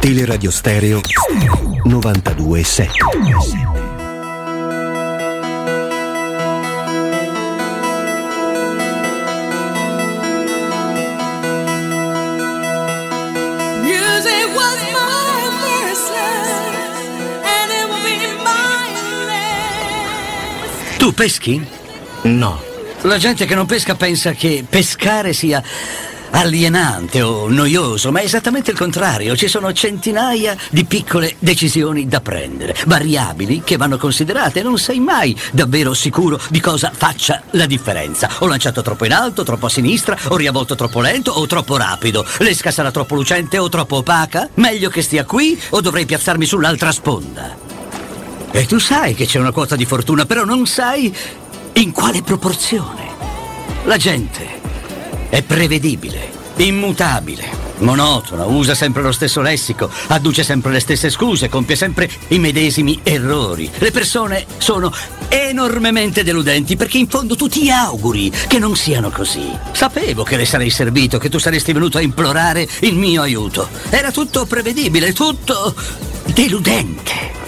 Teleradio Stereo 92.7 Music was my first love, and it will be my last. Tu peschi? No, La gente che non pesca pensa che pescare sia alienante o noioso, ma è esattamente il contrario. Ci sono centinaia di piccole decisioni da prendere, variabili che vanno considerate e non sei mai davvero sicuro di cosa faccia la differenza. Ho lanciato troppo in alto, troppo a sinistra, ho riavolto troppo lento o troppo rapido. L'esca sarà troppo lucente o troppo opaca? Meglio che stia qui o dovrei piazzarmi sull'altra sponda? E tu sai che c'è una quota di fortuna, però non sai in quale proporzione. La gente è prevedibile, immutabile, monotona, usa sempre lo stesso lessico, adduce sempre le stesse scuse, compie sempre i medesimi errori. Le persone sono enormemente deludenti perché in fondo tu ti auguri che non siano così. Sapevo che le sarei servito, che tu saresti venuto a implorare il mio aiuto. Era tutto prevedibile, tutto deludente.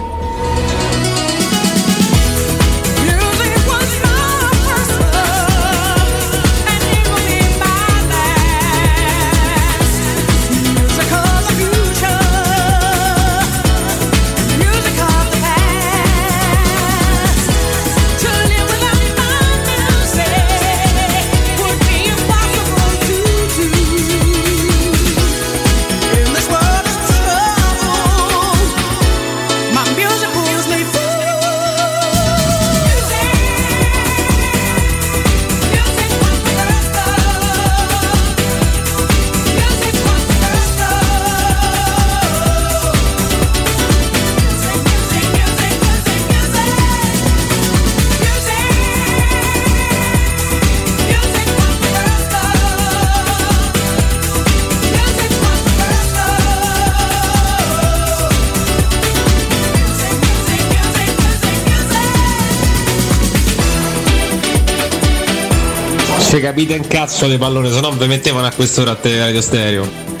Se capite un cazzo di pallone, se no vi mettevano a quest'ora a teleradio stereo.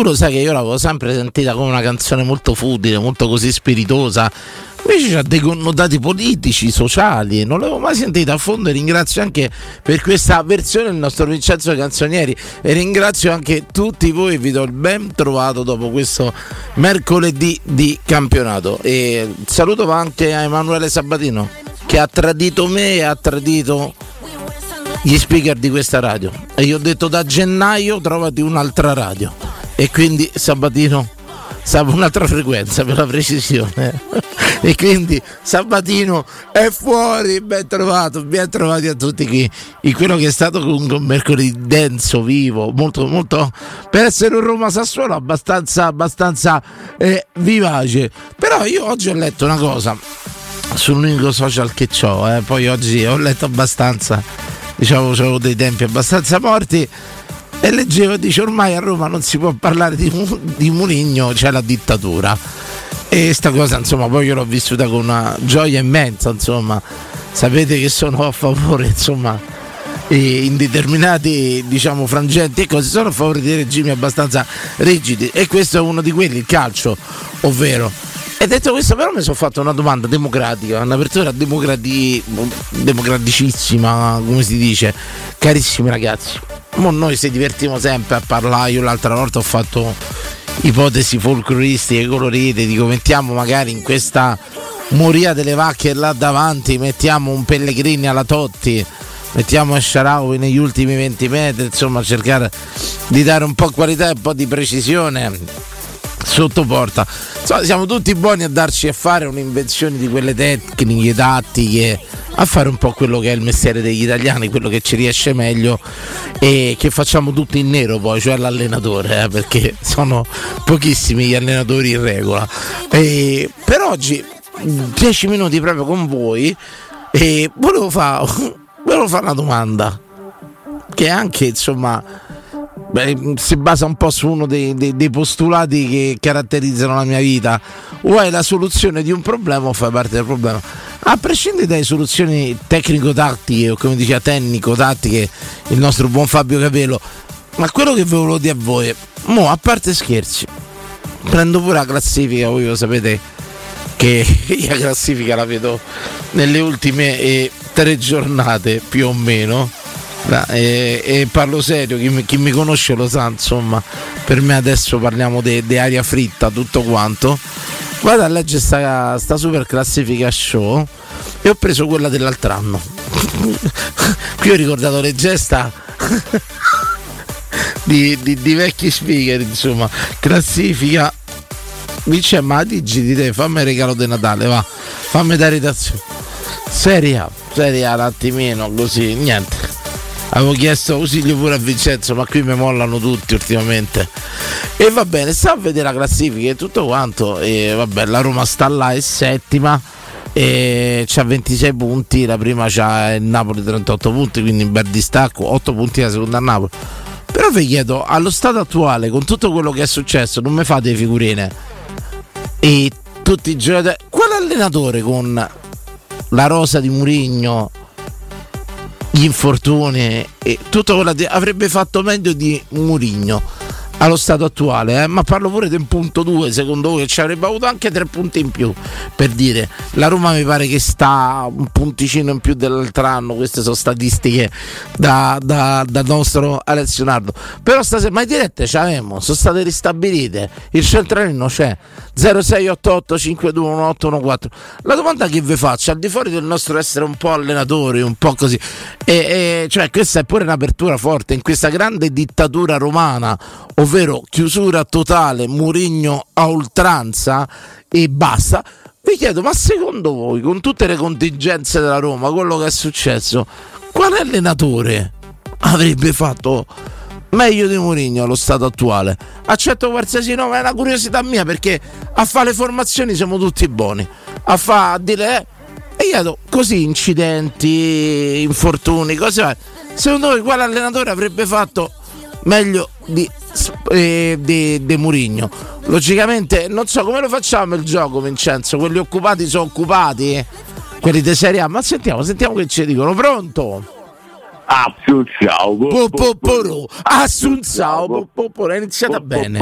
Ma tu lo sai che io l'avevo sempre sentita come una canzone molto futile, molto così spiritosa. Invece ha dei connotati politici, sociali, non l'avevo mai sentita a fondo e ringrazio anche per questa versione il nostro Vincenzo Canzonieri e ringrazio anche tutti voi, vi do il ben trovato dopo questo mercoledì di campionato. E saluto anche a Emanuele Sabatino che ha tradito me e ha tradito gli speaker di questa radio e gli ho detto da gennaio trovati un'altra radio e quindi Sabatino stava un'altra frequenza per la precisione e quindi Sabatino è fuori ben trovato ben trovati a tutti qui in quello che è stato comunque un mercoledì denso vivo molto molto per essere un Roma Sassuolo abbastanza abbastanza eh, vivace. Però io oggi ho letto una cosa sull'unico social che ho eh. poi oggi ho letto abbastanza diciamo avevo dei tempi abbastanza morti e leggevo e dice ormai a Roma non si può parlare di, di Muligno c'è la dittatura. E sta cosa insomma poi io l'ho vissuta con una gioia immensa insomma. Sapete che sono a favore insomma in determinati diciamo frangenti e cose sono a favore di regimi abbastanza rigidi. E questo è uno di quelli il calcio ovvero e detto questo però mi sono fatto una domanda democratica un'apertura democrati- democraticissima come si dice. Carissimi ragazzi mo noi ci divertiamo sempre a parlare io l'altra volta ho fatto ipotesi folcloristiche colorite dico mettiamo magari in questa moria delle vacche là davanti mettiamo un Pellegrini alla Totti mettiamo Sharawi negli ultimi 20 metri insomma cercare di dare un po' qualità e un po' di precisione sotto porta Insomma, siamo tutti buoni a darci a fare un'invenzione di quelle tecniche tattiche a fare un po' quello che è il mestiere degli italiani quello che ci riesce meglio e che facciamo tutti in nero poi cioè l'allenatore eh, perché sono pochissimi gli allenatori in regola. E per oggi 10 minuti proprio con voi e volevo fare fare una domanda che anche insomma beh, si basa un po' su uno dei, dei- dei postulati che caratterizzano la mia vita. O hai la soluzione di un problema o fai parte del problema. A prescindere dalle soluzioni tecnico-tattiche o come diceva tecnico-tattiche il nostro buon Fabio Capello ma quello che volevo dire a voi mo a parte scherzi prendo pure la classifica voi lo sapete che la classifica la vedo nelle ultime eh, tre giornate più o meno Ma, eh, e parlo serio, chi mi, chi mi conosce lo sa, insomma, per me adesso parliamo di aria fritta, tutto quanto. Vado a leggere sta, sta super classifica show e ho preso quella dell'altro anno. Qui ho ricordato le gesta di, di- di vecchi speaker, insomma, classifica. Dice, ma dici di te, fammi il regalo di Natale, va, fammi dare redazione. Serie A, Serie A un attimino, così, niente. Avevo chiesto ausilio pure a Vincenzo, ma qui mi mollano tutti ultimamente. E va bene, sta a vedere la classifica e tutto quanto. E vabbè, la Roma sta là, è settima. E c'ha 26 punti, la prima c'ha il Napoli 38 punti, quindi in bel distacco, 8 punti la seconda a Napoli. Però vi chiedo, allo stato attuale, con tutto quello che è successo, non mi fate figurine. E tutti i giocatori. Quale allenatore con la rosa di Murigno, gli infortuni e tutto quello che avrebbe fatto meglio di Murigno allo stato attuale, eh? ma parlo pure del punto 2, secondo voi ci avrebbe avuto anche tre punti in più per dire la Roma mi pare che sta un punticino in più dell'altro anno, queste sono statistiche da, da- dal nostro Alessio Nardo. Però stasera, ma le dirette ce l'avemo, sono state ristabilite, il centralino c'è 0688 521814. La domanda che vi faccio, al di fuori del nostro essere un po' allenatori, un po' così, e, e, cioè questa è pure un'apertura forte in questa grande dittatura romana, ovvero chiusura totale, Murigno a oltranza e basta. Vi chiedo, ma secondo voi, con tutte le contingenze della Roma, quello che è successo, quale allenatore avrebbe fatto meglio di Mourinho allo stato attuale. Accetto qualsiasi nome, è una curiosità mia perché a fare le formazioni siamo tutti buoni. A fare a dire eh, e io così incidenti, infortuni, cose varie. Secondo voi quale allenatore avrebbe fatto meglio di, eh, di, di Murigno? Logicamente non so come lo facciamo il gioco, Vincenzo. Quelli occupati sono occupati, eh? quelli di Serie A. Ma sentiamo, sentiamo che ci dicono. Pronto? Assunzao. Popoporo, Assunzao, Popoporo, è iniziata bene.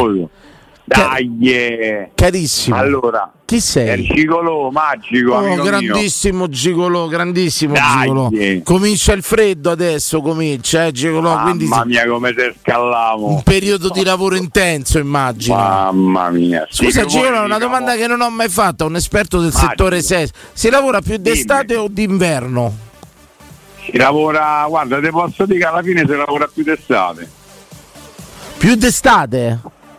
Dai, eh. Carissimo. Allora, chi è sei? il gigolò magico, Oh, amico mio. grandissimo gigolò, grandissimo Dai. gigolò. Comincia il freddo adesso, comincia, eh, gigolò, quindi Mamma sì, mia, come te scallavo. un periodo di lavoro intenso, immagino. Mamma mia. Scusa, Sì, Gigolò, una domanda che non ho mai fatto a un esperto del Magico. settore SES. Si lavora più d'estate o d'inverno? Si lavora, guarda, te posso dire che alla fine si lavora più d'estate. Più d'estate?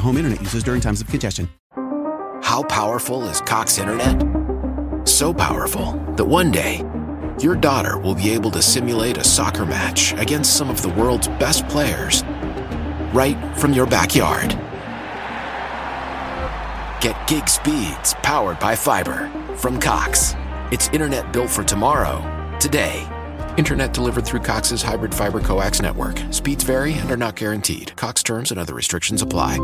home internet users during times of congestion. How powerful is Cox Internet? So powerful that one day, your daughter will be able to simulate a soccer match against some of the world's best players right from your backyard. Get gig speeds powered by fiber from Cox. It's internet built for tomorrow, today. Internet delivered through Cox's hybrid fiber coax network. Speeds vary and are not guaranteed. Cox terms and other restrictions apply.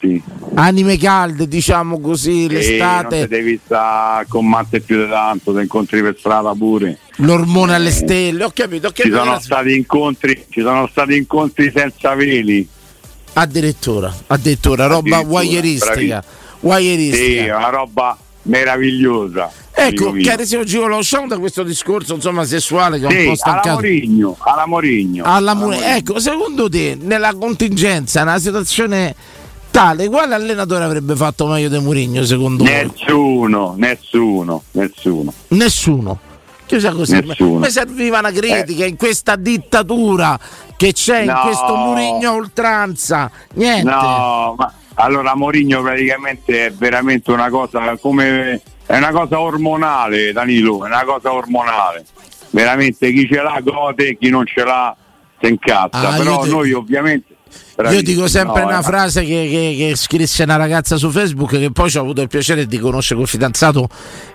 Sì. Anime calde, diciamo così, non l'estate, ti devi stare con matte più di tanto, ti incontri per strada pure. l'ormone alle stelle. Ho capito, ho Ci capito. sono grazie. stati incontri, ci sono stati incontri senza veli. Addirittura, addirittura, roba Addirittura, guaieristica. Sì, una roba meravigliosa. Ecco, carissimo Gigolo, usciamo da questo discorso insomma sessuale che è un Sì, po' alla stancato. Morigno, alla Morigno. Alla Alla Mu- Mourinho. ecco, secondo te, nella contingenza, nella situazione tale, quale allenatore avrebbe fatto meglio di Mourinho secondo voi? Nessuno, nessuno, nessuno. Nessuno. Chiusa così. Nessuno. Mi serviva una critica in questa dittatura che c'è in No. questo Mourinho a oltranza. Niente. No, ma allora Morigno praticamente è veramente una cosa come è una cosa ormonale, Danilo, è una cosa ormonale. Veramente chi ce l'ha gode, chi non ce l'ha si incazza. Ah, Però te- noi ovviamente Io dico sempre no, una eh, frase che, che- che scrisse una ragazza su Facebook che poi ho avuto il piacere di conoscere col fidanzato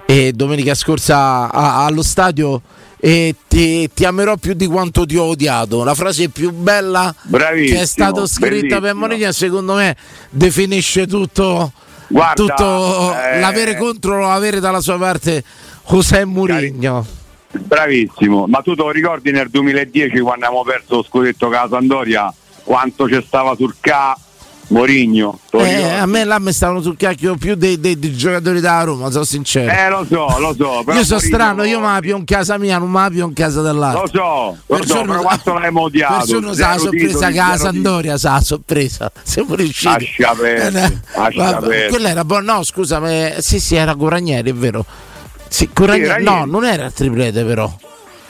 e domenica scorsa a- allo stadio e ti, ti amerò più di quanto ti ho odiato. La frase più bella Bravissimo, che è stata scritta per bellissimo. Mourinho secondo me definisce tutto, Guarda, tutto eh, l'avere contro l'avere dalla sua parte José Mourinho. Bravissimo, ma tu te lo ricordi nel 2010 quando abbiamo perso lo scudetto con la Sandoria quanto c'è stava sul K Morigno? Eh, a me là mi stavano sul cacchio più dei, dei- dei giocatori da Roma, sono sincero. Eh lo so, lo so. io sono strano, io mi apio in casa mia, non mi apio in casa dell'altro. Lo so, lo so, però quanto l'hai odiato? Non sa la sorpresa che la Sandoria sa la sorpresa. Siamo riusciti. Lascia Eh, perdere. Quella era buona. No, scusa, ma- sì, sì, era con Ranieri, è vero. Sì, con Sì, no, non era il triplete, però.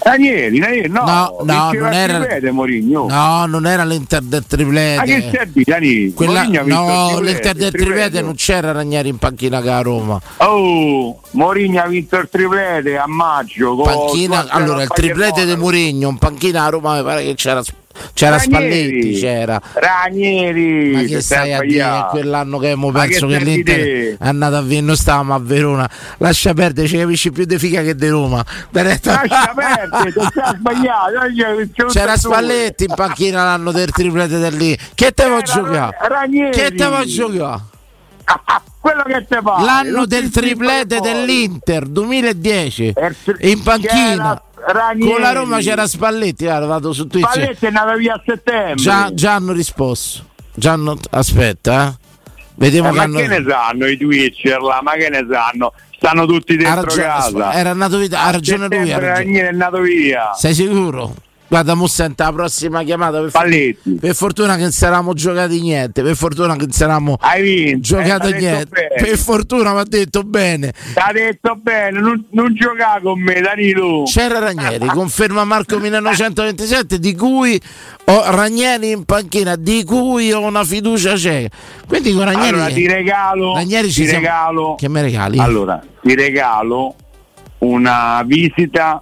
Ranieri, Ranieri, no, No, no, non era- triplete, Mourinho. No, non era l'Inter del Ma che triplete. stai a dire, Dani? Quella- no, triplete, l'Inter del triplete. non c'era Ranieri in panchina che a Roma. Oh, Mourinho ha vinto il triplete a maggio. Panchina, allora il triplete di Mourinho, in panchina a Roma mi pare che c'era, c'era Ranieri. Spalletti, c'era. Ranieri, Ma che stai a dire? Quell'anno che abbiamo perso che che l'Inter è andato a Vienna, stavamo a Verona. Lascia perdere, ci capisci più di figa che di Roma. Lascia perdere, sbagliato. Io- C'era. Spalletti in panchina l'anno del triplete del lì. Che te vuoi giocare? Ranieri. Che te vuoi giocare? Quello che te pare. L'anno del triplete dell'Inter 2010 E il tri- in panchina Ranieri. con la Roma c'era Spalletti. Guarda, vado su Twitch. Spalletti è andato via a settembre. Già, già hanno risposto. Già hanno- aspetta, eh. Vediamo Eh, che ma hanno. che ne sanno i Twitcher là? Ma che ne sanno? Stanno tutti dentro ragione, casa. era nato via, ha ragione lui. ha Settembre ragione. Ranieri è nato via. Sei sicuro? Guarda, mo senta la prossima chiamata. Per, Spalletti. per fortuna che non saremo giocati niente. Per fortuna che non giocato eh, detto niente. Per fortuna mi ha detto bene. T'ha detto bene, non, non giocare con me, Danilo. C'era Ranieri, conferma Marco 1927, di cui ho Ranieri in panchina, di cui ho una fiducia cieca. Quindi con Ranieri. Allora ti regalo, Ranieri ci ti siamo- regalo, Che mi regali? allora, ti regalo una visita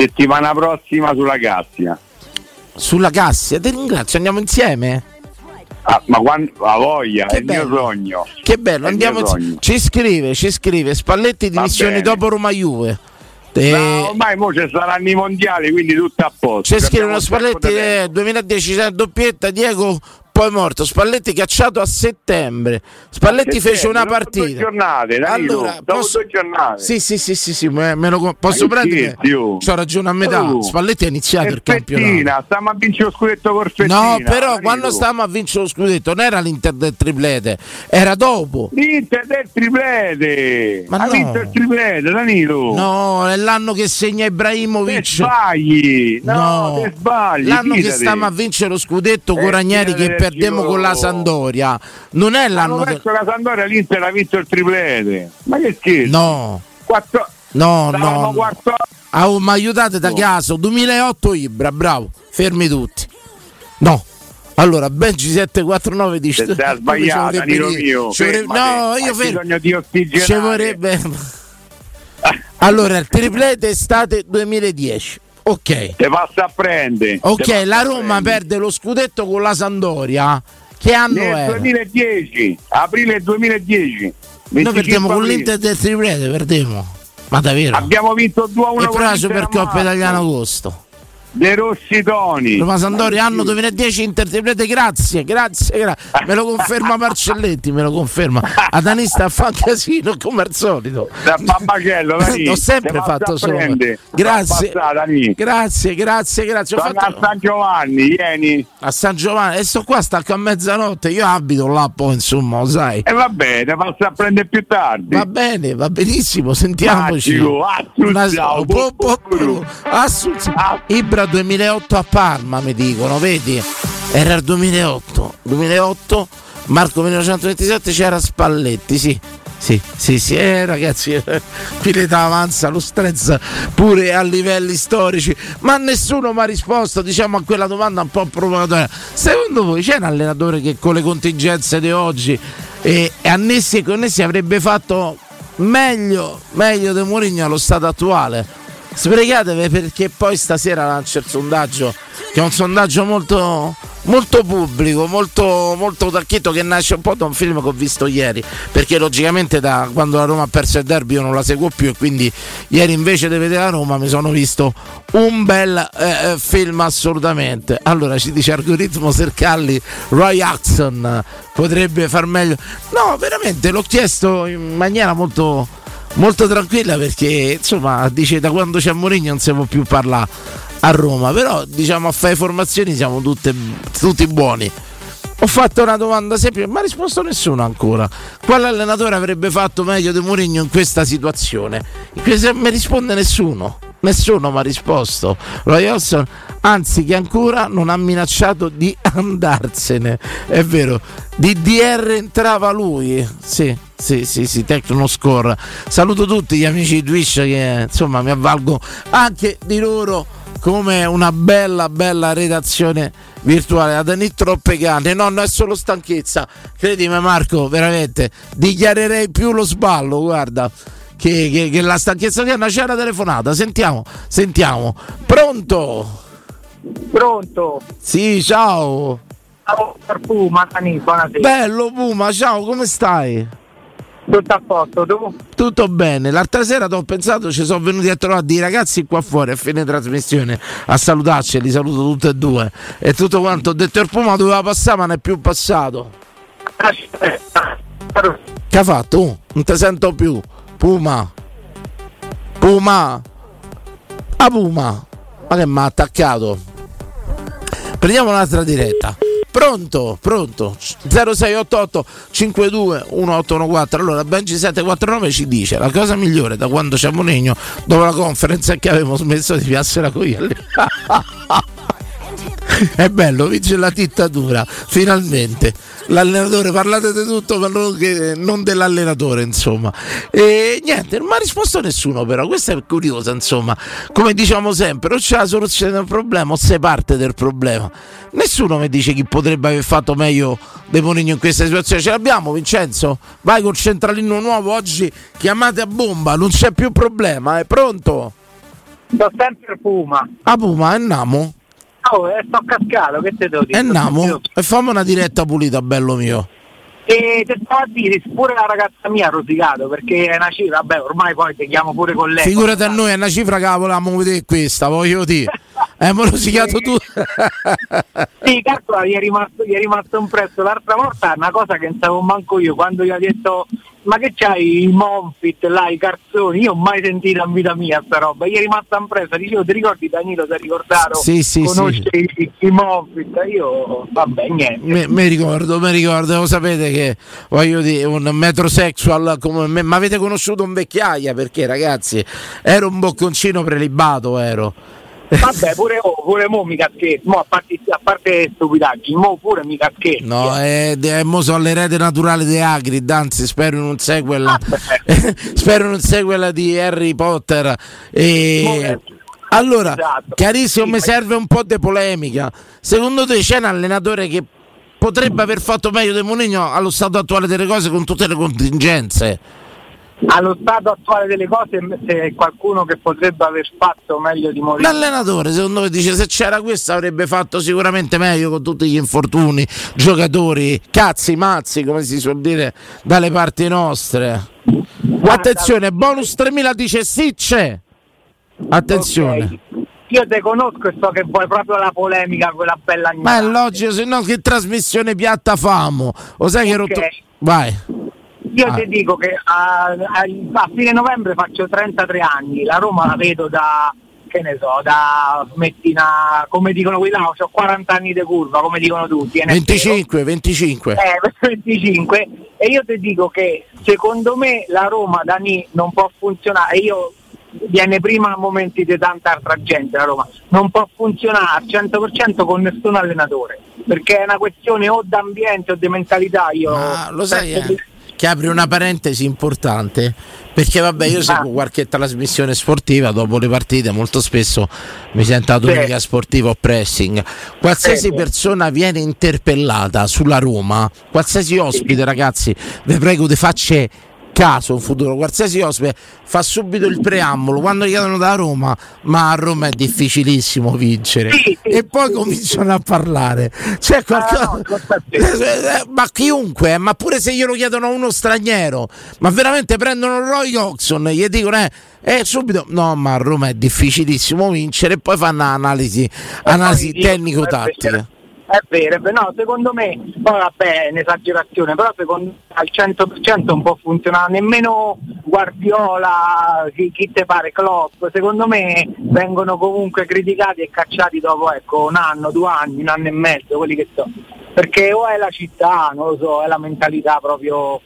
settimana prossima sulla Cassia. Sulla Cassia, ti ringrazio, andiamo insieme. Ah, ma quando la voglia, Che è il mio bello. sogno. Che bello, È andiamo insieme. Ci scrive, ci scrive Spalletti dimissioni dopo Roma Juve. Eh, Ma ormai mo ci saranno i mondiali, quindi tutto a posto. C'è scritto uno Spalletti eh, 2010 c'è doppietta, Diego poi morto. Spalletti cacciato a settembre. Spalletti fece una Dopo due partita. giornate, Danilo, Allora, posso- due giornate. Sì, sì, sì, sì, sì, me, me lo posso Ma che prendere? C'ho ragione a metà. Oh. Spalletti ha iniziato il campionato. stiamo a vincere lo scudetto col Fettina. No, però Danilo. quando stavamo a vincere lo scudetto non era l'Inter del triplete, era dopo. L'Inter del triplete. Ma ha no. vinto il triplete, Danilo. No, è l'anno che segna Te Ibrahimovic. sbagli. No, te sbagli. L'anno che fidati. stiamo a vincere lo scudetto con Eh, Ranieri che perdemmo con la. Sandoria. Non è Hanno l'anno del... perso la Sandoria, l'Inter ha vinto il triplete. Ma che scherzo? No, Quattro... no, Stavamo no. quarto- Ah, oh, ma aiutate da caso, 2008 Ibra, bravo, fermi tutti. No. Allora, Benji 749 dice Se stai sbagliato, dire- mio. vorrebbe-. No, io fermo. bisogno di ossigenare. Ci vorrebbe Allora, il triplete estate 2010. Ok. Te passa a prendere. Ok, la Roma perde lo scudetto con la Sandoria. Che anno Nel era? 2010, aprile 2010. Noi 25 perdiamo con l'Inter del triplete, perdiamo. Ma davvero? Abbiamo vinto 2 a 1 e con però la Supercoppa. Italiana agosto. De Rossi Toni. Roma Sandoria anno 2010 Inter triplete, grazie, grazie, grazie. Me lo conferma Marcelletti, me lo conferma. Adanista fa casino come al solito. Da Babbacello, Dani. Ho sempre fatto solo. Grazie. Grazie, grazie, grazie. Torna fatto a San Giovanni, vieni. a San Giovanni e sto qua stacco a mezzanotte. Io abito là poi, insomma, lo sai. E va bene, passa a prendere più tardi. Va bene, va benissimo, sentiamoci. Magico, Assunzao, po- po- po- Pupuru. Assunzao. Ibra 2008 a Parma, mi dicono, vedi? Era il 2008. 2008, Marco 1927 c'era Spalletti, sì. Sì, sì, sì, eh, ragazzi, eh, qui l'età avanza, lo stress pure a livelli storici, ma nessuno mi ha risposto, diciamo, a quella domanda un po' provocatoria. Secondo voi c'è un allenatore che con le contingenze di oggi e, e annessi e connessi avrebbe fatto meglio, meglio di Mourinho allo stato attuale? Sbrigatevi perché poi stasera lancia il sondaggio, che è un sondaggio molto, molto pubblico, molto, molto tacchetto, che nasce un po' da un film che ho visto ieri, perché logicamente da quando la Roma ha perso il derby io non la seguo più e quindi ieri invece di vedere la Roma mi sono visto un bel eh, eh, film assolutamente. Allora ci dice algoritmo Sercalli, Roy Axon potrebbe far meglio. No, veramente l'ho chiesto in maniera molto molto tranquilla perché insomma dice da quando c'è Mourinho non si può più parlare a Roma. Però diciamo a fare formazioni siamo tutte, tutti buoni. Ho fatto una domanda semplice ma ha risposto nessuno ancora. Quale allenatore avrebbe fatto meglio di Mourinho in questa situazione? In questa, mi risponde nessuno nessuno mi ha risposto Roy Hodgson anzi che ancora non ha minacciato di andarsene è vero di DR entrava lui sì sì, sì, sì, Tecno Score. Saluto tutti gli amici di Twitch che insomma mi avvalgo anche di loro come una bella, bella redazione virtuale. Ad anni troppe canne, no, no, è solo stanchezza. Credimi, Marco, veramente dichiarerei più lo sballo. Guarda. Che, che, che la stanchezza di Anna c'è una telefonata. Sentiamo, sentiamo. Pronto? Pronto? Sì, ciao. Ciao, Puma, buonasera. Bello Puma, ciao, come stai? Tutto a posto, tu? Tutto bene, l'altra sera ti ho pensato, ci sono venuti a trovare dei ragazzi qua fuori a fine trasmissione a salutarci, li saluto tutti e due. E tutto quanto, ho detto il Puma doveva passare ma non è più passato. Che ha fatto? Uh, non ti sento più. Puma. Puma. Ah Puma. Ma che mi ha attaccato? Prendiamo un'altra diretta. Pronto, pronto. 0688 52 1814. Allora, Benji 749 ci dice la cosa migliore da quando c'è Mourinho dopo la conference è che avevamo smesso di piassere la cogliere. È bello, vince la dittatura, finalmente. L'allenatore, parlate di tutto, ma non, che- non dell'allenatore, insomma. E niente, non mi ha risposto nessuno, però. Questa è curiosa, insomma. Come diciamo sempre, o c'è la soluzione del problema o sei parte del problema. Nessuno mi dice chi potrebbe aver fatto meglio De Mourinho in questa situazione. Ce l'abbiamo, Vincenzo? Vai col centralino nuovo oggi, chiamate a bomba, non c'è più problema, è pronto? Sto sempre Puma. A Puma, andiamo. Oh, e sto cascato, che te devo dire? E andiamo. E fammi una diretta pulita, bello mio. E te stavo a dire, pure la ragazza mia ha rosicato perché è una cifra, vabbè, ormai poi ti chiamo pure con lei. Figurati a noi, è una cifra che volevamo vedere questa, voglio dire. Eh, lo rosicato tu. Sì, calcola, gli è rimasto, gli è rimasto un prezzo. L'altra volta è una cosa che non sapevo manco io, quando gli ha detto ma che c'hai i Monfit là, i carzoni, io ho mai sentito in vita mia sta roba, gli è rimasta impresa, dicevo ti ricordi Danilo, ti hai ricordato, Sì, sì, conosce i, i Monfit, io vabbè niente. Mi, mi ricordo, mi ricordo, lo sapete che voglio dire, un metrosexual come me, ma avete conosciuto un vecchiaia perché ragazzi, ero un bocconcino prelibato, ero. Vabbè, pure, oh, pure mo mi caschetto, mo a parte, a parte stupidaggini, mo pure mi caschetto. No, è, è mo so all'erede naturale di Agrid, anzi spero non sia quella spero non sia quella di Harry Potter. E... Allora, Esatto. carissimo, mi serve un po' di polemica. Secondo te c'è un allenatore che potrebbe aver fatto meglio di Mourinho allo stato attuale delle cose con tutte le contingenze? Allo stato attuale delle cose c'è qualcuno che potrebbe aver fatto meglio di Mourinho. L'allenatore, secondo me, dice se c'era questo avrebbe fatto sicuramente meglio con tutti gli infortuni, giocatori, cazzi, mazzi, come si suol dire dalle parti nostre. Attenzione, bonus 3000 dice sì c'è. Attenzione. Io te conosco e so che vuoi proprio la polemica, quella bella Ma è logico, se no che trasmissione piatta famo? Lo sai che Ok. rotto... Vai. Io Ah. ti dico che a, a- a fine novembre faccio 33 anni, la Roma la vedo da, che ne so, da mettina, come dicono quelli là, ho 40 anni di curva, come dicono tutti. e ne 25, 25. Eh, 25 e io ti dico che secondo me la Roma da lì non può funzionare io viene prima a momenti di tanta altra gente la Roma non può funzionare al 100% con nessun allenatore perché è una questione o d'ambiente o di mentalità io Ma lo sai eh, che apri una parentesi importante perché vabbè io seguo qualche trasmissione sportiva dopo le partite molto spesso mi sento la domenica sportiva o pressing. Qualsiasi persona viene interpellata sulla Roma qualsiasi ospite ragazzi vi prego di facce caso in futuro qualsiasi ospite fa subito il preambolo. Quando gli chiedono da Roma ma a Roma è difficilissimo vincere. E poi cominciano a parlare. C'è qualcosa eh, ma chiunque, eh, ma pure se glielo chiedono a uno straniero, ma veramente prendono Roy Oxon e gli dicono eh, eh, subito no, ma a Roma è difficilissimo vincere e poi fanno analisi, analisi tecnico-tattica. È vero, no, secondo me, poi vabbè è un'esagerazione, però secondo me al 100% non può funzionare. Nemmeno Guardiola, chi, chi te pare, Klopp, secondo me vengono comunque criticati e cacciati dopo ecco, un anno, due anni, un anno e mezzo, quelli che so. Perché o è la città, non lo so, è la mentalità proprio,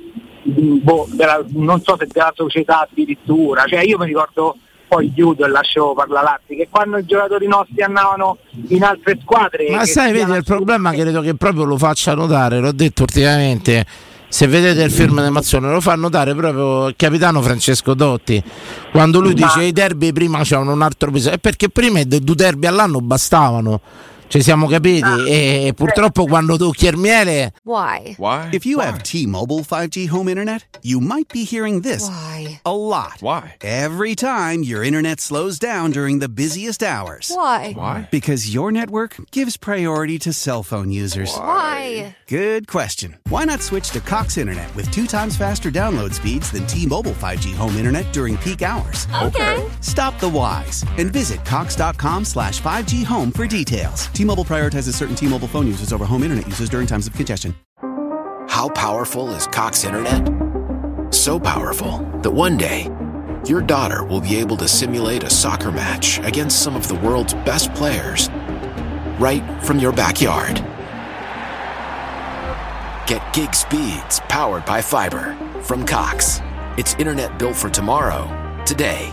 boh, della- non so se della società addirittura, cioè io mi ricordo poi chiudo e lascio parlare l'altro, che quando i giocatori nostri andavano in altre squadre Ma che sai, vedi, il problema credo che proprio lo faccia notare, l'ho detto ultimamente. Se vedete il film di Mazzone lo fa notare proprio il capitano Francesco Dotti quando lui dice i derby prima c'erano un altro peso è perché prima due derby all'anno bastavano ci siamo capiti ah. e purtroppo quando tocchi il miele Why? Why? If you have T-Mobile 5G home internet, you might be hearing this Why? a lot. Why? Every time your internet slows down during the busiest hours. Why? Why? Because your network gives priority to cell phone users. Why? Good question. Why not switch to Cox Internet with two times faster download speeds than T-Mobile 5G home internet during peak hours? Okay. Stop the whys and visit cox.com slash 5G home for details. T-Mobile prioritizes certain T-Mobile phone users over home internet users during times of congestion. How powerful is Cox Internet? So powerful that one day, your daughter will be able to simulate a soccer match against some of the world's best players right from your backyard. Get gig speeds powered by fiber from Cox. It's internet built for tomorrow, today.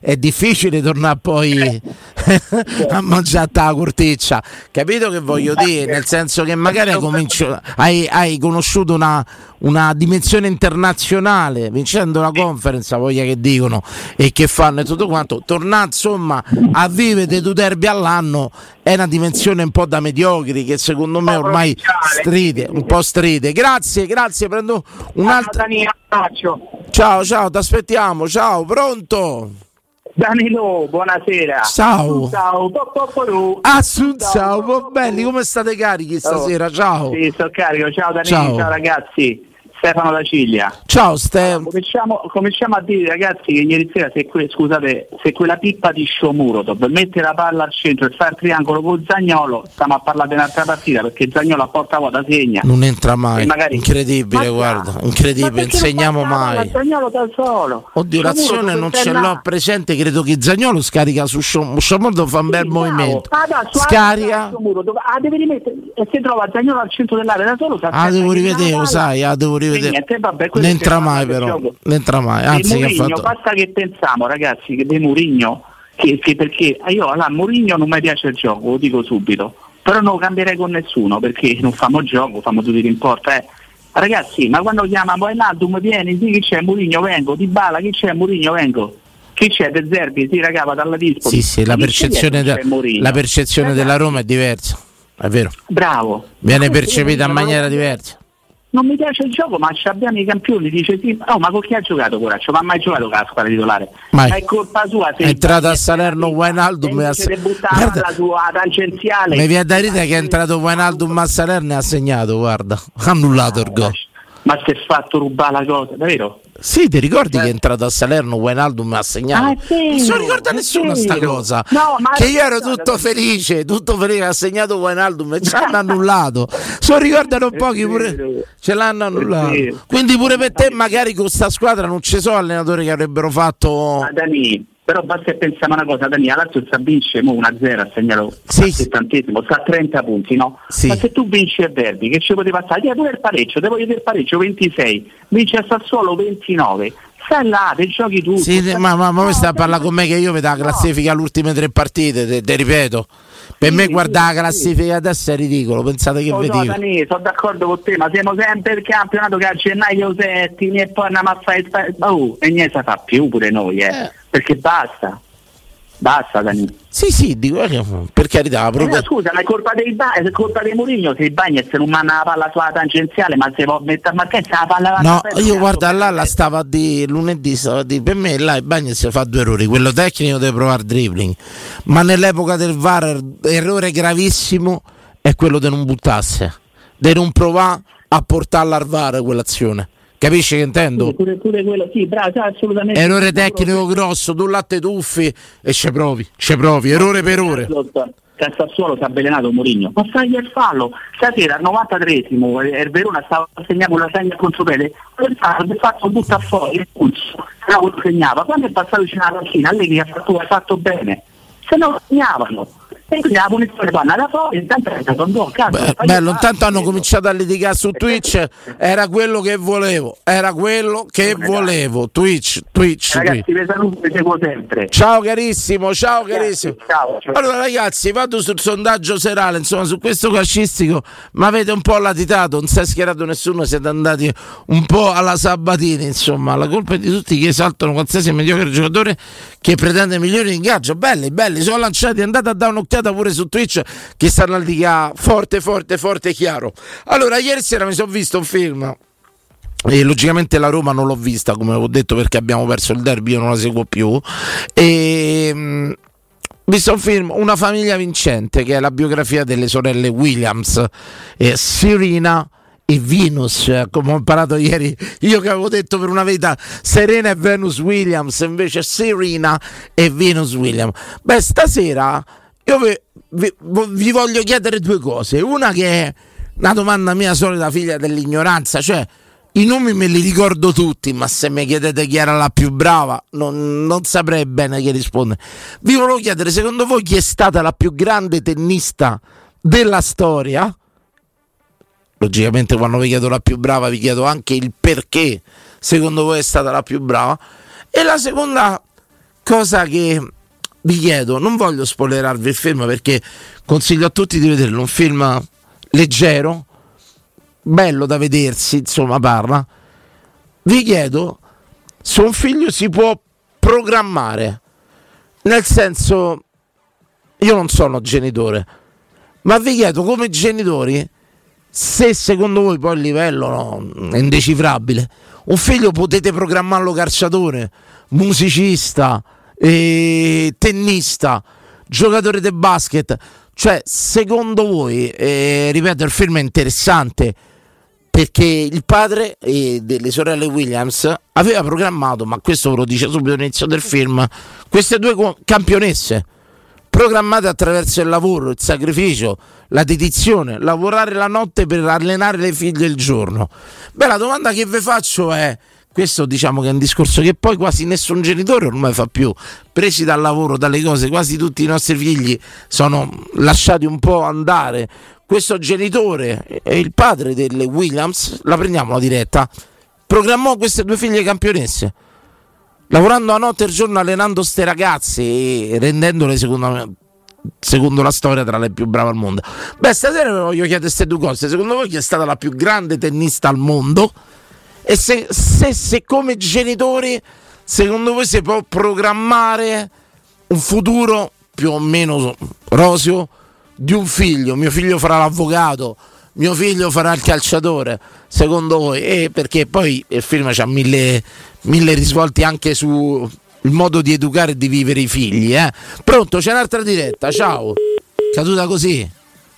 È difficile tornare poi a mangiare la corteccia. Capito che voglio dire? Nel senso che magari hai, cominci- hai- hai conosciuto una, una dimensione internazionale vincendo la conference, voglia che dicono e che fanno e tutto quanto. Tornare insomma a vivere due derby all'anno è una dimensione un po' da mediocri che secondo me ormai stride, un po' stride. Grazie, grazie, prendo un'altra. Ciao, ciao, ti aspettiamo, ciao, pronto? Danilo, buonasera. Ciao. Ciao. Assunzao, po- belli, come state carichi stasera? Ciao. Sì, sto carico. Ciao Danilo, Ciao. ciao, ragazzi. Stefano da Ciglia. Ciao Ste. Cominciamo, cominciamo a dire ragazzi che ieri sera se, que- scusate, se quella pippa di Shomurotov mette la palla al centro e fa il triangolo con Zagnolo, stiamo a parlare di un'altra partita perché Zagnolo a porta vuota segna. Non entra mai, magari- incredibile, Ma- guarda, Ma incredibile, insegniamo mai. Zagnolo da solo. Oddio, l'azione non ce là. l'ho presente, credo che Zagnolo scarica su Sciomordo fa un bel movimento. Ah, su- Scarica. ah, Shomurotov. Ah, devi rimettere e se trova Zagnolo al centro dell'area da solo Ah, devo rivedere, sai, ah, devo rivedere. Niente, vabbè, Non entra mai però, non entra mai, anzi che ha Mourinho, fatto... basta che pensiamo ragazzi che di Mourinho che, che perché ah, io allora Mourinho non mi piace il gioco, lo dico subito però non lo cambierei con nessuno perché non famo gioco, famo tutti rimporta eh. ragazzi ma quando chiamano Wijnaldum vieni, sì chi c'è? Mourinho vengo, Di Bala chi c'è? Mourinho vengo. Chi c'è? De Zerbi, sì raga vado alla Dispoli Sì, sì, la percezione, de- Mourinho. la percezione della Roma è diversa, è vero, bravo. Viene questo percepita in maniera diversa. Non mi piace il gioco, ma ci abbiamo i campioni, dice sì, oh, ma con chi ha giocato Coraccio? Ma ha mai giocato con la squadra titolare? Ma è colpa sua se È entrato a Salerno Wijnaldum e ha Guarda, la sua tangenziale. mi viene da ridere che è entrato Wijnaldum a Salerno e ha segnato, guarda, ha annullato il gol. Ma si è fatto rubare la cosa, davvero? Sì, ti ricordi che è entrato a Salerno Wijnaldum e ha segnato? Ah, vero, non lo ricorda è nessuno sta vero. cosa. No, che io ero tutto felice, tutto felice, ha segnato Wijnaldum e ci hanno annullato. Se lo ricordano pochi pure, ce l'hanno annullato. vero. Quindi pure per te magari con sta squadra non ci sono allenatori che avrebbero fatto... Ma Dani, però basta pensiamo una cosa, Dani, la Lazio sta vince mo 1-0 a segnalo Sì, settantesimo, sta a 30 punti, no? Sì. Ma se tu vinci il derby, che ci poteva passare? Dai pure il pareggio, devo vedere il pareggio 26, vinci a Sassuolo 29, stai là, te giochi tu. Sì, ma, ma, ma voi stai a parlare con me che io vedo la classifica alle ultime tre partite, te, te ripeto. Per me guardare la classifica adesso è ridicolo, pensate che vi so, dico. Dani, sono d'accordo con te, ma siamo sempre il campionato che a gennaio settimi e poi andiamo a fare il oh, e niente fa più pure noi, eh. Perché basta. Basta Dani. Sì, sì, dico, eh, per carità, Eh, proprio... no, scusa, ma è colpa dei ba- è colpa di Mourinho se i Bagnets non manna la palla sulla tangenziale, ma se può mettere ma che se la palla va No, io guarda là la stava a di lunedì, stava a di per me là il Bagnes fa due errori, quello tecnico deve provare dribbling, ma nell'epoca del VAR errore gravissimo è quello di non buttasse, di non provare a portarla al VAR quell'azione. Capisci che intendo? Pure, pure quello, sì, bravo, sì, assolutamente. Errore tecnico grosso, tu latte tuffi e ci provi, ci provi, errore per ore. A Sassuolo si è avvelenato Mourinho. Ma fagli il fallo. Stasera al 93esimo eh, il Verona stava segnando una segna. Quel fallo di fatto butta fuori il pulso. Se no segnava. Quando è passato vicino alla panchina, Allegri ha fatto, ha fatto bene. Se no segnavano. E quindi la punizione vanno da fuori, intanto è stato un gol. Cazzo, Beh, bello, intanto hanno cominciato a litigare su Twitch, era quello che volevo, era quello che volevo. Twitch, Twitch, Twitch. Ragazzi, vi saluto, vi seguo sempre. Ciao carissimo, ciao carissimo. Ciao, ciao. Allora ragazzi, vado sul sondaggio serale, insomma, su questo calcistico, ma avete un po' latitato, non si è schierato nessuno, siete andati un po' alla Sabatini, insomma, la colpa è di tutti che esaltano qualsiasi mediocre giocatore che pretende migliori ingaggio. Belli, belli, sono lanciati, andate a dare un'occhiata pure su Twitch che stanno a litigare forte, forte, forte chiaro. Allora, ieri sera mi sono visto un film e logicamente la Roma non l'ho vista, come ho detto, perché abbiamo perso il derby, io non la seguo più. E, visto un film, Una famiglia vincente, che è la biografia delle sorelle Williams, eh, Serena e Venus, come ho imparato ieri, io che avevo detto per una verità Serena e Venus Williams, invece Serena e Venus Williams. Beh, stasera io vi, vi- vi voglio chiedere due cose. Una che è una domanda mia solita figlia dell'ignoranza, cioè i nomi me li ricordo tutti, ma se mi chiedete chi era la più brava, non, non saprei bene che rispondere. Vi volevo chiedere, secondo voi chi è stata la più grande tennista della storia? logicamente quando vi chiedo la più brava vi chiedo anche il perché secondo voi è stata la più brava. E la seconda cosa che vi chiedo, non voglio spoilerarvi il film perché consiglio a tutti di vederlo, un film leggero, bello da vedersi, insomma parla. Vi chiedo se un figlio si può programmare, nel senso, io non sono genitore, ma vi chiedo come genitori se secondo voi poi il livello no, è indecifrabile, un figlio potete programmarlo calciatore, musicista, eh, tennista, giocatore di basket, cioè secondo voi, eh, ripeto, il film è interessante perché il padre eh, delle sorelle Williams aveva programmato, ma questo ve lo dice subito all'inizio del film, queste due campionesse programmate attraverso il lavoro, il sacrificio, la dedizione, lavorare la notte per allenare le figlie il giorno. Beh, la domanda che vi faccio è, questo diciamo che è un discorso che poi quasi nessun genitore ormai fa più, presi dal lavoro, dalle cose, quasi tutti i nostri figli sono lasciati un po' andare. Questo genitore e il padre delle Williams, la prendiamo la diretta, programmò queste due figlie campionesse lavorando a notte e giorno allenando ste ragazze e rendendole secondo me secondo la storia tra le più brave al mondo. Beh stasera voglio chiedere queste due cose. Secondo voi chi è stata la più grande tennista al mondo e se, se, se come genitori secondo voi si può programmare un futuro più o meno roseo di un figlio mio figlio farà l'avvocato mio figlio farà il calciatore secondo voi e perché poi il film ha mille mille risvolti anche sul modo di educare e di vivere i figli. Eh? Pronto, c'è un'altra diretta, ciao. Caduta così?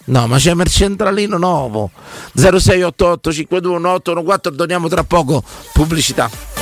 No, ma c'è il centralino nuovo. 0688 521814 torniamo tra poco. Pubblicità.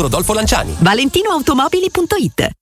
Rodolfo Lanciani. valentinoautomobili.it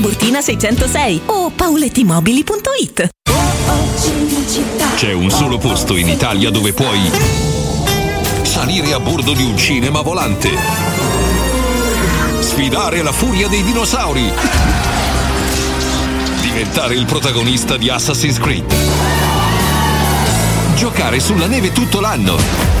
606 o paulettimobili.it. C'è un solo posto in Italia dove puoi salire a bordo di un cinema volante, sfidare la furia dei dinosauri, diventare il protagonista di Assassin's Creed, giocare sulla neve tutto l'anno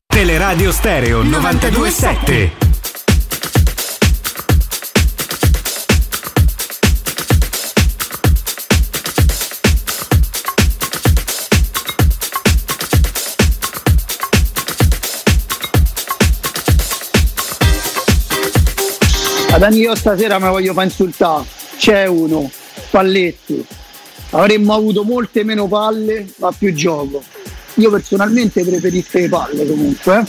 Teleradio Stereo 927. Ad io stasera mi voglio far insultare. C'è uno, Spalletti. Avremmo avuto molte meno palle, ma più gioco. Io personalmente preferisco le palle comunque.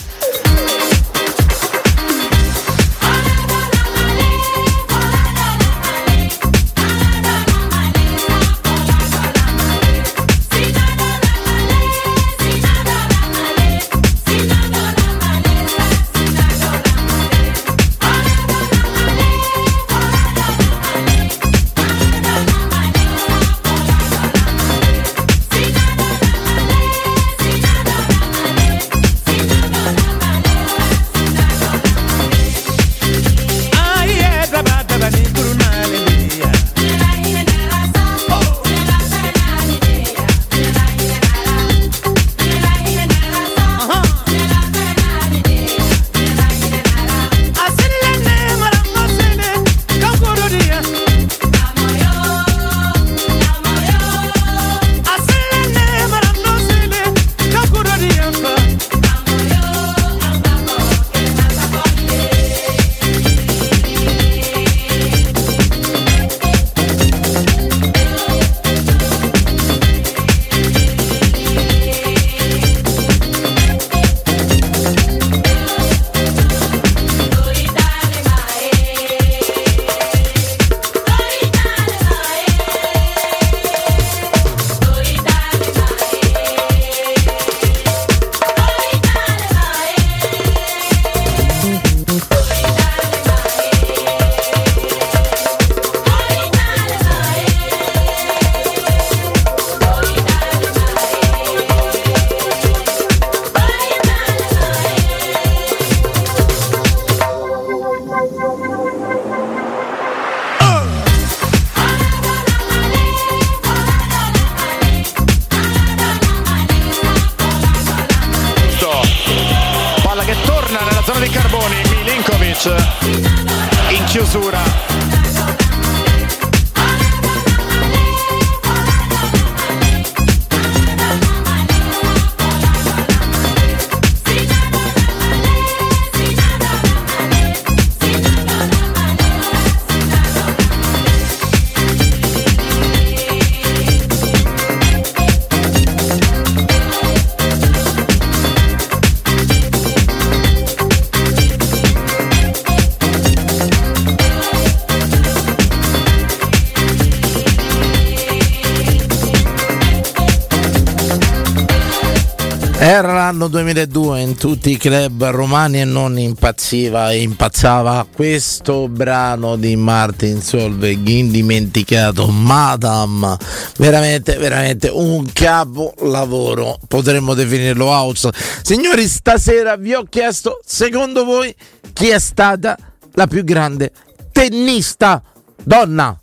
Era l'anno 2002 in tutti i club romani e non impazziva e impazzava questo brano di Martin Solveig indimenticato Madame. Veramente veramente un capolavoro. Potremmo definirlo house. Signori stasera vi ho chiesto secondo voi chi è stata la più grande tennista? Donna?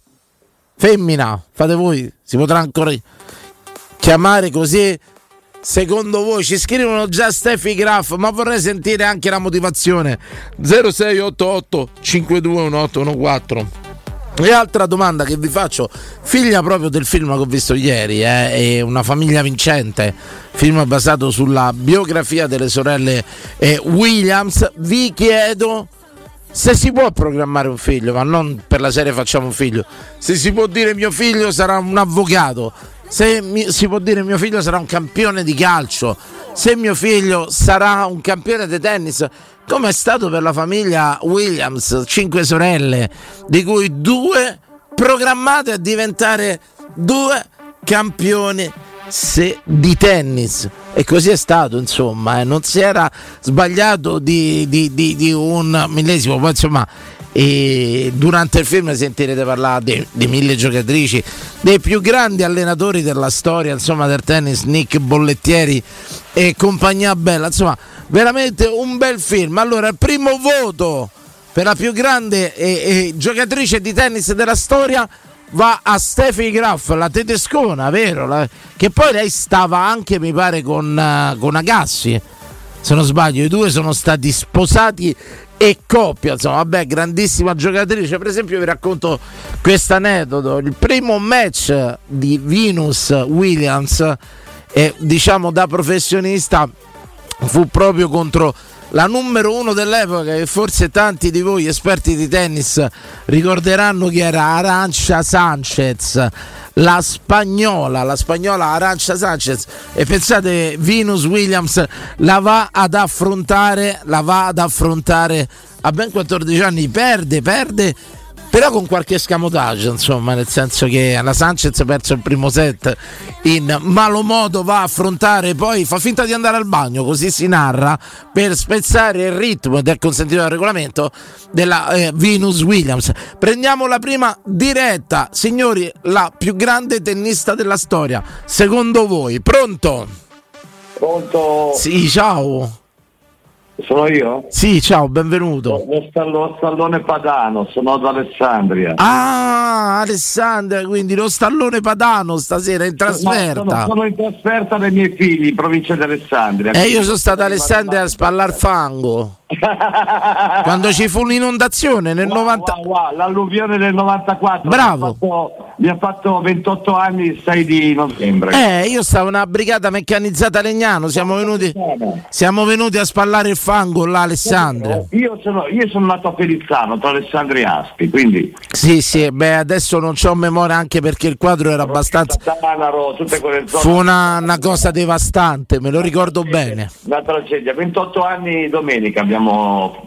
Femmina? Fate voi si potrà ancora chiamare così Secondo voi ci scrivono già Steffi Graff, ma vorrei sentire anche la motivazione. 0688 521814. E altra domanda che vi faccio, figlia proprio del film che ho visto ieri, eh, è Una famiglia vincente, film basato sulla biografia delle sorelle eh, Williams, vi chiedo se si può programmare un figlio, ma non per la serie facciamo un figlio, se si può dire mio figlio sarà un avvocato, se mi- si può dire mio figlio sarà un campione di calcio, se mio figlio sarà un campione di tennis, come è stato per la famiglia Williams, cinque sorelle, di cui due programmate a diventare due campioni di tennis. E così è stato insomma eh, non si era sbagliato di, di- di- di un millesimo poi insomma e durante il film sentirete parlare di, di mille giocatrici dei più grandi allenatori della storia insomma del tennis Nick Bollettieri e compagnia bella insomma veramente un bel film allora il primo voto per la più grande eh, eh, giocatrice di tennis della storia va a Steffi Graf, la tedescona, vero? La- che poi lei stava anche, mi pare, con, eh, con Agassi. Se non sbaglio, i due sono stati sposati e coppia. Insomma, vabbè, grandissima giocatrice. Per esempio, vi racconto questo aneddoto: il primo match di Venus Williams, eh, diciamo da professionista, fu proprio contro la numero uno dell'epoca e forse tanti di voi esperti di tennis ricorderanno che era Arancia Sanchez la spagnola la spagnola Arancia Sanchez. E pensate Venus Williams la va ad affrontare la va ad affrontare a ben 14 anni. Perde perde però con qualche escamotage, insomma, nel senso che la Sanchez ha perso il primo set in malo modo, va a affrontare, poi fa finta di andare al bagno, così si narra, per spezzare il ritmo ed è consentito dal regolamento della eh, Venus Williams. Prendiamo la prima diretta, signori, la più grande tennista della storia, secondo voi, pronto? Pronto? Sì, ciao. Sono io? Sì, ciao, benvenuto. Lo, stallo- lo stallone padano, sono ad Alessandria. Ah, Alessandra, quindi lo stallone padano stasera in No, sono, trasferta. sono in trasferta dai miei figli in provincia di Alessandria. E io sono stato a Alessandria a spallar fango. Quando ci fu un'inondazione nel 90. Wow, wow, l'alluvione del 94. Bravo. Mi ha fatto, mi ha fatto 28 anni il 6 di novembre. Eh, io stavo in una brigata meccanizzata a Legnano, siamo venuti, siamo venuti a spallare il fango là a Alessandria. Io sono, io sono nato a Pelizzano, tra Alessandria e Aspi, quindi Sì, sì, beh, adesso non c'ho memoria anche perché il quadro era abbastanza. Tanaro. Fu una, una cosa devastante, me lo ricordo bene. Una tragedia. 28 anni domenica abbiamo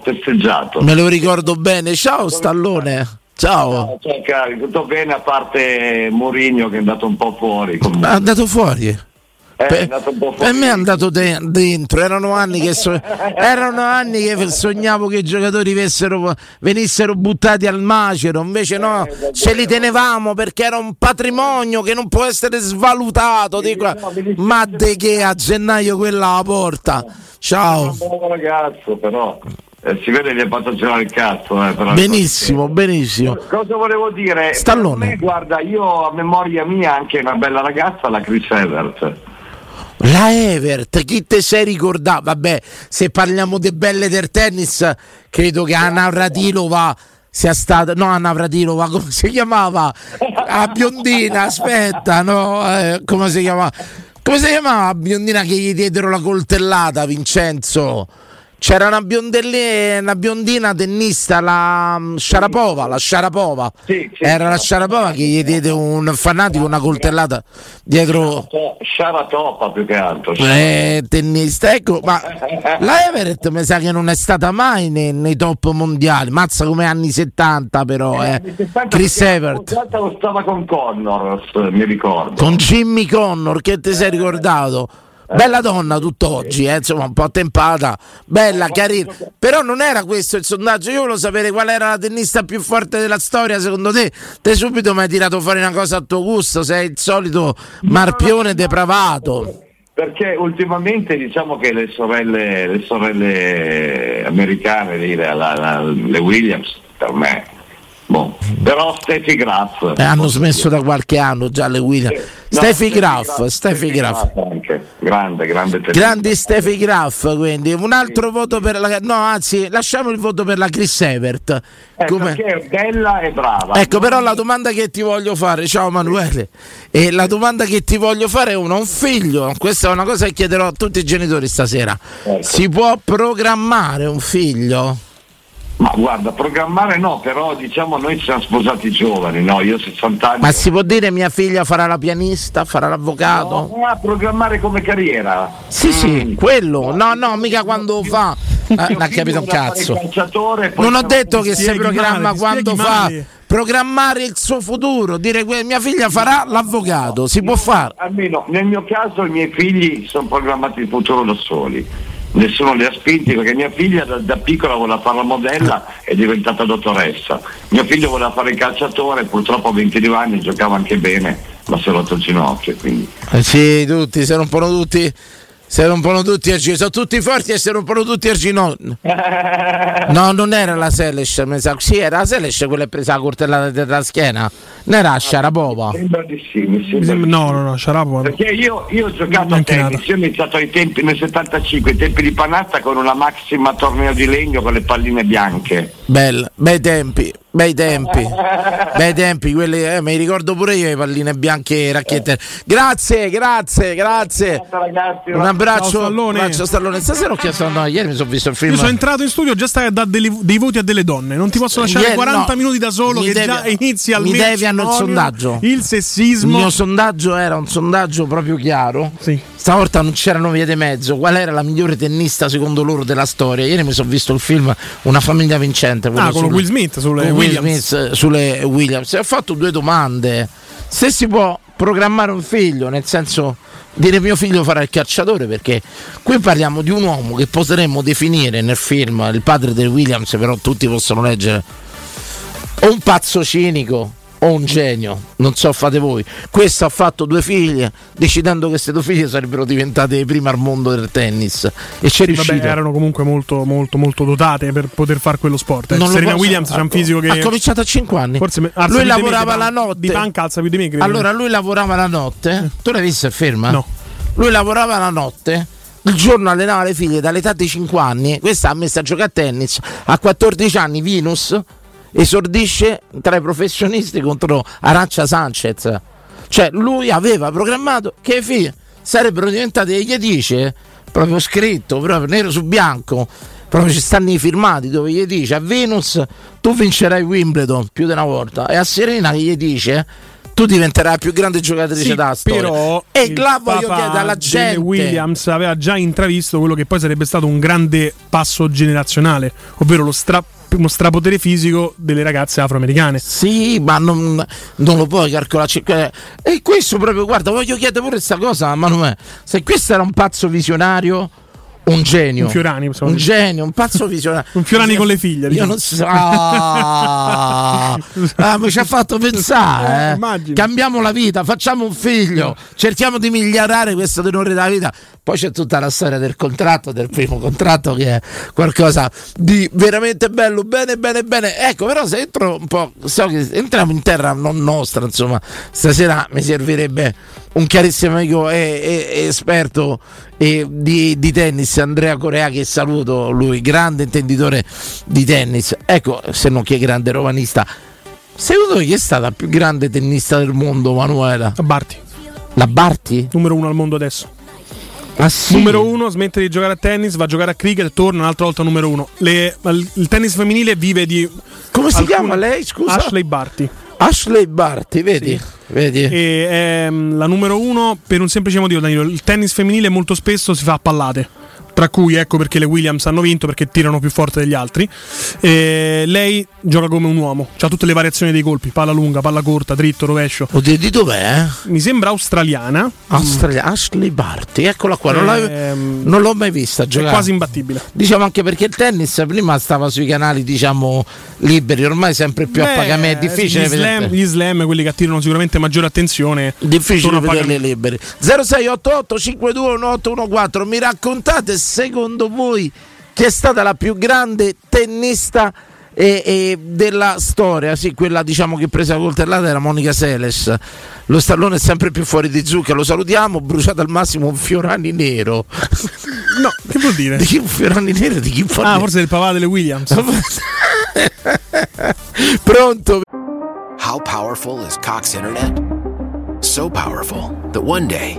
festeggiato. Me lo ricordo bene. Ciao Stallone. Ciao. Ciao cari, tutto bene a parte Mourinho che è andato un po' fuori. È andato fuori. Eh, è fuori. Per me è andato de- dentro, erano anni, che so- erano anni che sognavo che i giocatori vessero- venissero buttati al macero, invece no, ce li tenevamo perché era un patrimonio che non può essere svalutato. di qua. Ma de che a gennaio quella alla porta. Ciao. ragazzo, però eh, si vede che ha fatto girare il cazzo. eh, Benissimo, benissimo. Cosa volevo dire? Stallone. Per me, guarda, io a memoria mia anche una bella ragazza, la Chris Evert. La Evert, chi te sei ricordato? Vabbè, se parliamo di belle del tennis, credo che Anna Vratilova sia stata. No, Anna Vratilova, come si chiamava? La biondina, aspetta, no, eh, come si chiamava? Come si chiamava la biondina che gli diedero la coltellata, Vincenzo? C'era una, una biondina tennista, la mm, Sharapova, la Sharapova. Era la Sharapova che gli diede un fanatico una coltellata dietro Sharatopa più che altro. eh, tennista, ecco, ma la Everett mi sa che non è stata mai nei, nei top mondiali, mazza come anni 70 però, eh. Chris L'altra lo stava con Connors, mi ricordo. con Jimmy Connor, che ti sei ricordato? Bella donna tutt'oggi, eh, insomma, un po' attempata, bella, carina. Però non era questo il sondaggio. Io volevo sapere qual era la tennista più forte della storia, secondo te. Te subito mi hai tirato fuori una cosa a tuo gusto, sei il solito marpione depravato. Perché ultimamente diciamo che le sorelle, le sorelle americane, la- la- le Williams, per me, boh. però Steffi Graf. Eh, hanno smesso da qualche anno già le Williams. No, Steffi Steffi Graf, Steffi Graf. Grande, grande. Grandi Steffi Graf, quindi un altro voto per la no, anzi, lasciamo il voto per la Chris Evert. Eh, Come- perché è bella e brava. Ecco, però la domanda che ti voglio fare, ciao Manuele, e la domanda che ti voglio fare è una, un figlio, questa è una cosa che chiederò a tutti i genitori stasera. Ecco. Si può programmare un figlio? Ma guarda, programmare no, però diciamo noi ci siamo sposati giovani, no? Io ho 60 anni. Ma si può dire mia figlia farà la pianista, farà l'avvocato? No, a programmare come carriera. Sì, sì, quello. No, no, mica quando fa. Non ha capito un cazzo. Non ho detto che si programma male, quando fa male. programmare il suo futuro, dire que- mia figlia farà l'avvocato, si può fare. Almeno nel mio caso i miei figli sono programmati il futuro da soli. Nessuno li ha spinti perché mia figlia da, da piccola voleva fare la modella e è diventata dottoressa. Mio figlio voleva fare il calciatore, purtroppo a 22 anni giocava anche bene, ma si è rotto il ginocchio. Quindi. Eh sì, tutti, si rompono tutti. Si rompono tutti a ginocchio, sono tutti forti e si rompono tutti a ginocchio. No, non era la Selesh, mi sa. Sì, era la Selesh quella presa la coltellata della schiena. Non era Sharapova. Sembra di sì, mi sembra di no, no, no, Sharapova. no. Perché io, io ho giocato a tennis, io ho iniziato ai tempi nel 75, ai tempi di Panatta con una maxima torneo di legno con le palline bianche. Bella, bei tempi, bei tempi, bei tempi, quelli, eh, mi ricordo pure io le palline bianche e racchette. Grazie, grazie, grazie. Un abbraccio, Ciao, Stallone. un abbraccio Stallone. Stasera ho chiesto, no, ieri mi sono visto il film. Io sono entrato in studio già stai a dare dei voti a delle donne. Non ti posso lasciare Ieri- 40 no, minuti da solo mi che devi- già inizia al mi devi hanno il sondaggio. Il Il sessismo. mio sondaggio era un sondaggio proprio chiaro. Sì. Stavolta non c'erano vie di mezzo. Qual era la migliore tennista secondo loro della storia? Ieri mi sono visto il film Una famiglia vincente. Quello Ah, con sulle- Will Smith sulle Williams. Smith, eh, sulle Williams. E ho fatto due domande. Se si può programmare un figlio, nel senso dire mio figlio farà il calciatore, perché qui parliamo di un uomo che potremmo definire nel film il padre del Williams, però tutti possono leggere o un pazzo cinico o un genio, non so fate voi. Questo ha fatto due figlie, decidendo che queste due figlie sarebbero diventate le prime al mondo del tennis e ci è Vabbè, erano comunque molto, molto, molto dotate per poter fare quello sport. eh. Non Serena posso- Williams c'ha un fisico che. ha cominciato a 5 anni. Forse me- lui lavorava la notte. Di panca alza più di me, credo. Allora lui lavorava la notte. Tu l'hai il film? No. Lui lavorava la notte. Il giorno allenava le figlie dall'età di 5 anni. Questa ha messo a giocare a tennis. A 14 anni Venus esordisce tra i professionisti contro Arancia Sanchez. Cioè lui aveva programmato che le figlie sarebbero diventate, gli dice, proprio scritto, proprio nero su bianco, proprio ci stanno i firmati dove gli dice a Venus tu vincerai Wimbledon più di una volta e a Serena gli dice tu diventerai la più grande giocatrice Sì, storia. però e il là voglio chiedere alla gente Williams aveva già intravisto quello che poi sarebbe stato un grande passo generazionale, ovvero lo stra- uno strapotere fisico delle ragazze afroamericane. Sì, ma non, non lo puoi calcolare. eh, E questo proprio, guarda, voglio chiedere pure questa cosa a Manuel. Se questo era un pazzo visionario, un genio. Un Fiorani, Un genio, un pazzo visionario. Un Fiorani con le figlie. Io diciamo. non so. Ah, Ah, mi ci ha fatto pensare. Eh, eh. Cambiamo la vita, facciamo un figlio, cerchiamo di migliorare questo tenore della vita. Poi c'è tutta la storia del contratto, del primo contratto, che è qualcosa di veramente bello. Bene, bene, bene. Ecco, però se entro un po', so che entriamo in terra non nostra, insomma, stasera mi servirebbe un carissimo amico e, e- esperto e di, di tennis, Andrea Corea, che saluto, lui grande intenditore di tennis. Ecco, se non che grande romanista. Secondo voi chi è stata la più grande tennista del mondo, Manuela? La Barti. La Barti? Numero uno al mondo adesso. Ah, sì? Numero uno, smette di giocare a tennis, va a giocare a cricket, torna un'altra volta numero uno. Le- il tennis femminile vive di. Come si alcune- chiama lei, scusa? Ashley Barty. Ashley Barty, vedi? Vedi? E mm, la numero uno per un semplice motivo, Danilo. Il tennis femminile molto spesso si fa a pallate. Tra cui ecco perché le Williams hanno vinto perché tirano più forte degli altri. E lei gioca come un uomo, ha tutte le variazioni dei colpi: palla lunga, palla corta, dritto, rovescio. Oddio, di dov'è? Mi sembra australiana. Australia- Ashley Barty, eccola qua, non, Ehm, non l'ho mai vista È giocare. quasi imbattibile. Diciamo anche perché il tennis prima stava sui canali, diciamo, liberi, ormai sempre più a Beh, pagamento, è difficile Gli slam, gli slam, quelli che attirano sicuramente maggiore attenzione. Difficile a vederli liberi. 0688 52 1814 Mi raccontate secondo voi chi è stata la più grande tennista eh, eh, della storia? Sì, quella diciamo che presa la coltellata era Monica Seles. Lo stallone è sempre più fuori di zucca, lo salutiamo, bruciato al massimo un Fiorani nero. No, che vuol dire? Di chi un Fiorani nero? Di chi Ah, forse del papà delle Williams. Pronto? How powerful is Cox Internet? So powerful that one day,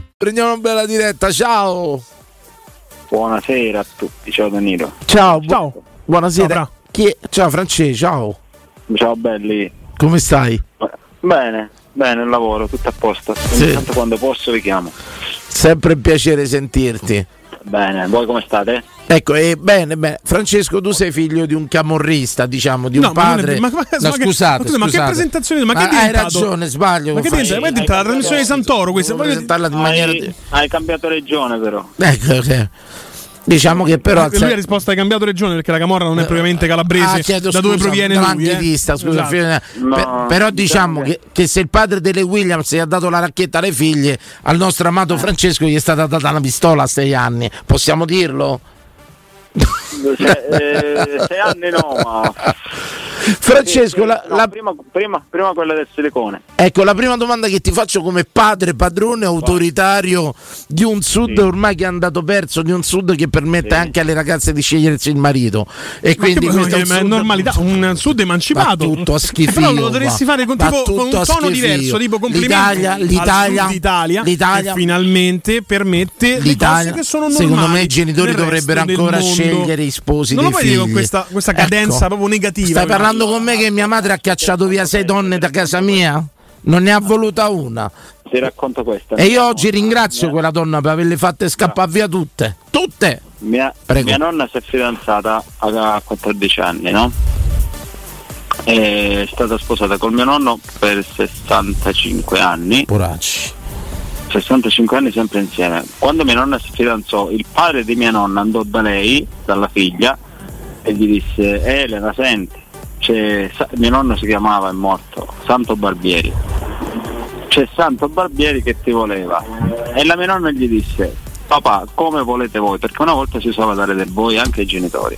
Prendiamo una bella diretta, ciao. Buonasera a tutti, ciao Danilo. Ciao, bu- Buonasera. Ciao, Chi è? Ciao Francesco, ciao. Ciao belli. Come stai? Bene, bene, il lavoro, tutto a posto. Sì. Ogni tanto quando posso vi chiamo. Sempre un piacere sentirti. Bene, voi come state? Ecco, e bene, bene. Francesco, tu sei figlio di un camorrista, diciamo, di un No, ma padre. ma- ma- no, ma che- scusate, ma scusa, ma che presentazione- ma che è hai ragione, sbaglio. Ma che diventa? Ma è diventata la trasmissione di Santoro questa? Voglio- presentarla in maniera Hai, hai cambiato regione però. Ecco, sì. Diciamo che però lui ha risposto hai cambiato regione perché la Camorra non è propriamente calabrese Ah, chiedo da dove scusa, proviene lui eh. lista, scusa, Esatto. No, per- però diciamo che, che se il padre delle Williams gli ha dato la racchetta alle figlie, al nostro amato Francesco gli è stata data una pistola a sei anni, possiamo dirlo? Se- eh, sei anni no, ma. Francesco, la- No, la- prima, prima, prima quella del silicone. Ecco, la prima domanda che ti faccio come padre, padrone autoritario di un sud ormai che è andato perso, di un sud che permette anche alle ragazze di scegliersi il marito. E Ma che quindi poi- questo è un ma è sud- normalità, un sud emancipato. Va tutto a schifio, Però lo dovresti fare con, tipo, con un tono schifio. diverso, tipo complimenti L'Italia- al l'Italia- l'Italia- che finalmente permette le L'Italia, cose che sono normali. secondo me i genitori dovrebbero ancora scegliere i sposi Non lo dei puoi dire con questa, questa Ecco. cadenza proprio negativa. Stai parlando con me che mia madre ha cacciato via sei donne da casa mia? Non ne ha voluta una. Ti racconto questa. E io oggi ringrazio quella donna per averle fatte scappare via tutte. Tutte! Mia, mia nonna si è fidanzata a 14 anni, no? È stata sposata col mio nonno per 65 anni. Poracci. 65 anni sempre insieme. Quando mia nonna si fidanzò, il padre di mia nonna andò da lei, dalla figlia, e gli disse: Elena, senti, c'è, mio nonno si chiamava, è morto, Santo Barbieri. C'è Santo Barbieri che ti voleva. E la mia nonna gli disse: Papà, come volete voi? Perché una volta si usava dare del voi anche ai genitori.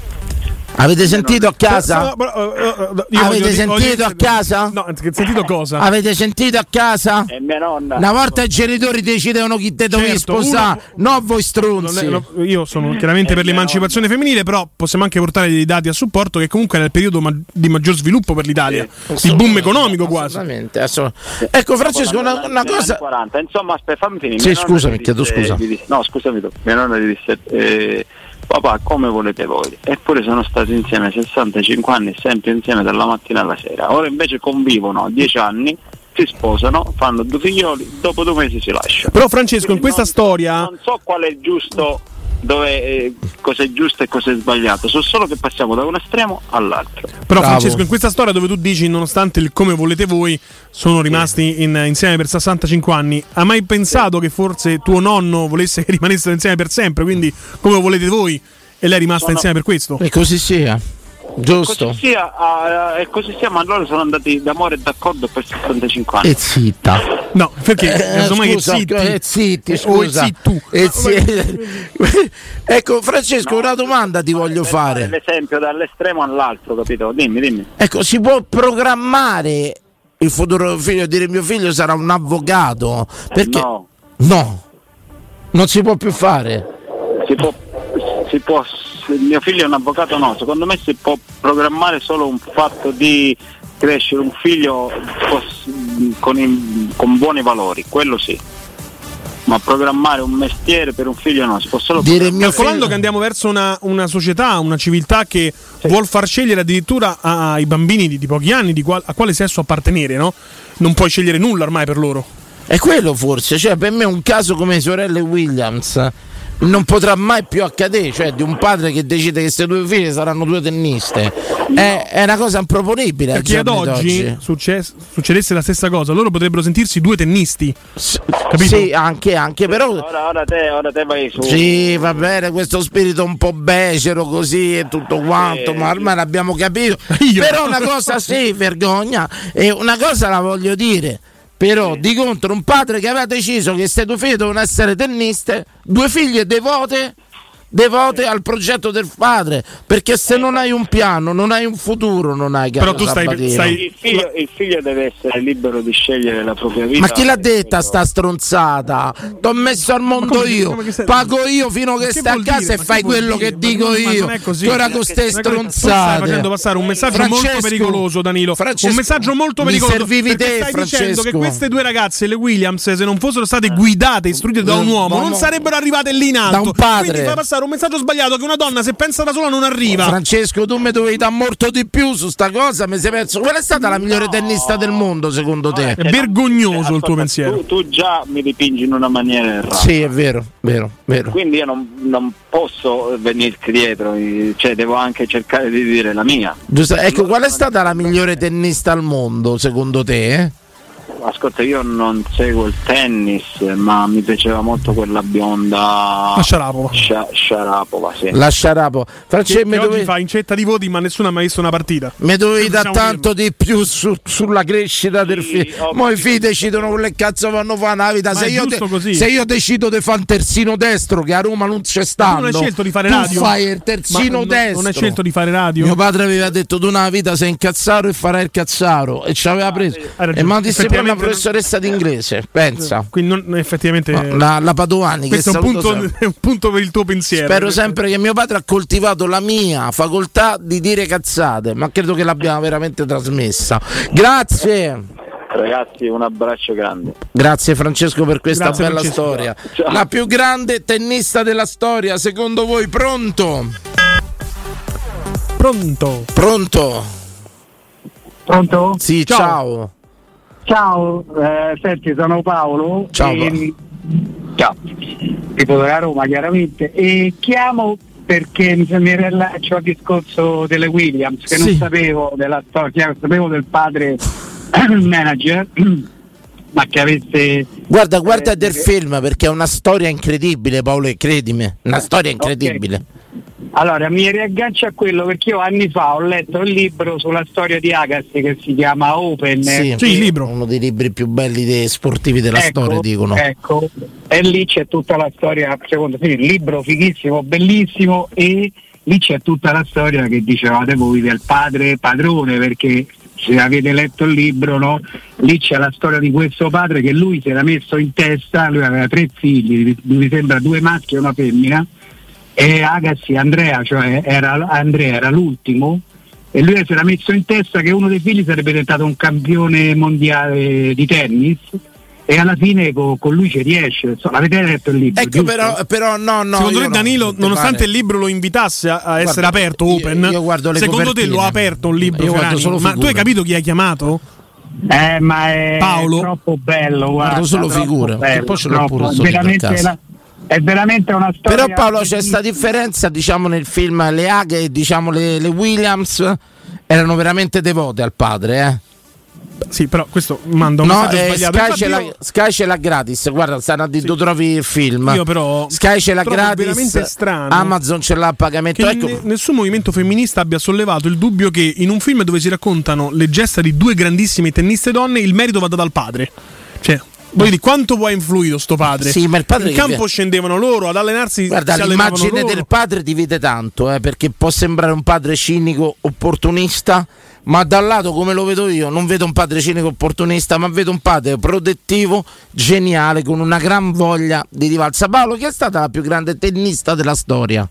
Avete sentito a casa? Eh, eh, Avete sentito a casa? No, sentito cosa? Avete sentito a casa? E mia nonna. Una volta i genitori decidevano chi te dovevi Certo, sposare, no voi Non stronzi. è- no, io sono chiaramente per l'emancipazione femminile, però possiamo anche portare dei dati a supporto che comunque era il periodo ma- di maggior sviluppo per l'Italia, di boom economico quasi. Assolutamente, assolut- Ecco Francesco, una, una cosa... 40. Insomma, aspetta, fammi finire. Sì, scusami, chiedo scusa. no, scusami. Mia nonna gli disse, eh, papà, come volete voi? Eppure sono stati insieme 65 anni, sempre insieme dalla mattina alla sera. Ora invece convivono a 10 anni, si sposano, fanno due figlioli, dopo due mesi si lasciano. Però Francesco, in Quindi questa non- storia Non so qual è il giusto, dove, eh, cosa è giusto e cosa è sbagliato, so solo che passiamo da un estremo all'altro. Però Francesco, in questa storia dove tu dici nonostante il come volete voi sono rimasti in- insieme per 65 anni, hai mai pensato che forse tuo nonno volesse che rimanessero insieme per sempre, quindi come volete voi e lei è rimasta Sono- insieme per questo? E così sia. Giusto. Così sia, ah, e così sia, ma loro sono andati d'amore e d'accordo per 65 anni. E zitta. No, perché Eh, casomai che scusa, zitti. eh, zitti, O scusa. E zi- ecco Francesco, una domanda ti voglio fare. L'esempio dall'estremo all'altro, capito? Dimmi, dimmi. Ecco, si può programmare il futuro figlio, dire mio figlio sarà un avvocato? Perché No. no, non si può più fare. Si può, si può, mio figlio è un avvocato no, secondo me si può programmare solo un fatto di crescere un figlio con, i- con buoni valori, quello sì. Ma programmare un mestiere per un figlio no, si può solo Calcolando che andiamo verso una, una società, una civiltà che vuol far scegliere addirittura ai bambini di, di pochi anni di qual- a quale sesso appartenere, no? Non puoi scegliere nulla ormai per loro. È quello forse, cioè per me un caso come le sorelle Williams non potrà mai più accadere, cioè di un padre che decide che queste due figlie saranno due tenniste. È, è una cosa improponibile. Perché ad oggi succes- succedesse la stessa cosa, loro potrebbero sentirsi due tennisti. Capito? Sì, anche, anche, però Ora, ora te, ora te vai su. Sì, va bene, questo spirito un po' becero così e tutto quanto, ma ormai l'abbiamo capito. Però una cosa sì, vergogna, e una cosa la voglio dire. Però di contro un padre che aveva deciso che queste due figlie dovevano essere tenniste, due figlie devote, devote al progetto del padre, perché se non hai un piano, non hai un futuro, non hai Però tu stai- stai- Il figlio, il figlio deve essere libero di scegliere la propria vita. Ma chi l'ha detta sta stronzata? T'ho messo al mondo come- io, come pago io fino che che stai a casa dire? e Ma fai quello dire? che Ma dico ma io. così. Che ora con ste Tu stai stronzate. facendo passare un messaggio molto Francesco, pericoloso, Danilo. Francesco, un messaggio molto pericoloso. servivi te, stai dicendo Francesco. che queste due ragazze, le Williams, se non fossero state guidate istruite da un uomo, ma- non ma- sarebbero arrivate lì in alto. Da un padre. Quindi fai passare un messaggio sbagliato che una donna, se pensa da sola, non arriva. Francesco, tu mi dovevi dar molto di più su sta cosa, mi sei perso. Qual è stata la migliore tennista del mondo secondo te? È vergognoso il tuo pensiero. Tu, tu già mi dipingi in una maniera errata. Sì, è vero, vero, vero. Quindi io non, non posso venirti dietro, eh, cioè devo anche cercare di dire la mia. Giusto. Ecco, qual è stata la migliore tennista al mondo secondo te? Ascolta, io non seguo il tennis, ma mi piaceva molto quella bionda. La Sharapova. Sha- Sharapova, sì. La Sciarapo. Francesco, Che mi oggi dovevi, fa incetta di voti, ma nessuno ha mai visto una partita. mi dovevi dare tanto di più su- sulla crescita del figlio. Mo' i figli decidono quello che cazzo vanno a fare nella vita. Se io, così. se io decido di fare un terzino destro, che a Roma non c'è stanno, non hai scelto di fare tu radio? fai il terzino Ma non- destro. Non hai scelto di fare radio? Mio padre aveva detto tu nella vita sei incazzaro e farai il cazzaro e ci aveva preso Hai ragione. e mi ha disse pure una Effettivamente professoressa di inglese pensa Quindi non- effettivamente. No, la, la Padovani che questo è un, punto, è un punto per il tuo pensiero. spero sempre che mio padre ha coltivato la mia facoltà di dire cazzate ma credo che l'abbiamo veramente trasmessa grazie Ragazzi, un abbraccio grande. Grazie Francesco per questa Grazie, bella Francesco. storia. Ciao. La più grande tennista della storia, secondo voi, pronto? Pronto? Pronto? Pronto? Sì, ciao. Ciao, eh, senti, sono Paolo. Ciao, e- Ciao. Tipo della Roma, chiaramente. E chiamo perché mi mi rilaccio al discorso delle Williams, che Sì. non sapevo della storia, sapevo del padre il manager, ma che avesse Guarda, guarda del film perché è una storia incredibile, Paolo, e credimi, una storia incredibile. Allora, mi riaggancio a quello perché io anni fa ho letto il libro sulla storia di Agassi che si chiama Open. Sì, che- Uno dei libri più belli dei sportivi della Ecco, storia, dicono. Ecco, e lì c'è tutta la storia, secondo me, il libro fighissimo, bellissimo e lì c'è tutta la storia che dicevate voi del padre padrone perché se avete letto il libro, no? lì c'è la storia di questo padre che lui si era messo in testa, lui aveva tre figli, mi sembra due maschi e una femmina, e Agassi Andrea, cioè era, Andrea era l'ultimo, e lui si era messo in testa che uno dei figli sarebbe diventato un campione mondiale di tennis e alla fine co- con lui ci riesce. Insomma, avete letto il libro? Ecco, però, però no, no. Secondo te Danilo, non nonostante pare. il libro lo invitasse a, a essere Guarda, aperto io- open, io guardo le secondo te copertine. lo ha aperto un libro? Io guardo Ferrari? solo Ma tu hai capito chi hai chiamato? Eh, ma è Paolo? troppo bello, guarda, Guardo solo figure, bello, che poi ce l'ho pure veramente la- è veramente una storia. Però Paolo c'è questa differenza, diciamo nel film le Aghe e diciamo le, le Williams erano veramente devote al padre, eh. Sì, però questo manda un No, messaggio eh, sbagliato. Sky, ce l'ha, io- Sky ce l'ha gratis. Guarda, stanno a dire tu trovi il film. Io però Sky ce l'ha gratis. veramente strano Amazon ce l'ha a pagamento. Ecco, ne- nessun movimento femminista abbia sollevato il dubbio che in un film dove si raccontano le gesta di due grandissime tenniste donne il merito vada dal padre. Cioè, voglio dire, quanto può ha influito sto padre? Sì, ma il padre in campo vi- scendevano loro, ad allenarsi Guarda, l'immagine del padre divide tanto, eh, perché può sembrare un padre cinico, opportunista, ma dal lato come lo vedo io, non vedo un padre cinico opportunista, ma vedo un padre protettivo, geniale, con una gran voglia di rivalsa. Paolo, chi è stata la più grande tennista della storia?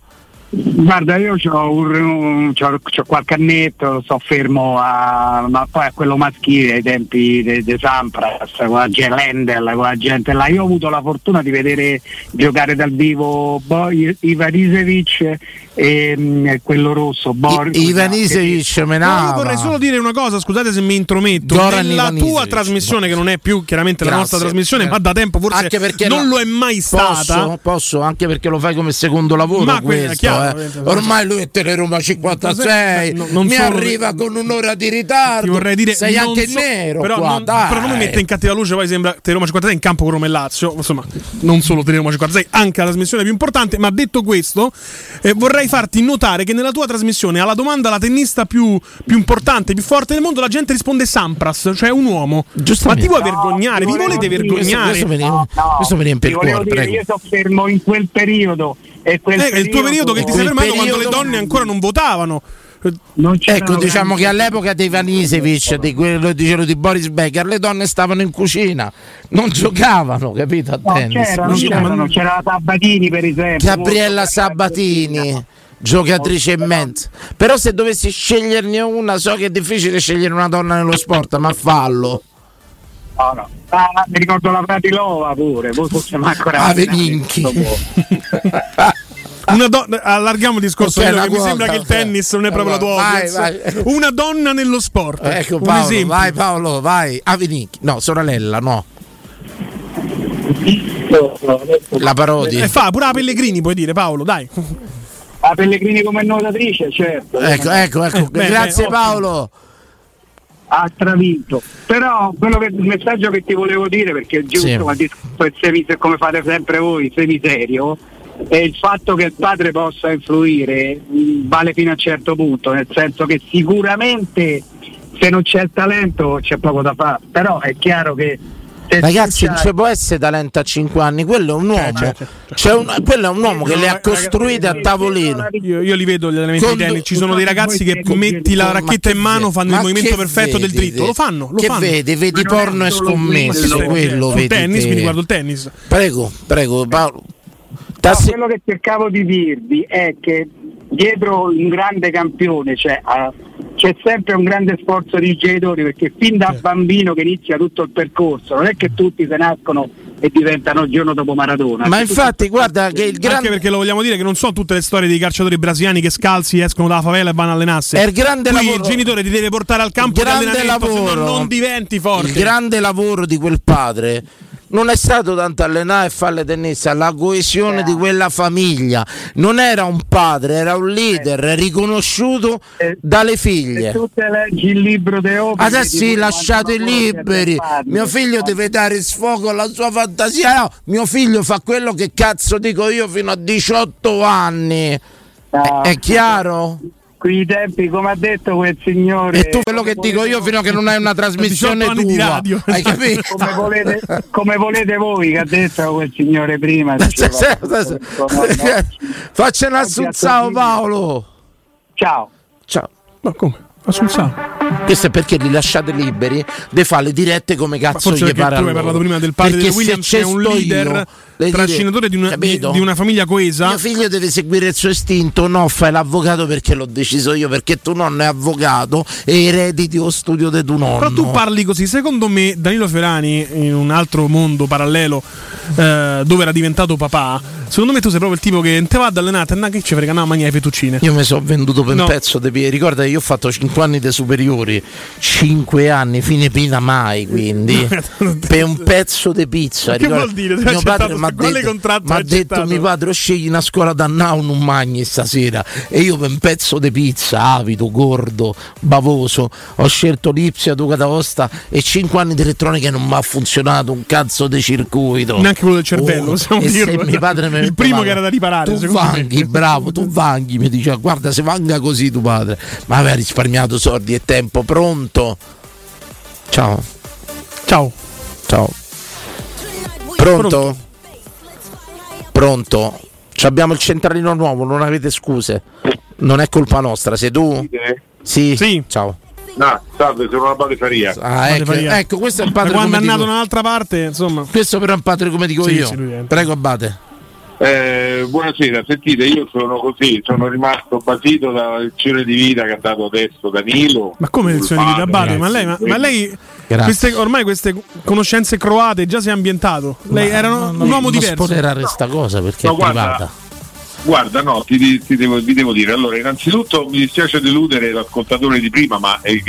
Guarda, io ho qualche annetto, sto fermo a, ma poi a quello maschile ai tempi di Sampras, con la gente Lendel, con la gente là. Io ho avuto la fortuna di vedere giocare dal vivo Bo- Ivanisevic e mm, quello rosso, Bor- Ivanisevic No, io menava. vorrei solo dire una cosa, scusate se mi intrometto. Goran Nella Ivanisevic. tua trasmissione, che non è più chiaramente la Grazie. nostra trasmissione, Eh. ma da tempo forse non la- lo è mai stata. Posso, posso, anche perché lo fai come secondo lavoro Ma que- questo, eh. Ormai lui è Teleroma 56. No, non mi solo- arriva con un'ora di ritardo. Ti vorrei dire sei anche so- nero però, qua, non, dai. però non mi mette in cattiva luce poi sembra Roma 56 in campo con Roma e Lazio insomma non solo Roma 56 anche la trasmissione più importante ma detto questo eh, vorrei farti notare che nella tua trasmissione alla domanda la tennista più, più importante più forte del mondo la gente risponde Sampras cioè un uomo ma ti vuoi vergognare vi volete vergognare Questo mi riempie- questo mi riempie Ti il cuore, dire, prego. io sono fermo in quel periodo. E quel Eh, è il tuo periodo che ti sei fermato quando le donne ancora non votavano Ecco, diciamo che all'epoca dei Vanisevic, di quello dicevano di Boris Becker, le donne stavano in cucina, non giocavano, capito? A No, tennis. c'erano, Non c'erano, c'era Sabatini per esempio. Gabriella Sabatini, giocatrice immensa. Però se dovessi sceglierne una, so che è difficile scegliere una donna nello sport, ma fallo. No, no. Ah, mi ricordo la Pratilova pure, voi forse manco Ah, Veninchi. Una donna, allarghiamo il discorso. Ok, Lilo, una che mi sembra che il tennis non è proprio la tua Vai, vai. Una donna nello sport. Ecco Un Paolo, esempio. vai Paolo, vai. Avenicchi. No, sorella, no. La parodia. E fa pure la Pellegrini, puoi dire Paolo, dai. La Pellegrini come nuotatrice, certo. Ecco, ecco, ecco. Eh, beh, Grazie beh, Paolo. Ha stravinto. Però quello che, il messaggio che ti volevo dire, perché è giusto, Sì. ma discorso come fate sempre voi, semiserio, è il fatto che il padre possa influire vale fino a un certo punto, nel senso che sicuramente se non c'è il talento c'è poco da fare, però è chiaro che Ragazzi, non ci può essere talento a 5 anni, quello è un uomo. C'è un- quello è un uomo che le ha costruite a tavolino. Io, io li vedo gli allenamenti Con- di tennis. Ci sono dei ragazzi che metti la racchetta che in mano, fanno il movimento perfetto del vedi dritto. te? Lo fanno, lo che fanno. vedi? Vedi porno e scommesse, quello vedi tennis, te. quindi guardo il tennis. Prego, prego Paolo. No, quello che cercavo di dirvi è che dietro un grande campione cioè, ah, c'è sempre un grande sforzo dei genitori perché fin da bambino che inizia tutto il percorso non è che tutti se nascono e diventano il giorno dopo Maradona. Ma infatti, guarda che il Anche grande perché lo vogliamo dire che non sono tutte le storie dei calciatori brasiliani che scalzi escono dalla favela e vanno a allenarsi. È il grande Qui lavoro- il genitore ti deve portare al campo di grande allenamento, se no lavoro. non diventi forte. Il grande lavoro di quel padre non è stato tanto allenare e fare le tenniste, la coesione di quella famiglia. Non era un padre, era un leader riconosciuto dalle Se figlie. tu te leggi il libro di Open Adesso sì, lasciate liberi. Mio figlio deve dare sfogo alla sua fantasia. No, mio figlio fa quello che cazzo dico io fino a 18 anni. È, è chiaro? Qui i tempi, come ha detto quel signore. E tu quello che dico io fino a che non hai una trasmissione 18 anni di tua. radio. Hai capito? Come volete, come volete voi, che ha detto quel signore prima. Faccia un assunzao Paolo. Ciao. Ciao. Ma come? Assunzao. Questo è perché li lasciate liberi di fare le dirette come cazzo gli pare tu hai parlato prima del padre Perché di Williams che è un leader io, trascinatore di una, di, di una famiglia coesa. Mio figlio deve seguire il suo istinto, no, fai l'avvocato perché l'ho deciso io, perché tuo nonno è avvocato e erediti lo studio di tuo nonno. Però tu parli così, secondo me Danilo Ferrani in un altro mondo parallelo eh, dove era diventato papà, secondo me tu sei proprio il tipo che te va ad allenare, che ci frega, no, mangia le fettuccine. Io mi sono venduto per No. un pezzo di piede. Ricorda che io ho fatto 5 anni di superiori, 5 anni, fine pena mai, quindi per un pezzo di pizza. Che Ricorda- vuol dire? Mio padre accettato- mi ha detto, mio padre scegli una scuola da now non mangi stasera e io per un pezzo di pizza avido, gordo, bavoso ho scelto l'Ipsia Ducata Osta e 5 anni di elettronica non mi ha funzionato un cazzo di circuito Neanche quello del cervello, Oh, possiamo e dirlo. mio padre mi Il primo che era da riparare, tu secondo me. vanghi bravo tu vanghi mi diceva guarda se vanga così tuo padre ma aveva risparmiato soldi e tempo pronto. Ciao. Ciao. Ciao. Pronto? Pronto? Ci abbiamo il centralino nuovo non avete scuse. Non è colpa nostra sei tu? Sì, ciao. No, salve, sono una batiferia. Ah, ecco, ecco, questo è il padre Da quando è dico- da un'altra parte, insomma. Questo però è un padre come dico Sì, io. sì. Prego Abate. Eh, buonasera, sentite, io sono così, sono rimasto basito dalla lezione di vita che ha dato adesso Danilo. Ma come lezioni di vita Abate? Ma lei, ma, ma lei queste, ormai queste conoscenze croate già si è ambientato. Lei Ma era no, un no, uomo non diverso. spoilerare sta cosa perché No, è guarda, privata. Guarda, no, ti, ti- ti devo, vi devo dire. Allora, innanzitutto mi dispiace deludere l'ascoltatore di prima, ma eh,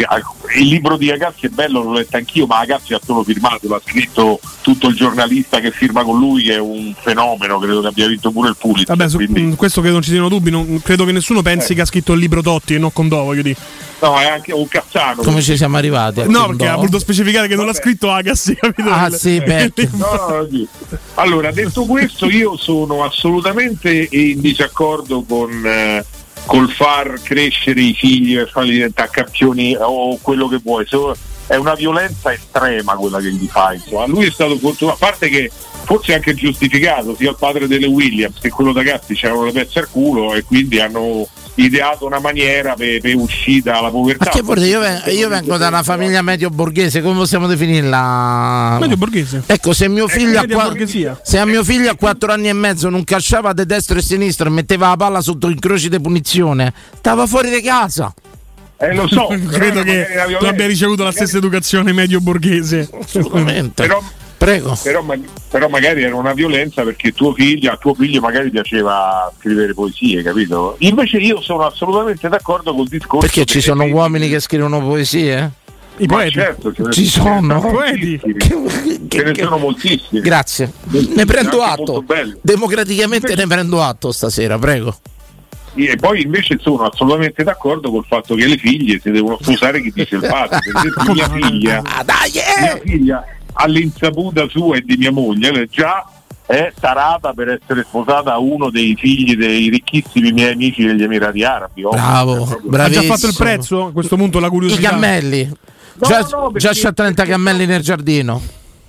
il libro di Agazzi è bello, l'ho letto anch'io, ma Agazzi ha solo firmato, l'ha scritto tutto il giornalista che firma con lui, che è un fenomeno, credo che abbia vinto pure il Pulitzer. Vabbè, su mm, questo credo non ci siano dubbi. non- credo che nessuno pensi Eh. che ha scritto il libro Totti e non Condò, voglio dire. No, è anche un cazzano. Come ci siamo arrivati? a No, Condò? perché ha voluto specificare che non l'ha scritto Agassi, capito? Ah, Il- sì, beh. il- No, no, no. Allora, detto questo, io sono assolutamente in disaccordo con eh, col far crescere i figli per farli diventare campioni o quello che vuoi. Se- È una violenza estrema quella che gli fa. Insomma. Lui è stato fortunato, a parte che forse anche giustificato, sia il padre delle Williams che quello da Gatti c'erano le pezze al culo e quindi hanno ideato una maniera per, per uscire dalla povertà. Ma che vuol dire? Io, ven- io vengo da una famiglia medio borghese, come possiamo definirla? Medio borghese. Ecco, se mio figlio, a borghesia. se a mio figlio a 4 anni e mezzo non calciava di destra e sinistra e metteva la palla sotto i croci di punizione, stava fuori di casa. Eh, lo so, credo che tu abbia ricevuto la stessa educazione medio borghese. Assolutamente. Però, Prego. Però, ma- però magari era una violenza perché tuo figlio, a tuo figlio magari piaceva scrivere poesie, capito? Invece io sono assolutamente d'accordo col discorso. Perché ci sono uomini che scrivono poesie? I Ma poeti. certo, ce ne- Ci sono? moltissimi. Ce ne sono moltissimi. Grazie. Ne prendo atto. Democraticamente ne prendo atto stasera, prego. E poi invece sono assolutamente d'accordo col fatto che le figlie si devono sposare chi dice il padre. Per esempio mia figlia, mia figlia all'insaputa sua e di mia moglie, lei già è tarata per essere sposata a uno dei figli dei ricchissimi miei amici degli Emirati Arabi. Oh, Bravo, è proprio- Ha già bravissimo. fatto il prezzo? A questo punto la I curiosità. cammelli. No, già no, già c'ha 30 cammelli nel giardino.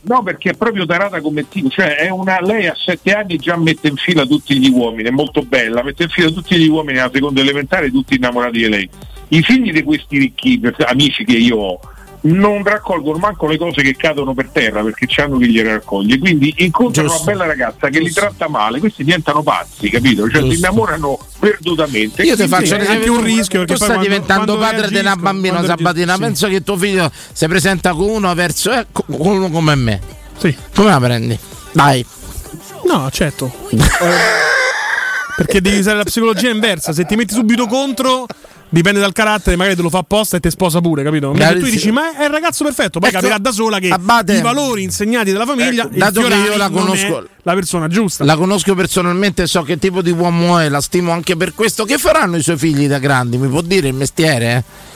No, perché è proprio tarata come tipo, cioè è una, lei a sette anni già mette in fila tutti gli uomini, è molto bella, mette in fila tutti gli uomini alla seconda elementare, tutti innamorati di lei. I figli di questi ricchi amici che io ho non raccolgono manco le cose che cadono per terra perché c'hanno chi gliele raccoglie, quindi incontrano Giusto. una bella ragazza che li tratta male, questi diventano pazzi, capito? Cioè si Giusto. innamorano perdutamente. Io ti faccio anche un rischio Tu perché stai poi quando- diventando quando padre di una bambina Sabatina. reagiscono, Penso che tuo figlio si presenta con uno verso eh, co- con uno come me. Sì. Come la prendi? Dai. No, accetto. Perché devi usare la psicologia inversa. Se ti metti subito contro, dipende dal carattere, magari te lo fa apposta e ti sposa pure, capito? Mentre tu dici, ma è il ragazzo perfetto, poi Ecco, capirà da sola che Abate. i valori insegnati dalla famiglia, il dato che io la conosco- la persona giusta. La conosco personalmente, so che tipo di uomo è, la stimo anche per questo. Che faranno i suoi figli da grandi? Mi può dire il mestiere? eh?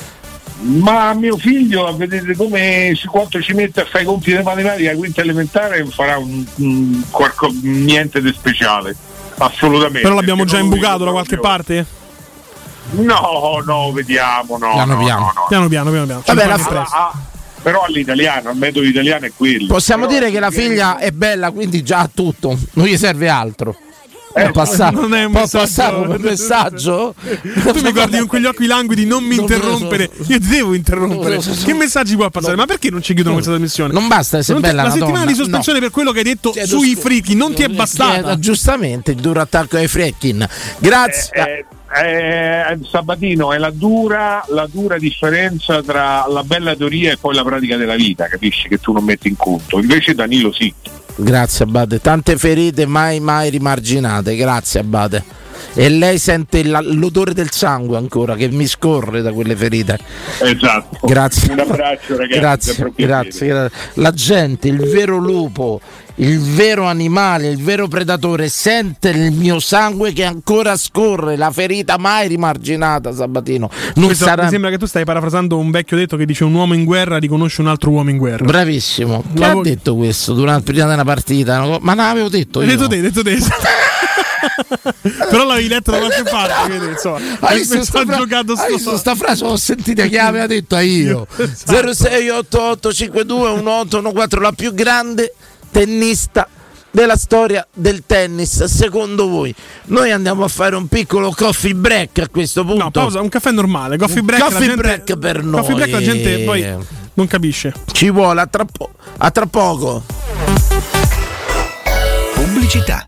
Ma mio figlio, a vedere come quanto ci mette a fare i conti di matematica, quinta elementare, farà un, un qualco- niente di speciale. Assolutamente. Però l'abbiamo già imbucato da qualche parte? No, no, vediamo, no. Piano no, piano. no, no. Piano piano, piano piano. Vabbè, la presto. Ah, però all'italiano, il metodo italiano è quello. Possiamo Però- dire che la figlia è bella, quindi già ha tutto, non gli serve altro. Eh, può passare, non è un può messaggio. passare come messaggio? Tu mi guardi con quegli occhi languidi, non mi Non lo so. interrompere. Io ti devo interrompere. Non so. Che messaggi può passare? Ma perché non ci chiudono questa trasmissione? Non basta essere Non bella la una settimana donna, di sospensione no. per quello che hai detto Chiedo sui scusa. friki non ti è bastata. Eh, giustamente, il duro attacco ai Freckin. Grazie. Eh, eh, Sabatino è la dura, la dura differenza tra la bella teoria e poi la pratica della vita, capisci? Che tu non metti in conto. Invece Danilo sì. Grazie Abate, tante ferite mai mai rimarginate, grazie Abate. E lei sente la- l'odore del sangue ancora che mi scorre da quelle ferite. Esatto. Grazie. Un abbraccio ragazzi. Grazie, grazie, grazie. La gente, il vero lupo, il vero animale, il vero predatore sente il mio sangue che ancora scorre, la ferita mai rimarginata, Sabatino. Non Questo sarà Mi sembra che tu stai parafrasando un vecchio detto che dice un uomo in guerra riconosce un altro uomo in guerra. bravissimo. Chi La ha detto questo durante prima della partita? Ma non l'avevo detto io. Detto te, detto te. Però l'avevi letto da qualche parte, quindi, insomma. Hai visto sta, fra- giocato hai visto sto sta frase? Ho sentito che aveva detto a io. Esatto. 0688521814, la più grande tennista della storia del tennis, secondo voi? Noi andiamo a fare un piccolo coffee break a questo punto. No, pausa, un caffè normale. Coffee break, Coffee la gente, break per noi. Coffee break la gente poi non capisce. Ci vuole a tra, po- a tra poco. Pubblicità.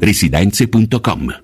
residenze.com.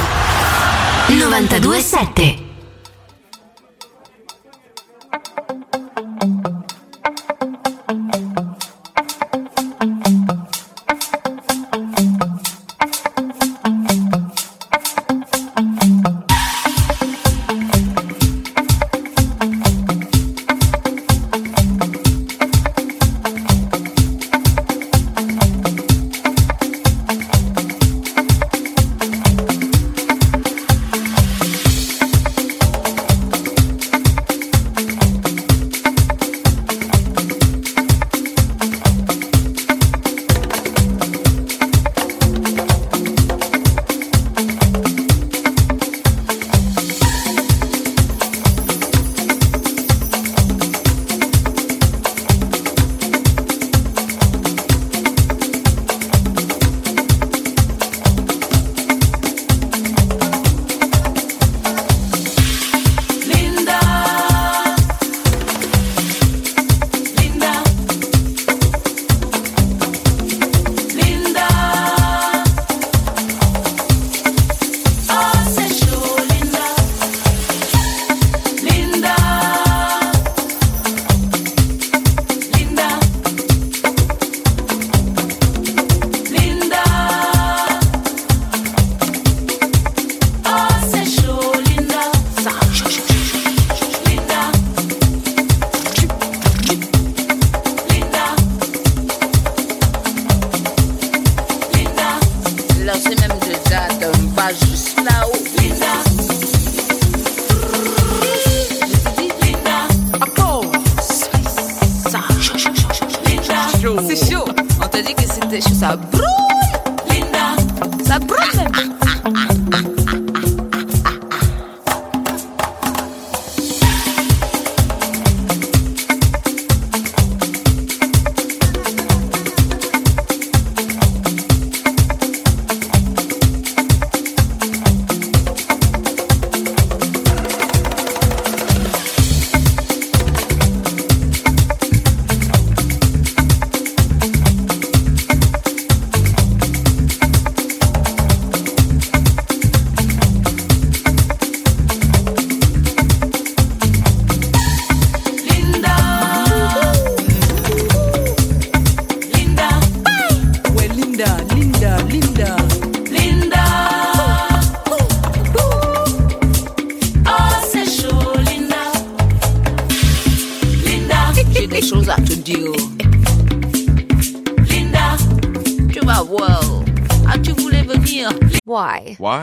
927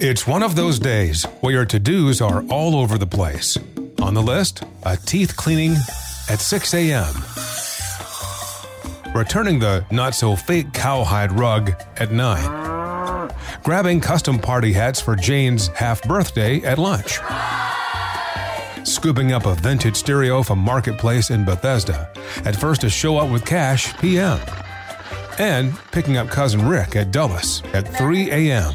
It's one of those days where your to dos are all over the place. On the list, a teeth cleaning at 6 a.m., returning the not so fake cowhide rug at 9, grabbing custom party hats for Jane's half birthday at lunch, scooping up a vintage stereo from Marketplace in Bethesda at first to show up with cash PM, and picking up cousin Rick at Dulles at 3 a.m.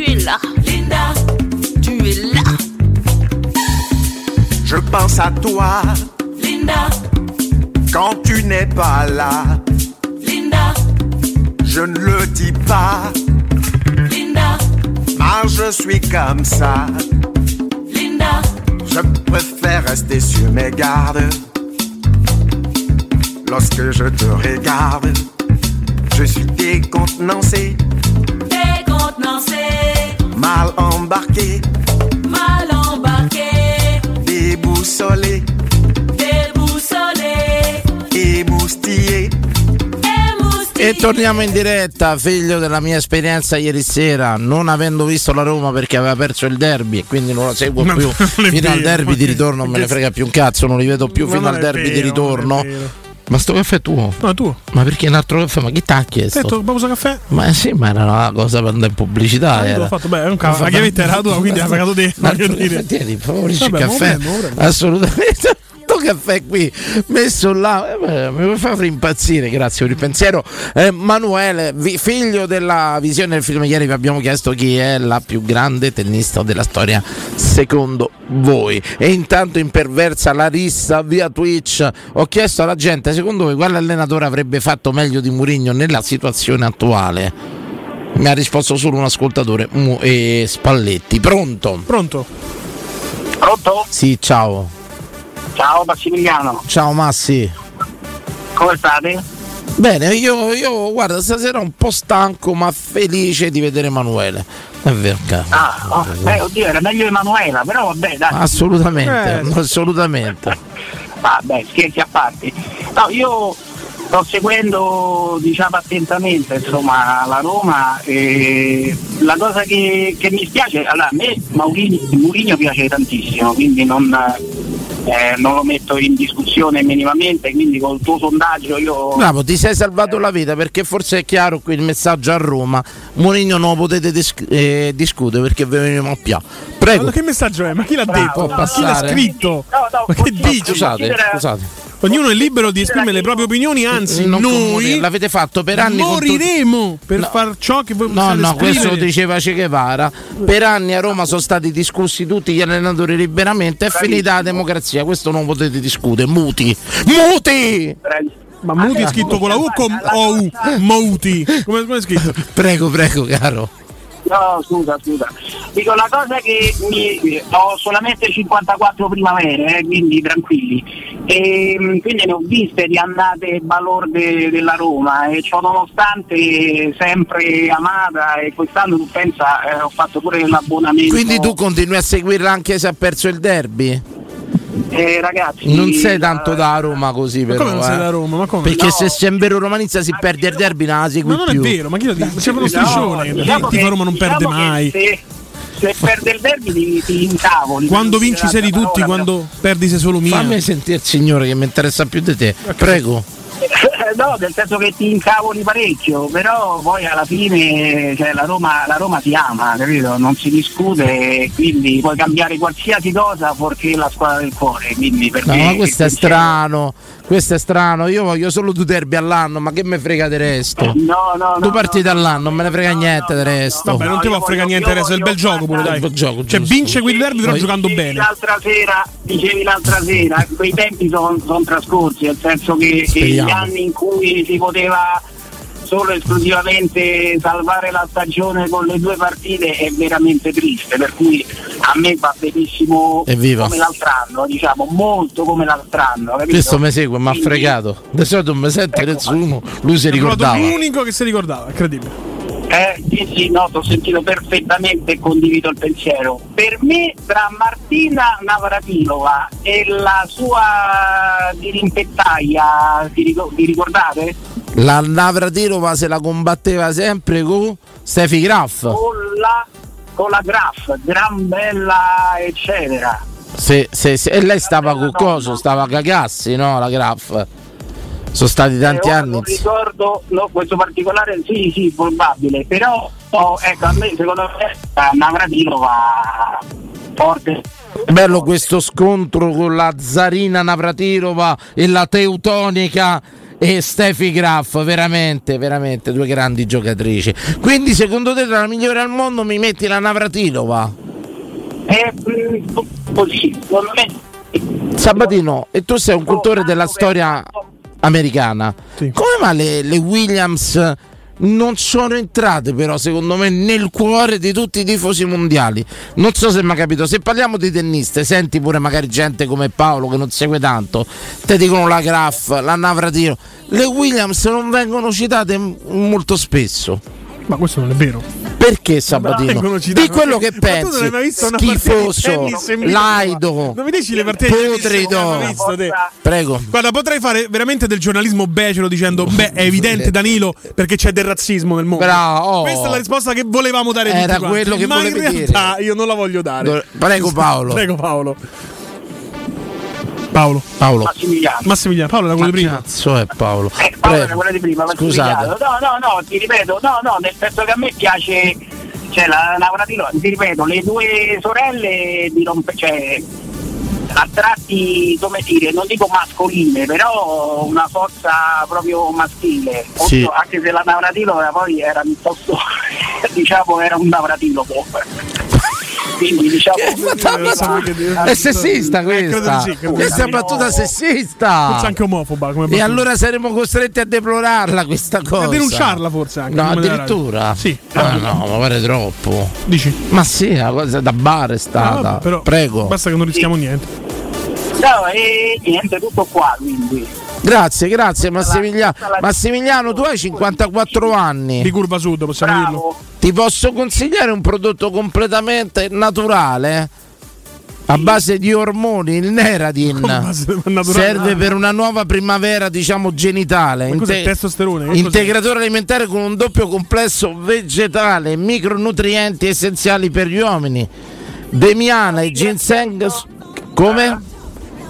pense à toi. Linda, quand tu n'es pas là. Linda, Je ne le dis pas, Linda, mais je suis comme ça. Linda, Je préfère rester sur mes gardes. Lorsque je te regarde, je suis décontenancé, décontenancé, mal embarqué, déboussolé, déboussolé, émoustillé. E torniamo in diretta, figlio della mia esperienza ieri sera, non avendo visto la Roma perché aveva perso il derby e quindi non la seguo Ma più fino al derby di ritorno, non me ne frega più un cazzo, non li vedo più Ma fino al derby di ritorno. Ma sto caffè è tuo? No, è tuo. Ma perché un altro caffè? Ma chi ti ha chiesto? Detto, pausa caffè? Ma sì, ma era una cosa per andare in pubblicità. Ah, era. l'ho fatto, beh, è un caffè. La chiavetta era tua, quindi ha pagato te. Tieni, favorisci il caffè. Assolutamente. Caffè qui messo là. Eh, mi fa impazzire grazie per il pensiero. Eh, Manuele vi- figlio della visione del film ieri vi abbiamo chiesto chi è la più grande tennista della storia secondo voi. E intanto imperversa Larissa via Twitch. Ho chiesto alla gente secondo voi quale allenatore avrebbe fatto meglio di Mourinho nella situazione attuale? Mi ha risposto solo un ascoltatore Mu- e Spalletti. Pronto? pronto? Pronto? sì ciao Ciao Massimiliano, ciao Massi come state? Bene, io, io guarda, stasera un po' stanco ma felice di vedere Emanuele. È vero. Ah, oh, eh, oddio, era meglio Emanuela, però vabbè, dai. Assolutamente, Eh. assolutamente. Vabbè, scherzi a parte. No, io sto seguendo diciamo attentamente insomma la Roma e la cosa che, che mi spiace, allora a me Maurini, Mourinho piace tantissimo, quindi non, eh, non lo metto in discussione minimamente, quindi col tuo sondaggio io Bravo, ti sei salvato la vita perché forse è chiaro qui il messaggio a Roma. Mourinho non lo potete dis- eh, discutere perché ve ne a più. Prego. Ma che messaggio è? Ma chi l'ha detto? Può Ma chi l'ha scritto? No, no, Ma che dici? Scusate, scusate. Ognuno è libero di esprimere le proprie opinioni, anzi, Non noi l'avete fatto per anni moriremo per No. far ciò che voi No, no, questo lo esprimere. diceva Che Guevara. Per anni a Roma sono stati discussi tutti gli allenatori liberamente. È finita la democrazia. Questo non potete discutere. Muti, muti. Ma Muti è scritto con la U con o U? Mouti. Come, come è scritto? Prego, prego, caro. No, scusa, scusa. Dico la cosa che mi, ho solamente 54 primavere, eh, quindi tranquilli. E, mm, quindi ne ho viste di andate balorde della Roma e ciò nonostante sempre amata e quest'anno tu pensa eh, ho fatto pure l'abbonamento. Quindi tu continui a seguirla anche se ha perso il derby? Eh, ragazzi, Non sei tanto da Roma così, però. come non sei eh. da Roma? Ma come? Perché No. se sei un vero romanista si perde il derby, non la segui Ma non è più. vero, ma chi lo dice? C'è uno No, striscione. diciamo Tifo che- Roma non perde diciamo che mai. se- se perde il derby ti, ti incavoli. Quando vinci sei di tutti, parola, quando perdi sei solo mia. Fammi sentire il signore che mi interessa più di te. Prego. Però- No, nel senso che ti incavoli parecchio, però poi alla fine cioè, la, Roma, la Roma si ama, capito? Non si discute, quindi puoi cambiare qualsiasi cosa fuorché la squadra del cuore. Quindi per No, me ma questo è strano. Questo è strano. Io voglio solo due derby all'anno, ma che me frega del resto? No, no, Due partite all'anno, non me ne frega niente del resto. Vabbè, non ti può fregare niente adesso, è il bel gioco pure, dai. bel gioco, Cioè, vince quel derby però giocando Dicevi bene. L'altra sera, dicevi l'altra sera, quei tempi sono trascorsi, nel senso che, che gli anni in cui si poteva solo e esclusivamente salvare la stagione con le due partite è veramente triste, per cui a me va benissimo Evviva. come l'altro anno, diciamo, molto come l'altro anno, capito? Questo mi segue, mi ha fregato. Di solito mi sente nessuno, lui si ricordava. l'unico che si ricordava, incredibile. Eh, sì, sì, no, ti ho sentito perfettamente e condivido il pensiero. Per me, tra Martina Navratilova e la sua dirimpettaia, vi, vi ricordate? La Navratilova se la combatteva sempre con Stefi Graff. Con la, con la Graf, gran bella, eccetera. Se- se- se- e lei stava con coso, stava a cagassi, no? La Graff. Sono stati tanti Eh, anni. Non ricordo no, questo particolare, sì, sì, probabile, però oh, ecco, a me secondo me la Navratilova forte. Bello questo scontro con la Zarina Navratilova e la Teutonica e Stefi Graff, veramente, veramente due grandi giocatrici. Quindi secondo te tra la migliore al mondo mi metti la Navratilova? È mm, così, secondo me Sabatino, e tu sei un cultore della storia americana. Come mai le, le Williams non sono entrate però secondo me nel cuore di tutti i tifosi mondiali? Non so se mi ha capito, se parliamo di tenniste, senti pure magari gente come Paolo che non segue tanto, te dicono la Graf, la Navratino, le Williams non vengono citate molto spesso. Ma questo non è vero. Perché Sabatino? Di quello che Ma tu non pensi, schifoso, laido, Non mi dici le partite putrido. Prego. Guarda, potrei fare veramente del giornalismo becero dicendo: Beh, è evidente, Danilo, perché c'è del razzismo nel mondo. Bravo. Questa è la risposta che volevamo dare Era tutti quanti, quello che ma in realtà io non la voglio dare. Prego, Paolo. Prego Paolo. Paolo. Paolo. Massimiliano. Massimiliano, Paolo era quello di prima. Cazzo è Paolo. Paolo era Prego. quella di prima, ma Scusate. No, no, no, ti ripeto, no, no, nel senso che a me piace, cioè la Navratilova, ti ripeto, le due sorelle di rompe, cioè a tratti, come dire, non dico mascoline, però una forza proprio maschile. Sì. Anche se la Navratilova poi era piuttosto, diciamo, era un Navratilova. Quindi diciamo È sessista questa. Eh, sì, di questa è sì. battuta sessista. Forse anche omofoba come E battuta. allora saremo costretti a deplorarla questa cosa. A denunciarla forse anche. No, addirittura? Sì. Ah, no, ma pare troppo. Dici? Ma sì, una cosa da bar è Ah, stata. vabbè, però Prego. Basta che non rischiamo niente. No, e niente, tutto qua quindi. Grazie, grazie Massimiliano. Massimiliano, tu hai 54 anni. Di curva sud, possiamo dirlo. Ti posso consigliare un prodotto completamente naturale? A base di ormoni, il Neradin serve per una nuova primavera, diciamo genitale. Inte- testosterone? Integratore alimentare con un doppio complesso vegetale, micronutrienti essenziali per gli uomini. Demiana e ginseng. Come?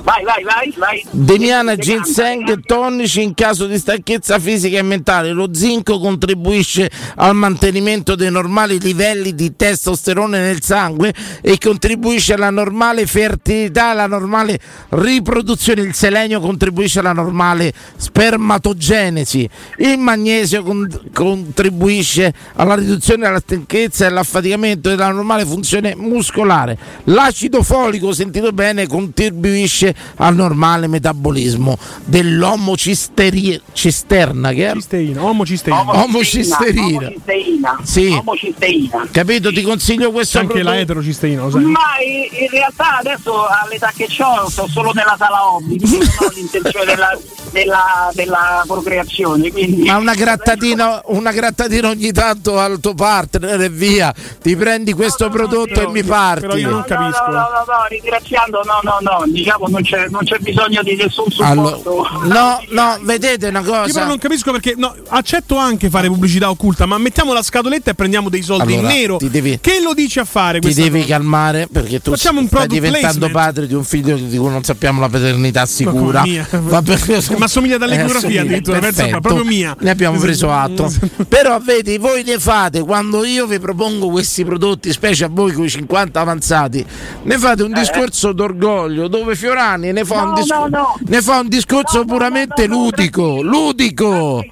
Vai, vai, vai, vai. Demiana, ginseng, tonici in caso di stanchezza fisica e mentale. Lo zinco contribuisce al mantenimento dei normali livelli di testosterone nel sangue e contribuisce alla normale fertilità, alla normale riproduzione. Il selenio contribuisce alla normale spermatogenesi. Il magnesio con- contribuisce alla riduzione della stanchezza e all'affaticamento e alla normale funzione muscolare. L'acido folico, sentito bene, contribuisce al normale metabolismo dell'omo cisteri- cisterna che è Cisteina, omocisteina. Omocisterina. Omocisteina. Sì. Omocisteina. Capito? Ti consiglio questo C'è anche la prodotto. eterocisteina, lo sai. Ma in in realtà adesso all'età che ho sto solo nella sala hobby, non ho l'intenzione della, della, della procreazione. Quindi... Ma una grattatina, una grattatina ogni tanto al tuo partner e via. Ti prendi questo prodotto e mi parti. però io non capisco. No, no, no, no, ringraziando, no, no, no, diciamo non non c'è, non c'è bisogno di nessun Allora, supporto. no, no, vedete una Io però cosa. non capisco perché no, accetto anche fare pubblicità occulta, ma mettiamo la scatoletta e prendiamo dei soldi Allora, in nero. devi- che lo dici a fare Ti devi cosa? calmare perché tu Facciamo un stai diventando placement. padre di un figlio di cui non sappiamo la paternità sicura. bene. Ma assomiglia dall'ecografia addirittura, ma perfetto. proprio mia. Ne abbiamo preso atto. Però vedi, voi ne fate quando io vi propongo questi prodotti, specie a voi con i 50 avanzati, ne fate un discorso d'orgoglio dove Fiorani ne fa, un, No, discor- no, no. ne fa un discorso puramente ludico. Ludico.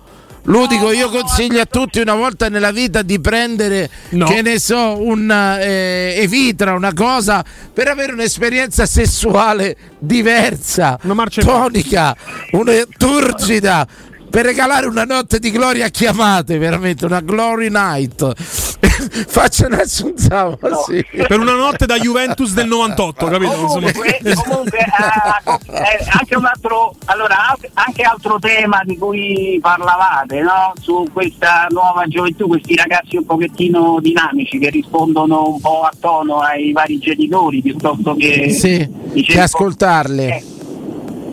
Ludico, io consiglio a tutti una volta nella vita di prendere, che ne so, un eh, Evitra, una cosa per avere un'esperienza sessuale diversa, tonica, una turgida. Per regalare una notte di gloria a chiamate, veramente una glory night. Faccia Nelson Zama, sì. Per una notte da Juventus del 98, capito? Comunque, comunque, eh, eh, anche un altro, allora, anche altro tema di cui parlavate, no? Su questa nuova gioventù, questi ragazzi un pochettino dinamici che rispondono un po' a tono ai vari genitori piuttosto che Sì, che ascoltarle.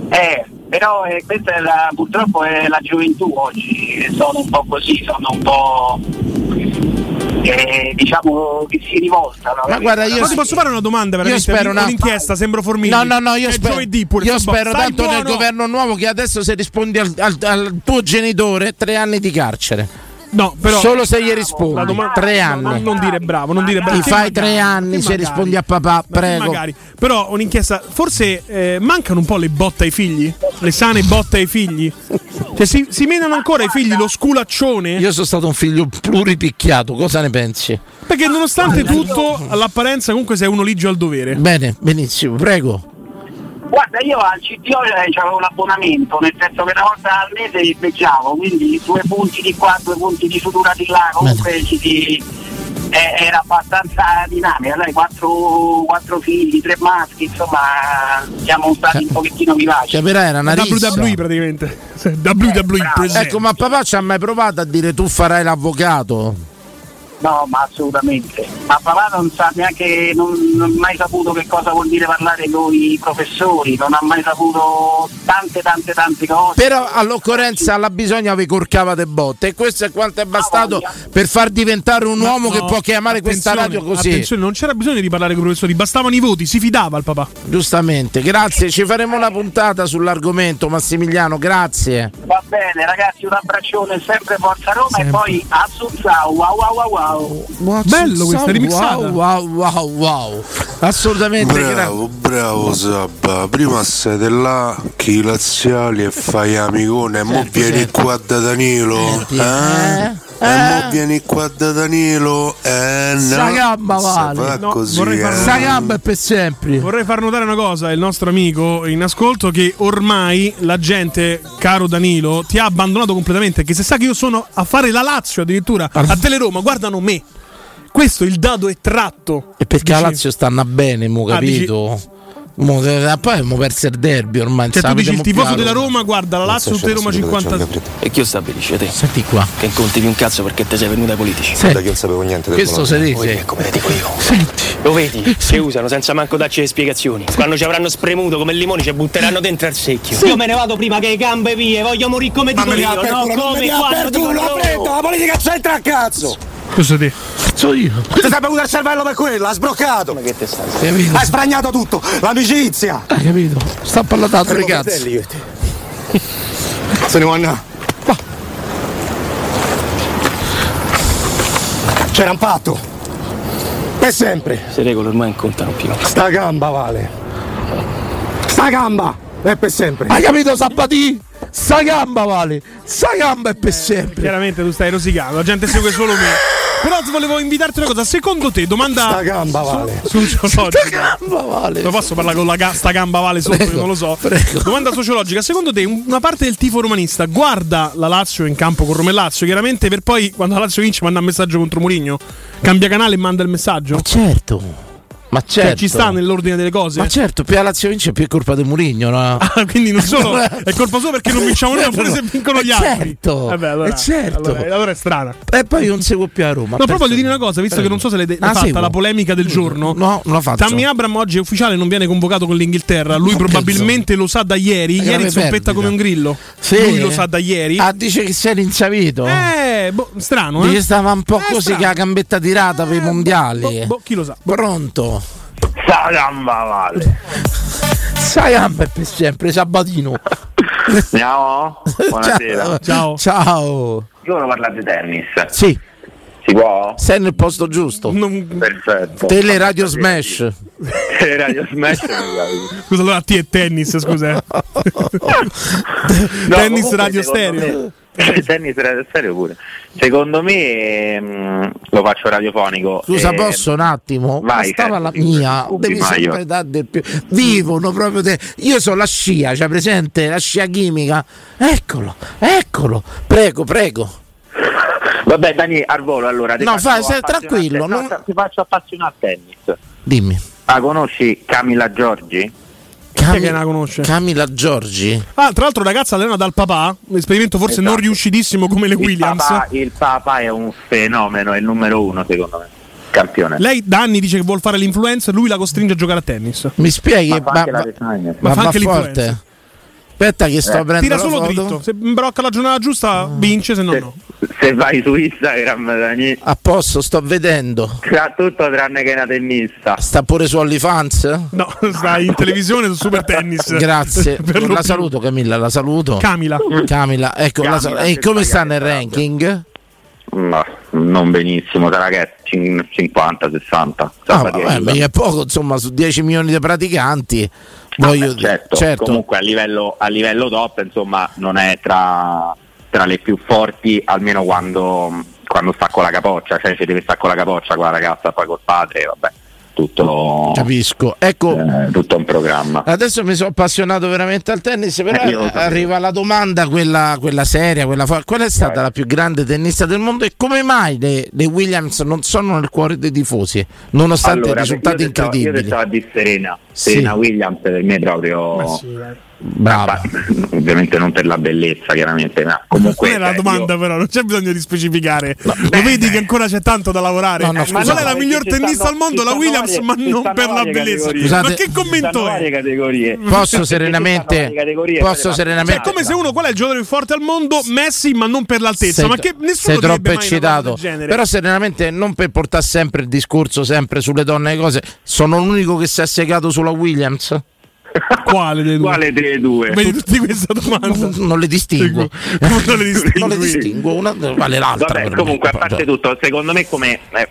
Eh, però eh, questa è la, purtroppo è la gioventù oggi, sono un po' così, sono un po' eh, diciamo che si rivoltano. Ma guarda, io Ma ti posso fare una domanda veramente? Io spero una- un'inchiesta, sembro Formigli. No, no, no, io È spero, giovedì pure, io spero tanto nel buono. governo nuovo che adesso se rispondi al, al- al tuo genitore tre anni di carcere. No, però Solo se gli rispondi. La domanda- tre no, anni. non, non dire bravo, non dire bravo. Ti fai magari, tre anni se magari. rispondi a papà, prego. Magari. Però un'inchiesta, forse eh, mancano un po' le botte ai figli? Le sane botte ai figli? Cioè si, si menano ancora ai figli lo sculaccione? Io sono stato un figlio pluripicchiato, cosa ne pensi? Perché nonostante tutto, all'apparenza comunque sei uno ligio al dovere. Bene, benissimo, prego. Guarda, io al CTO eh, avevo un abbonamento, nel senso che una volta al mese li beggiavo, quindi due punti di qua, due punti di sutura di là, comunque ci si- eh, era abbastanza dinamica, dai, quattro, quattro figli, tre maschi, insomma siamo stati un pochettino vivaci. Capirai, era una rissa. WWE praticamente. WWE presenta. Ecco, ma papà ci ha mai provato a dire tu farai l'avvocato? No, ma assolutamente. Ma papà non sa neanche, non, non ha mai saputo che cosa vuol dire parlare con i professori, non ha mai saputo tante tante tante cose. Però all'occorrenza alla bisogna vi corcavate botte e questo è quanto è bastato per far diventare un Ma uomo che no, può chiamare questa radio così. Attenzione, non c'era bisogno di parlare con i professori, bastavano i voti, si fidava il papà. Giustamente, grazie. Ci faremo una puntata sull'argomento, Massimiliano. Grazie. Va bene ragazzi, un abbraccione, sempre Forza Roma e poi Assunzao, wow wow wow wow. Bello questa, remixata. Wow, wow, wow, wow. Assolutamente. Bravo, bravo Sabba. Prima siete là, chi laziali e fai amicone, e mo Certo, vieni certo. qua da Danilo. Senti, Eh? eh? E mo vieni qua da Danilo. Eh no. Sta gamba vale. No, così. vorrei far- eh. Sta gamba è per sempre. Vorrei far notare una cosa, il nostro amico in ascolto, che ormai la gente, caro Danilo, ti ha abbandonato completamente. Che se sa che io sono a fare la Lazio addirittura a Teleroma, guardano me. Questo il dado è tratto. E perché la Lazio stanno bene, mo Ah, dici- capito? Mo, eh, poi abbiamo perso il derby ormai. Cioè, tu dici il tifoso della la Roma guarda la Lazio, tutte Roma 50. E chi lo stabilisce te? Senti qua. Che conti più un cazzo perché te sei venuto ai politici. Senti. Da chi non sapevo niente del Questo se Lo dice. vedi, come te dico io. Lo vedi? Si usano senza manco darci le spiegazioni. Quando ci avranno spremuto come il limone ci butteranno dentro al secchio. Io me ne vado prima che le gambe vie, voglio morire come dico io, no? Come io. la politica c'entra a cazzo! Questo te. Cazzo io. Ti sei bevuto il cervello per quello, ha sbroccato! Ma che te stai? Hai sbragnato tutto! L'amicizia! Hai capito? Sta parlando e te. Se ne vanno. C'era un patto! Per sempre! Se regole ormai non contano più. Sta gamba vale! Sta gamba! È per sempre! Hai capito Sabatì? Sta gamba vale. Sta gamba è per sempre. Chiaramente tu stai rosicando, la gente segue solo me. Però volevo invitarti una cosa, secondo te, domanda. Sta gamba vale. Su, sociologica. Sta gamba vale. Lo posso parlare con la ga- sta gamba vale sotto, Prego, non lo so. prego. Domanda sociologica, secondo te una parte del tifo romanista guarda la Lazio in campo con Roma e Lazio, chiaramente per poi quando la Lazio vince manda un messaggio contro Mourinho, cambia canale e manda il messaggio? Certo. Ma Cioè, certo. ci sta nell'ordine delle cose? Ma certo, più la Lazio vince più è colpa di Murigno, no? Ah, quindi non solo è colpa sua perché non vinciamo noi, pure se vincono gli Eh, altri. certo, Vabbè, allora, eh, certo. allora, allora è strana. E poi non seguo più a Roma. No, però voglio dire una cosa, visto che non so se l'hai, de- Ah, fatta seguo. la polemica del giorno. No, non la faccio. Tammy Abram oggi è ufficiale, non viene convocato con l'Inghilterra. Lui Ma probabilmente lo sa da ieri. Ieri perdita. come un grillo. Sì. Lui lo sa da ieri. Ah, dice che si era insavito. Eh, boh, strano, eh? Dice stava un po' Eh, così strano. che la gambetta tirata per i mondiali. boh, boh, chi lo sa? Pronto? Sa gamba vale. Sai gamba per sempre, Sabatino. Andiamo? Buonasera. Ciao. Ciao. Io volevo parlare di tennis. Sì, Si può? sei nel posto giusto. Perfetto. Teleradio Smash. Teleradio Smash. Scusa, allora a te è tennis, scusa. eh. No, tennis comunque, radio stereo. me- tennis radio stereo pure. Secondo me mm, lo faccio radiofonico. Scusa, Eh, posso un attimo? vai, Bastava la mia. Devi sempre dare del più. Vivono proprio te. Io sono la scia, c'è presente? La scia chimica. Eccolo, eccolo. Prego, prego. Vabbè, Dani, al volo allora. No, fai, appassionare- tranquillo, no, non- ti faccio appassionare a tennis. Dimmi. Ah, conosci Camilla Giorgi? È che la conosce? Camilla Giorgi. Ah, tra l'altro, ragazza allena dal papà. Un esperimento forse non Esatto. riuscitissimo come le Il Williams. papà, il papà è un fenomeno, è il numero uno secondo me. Campione. Lei da anni dice che vuole fare l'influencer, lui la costringe a giocare a tennis. Mi spieghi? Ma fa anche la ma- designer. Ma ma fa va anche forte. l'influencer. Aspetta che sto Eh, aprendo Tira solo dritto. Se imbrocca la giornata giusta, vince, se no no. Se vai su Instagram, Dani, A posto, sto vedendo. tra tutto tranne che una tennista. Sta pure su OnlyFans? No, sta in televisione su Super Tennis. Grazie. La saluto Camilla, la saluto. Camila. Camilla, ecco, la Camilla, sal- e come sta nel ranking? Ma non benissimo, sarà che è cin- 50, 60. Ah, vabbè, è poco, insomma, su 10 milioni di praticanti. Voglio Beh, certo, certo. comunque a livello, a livello top insomma non è tra, tra le più forti almeno quando, quando sta con la capoccia cioè se deve stare con la capoccia con la ragazza poi col padre vabbè tutto, Capisco. Ecco, eh, tutto un programma adesso mi sono appassionato veramente al tennis, però Eh, arriva la domanda, quella, quella seria, quella qual è stata la più grande tennista del mondo e come mai le, le Williams non sono nel cuore dei tifosi, nonostante allora, i risultati io stavo- incredibili? io stavo a dire Serena Sì. Serena Williams per me proprio Brava. ovviamente non per la bellezza chiaramente ma comunque Qual è la cioè, domanda, io- però? Non c'è bisogno di specificare. Lo vedi che ancora c'è tanto da lavorare. No, no, Eh, ma qual è la miglior tennista stanno- al mondo? La Williams, varie- ma non per la bellezza. Scusate, ma che commento è? categorie. Posso serenamente, posso le serenamente Cioè, come se uno qual è il giocatore più forte al mondo? Messi, ma non per l'altezza. sei, ma che nessuno sei troppo eccitato. Però serenamente non per portare sempre il discorso sempre sulle donne e cose, sono l'unico che si è segato sulla Williams? Quale dei due? Quale delle due? Vedi tutti questa domanda. Non le distingo. Non le distingui? non le distingo, una vale l'altra. Vabbè, comunque, a parte tutto, secondo me, come eh,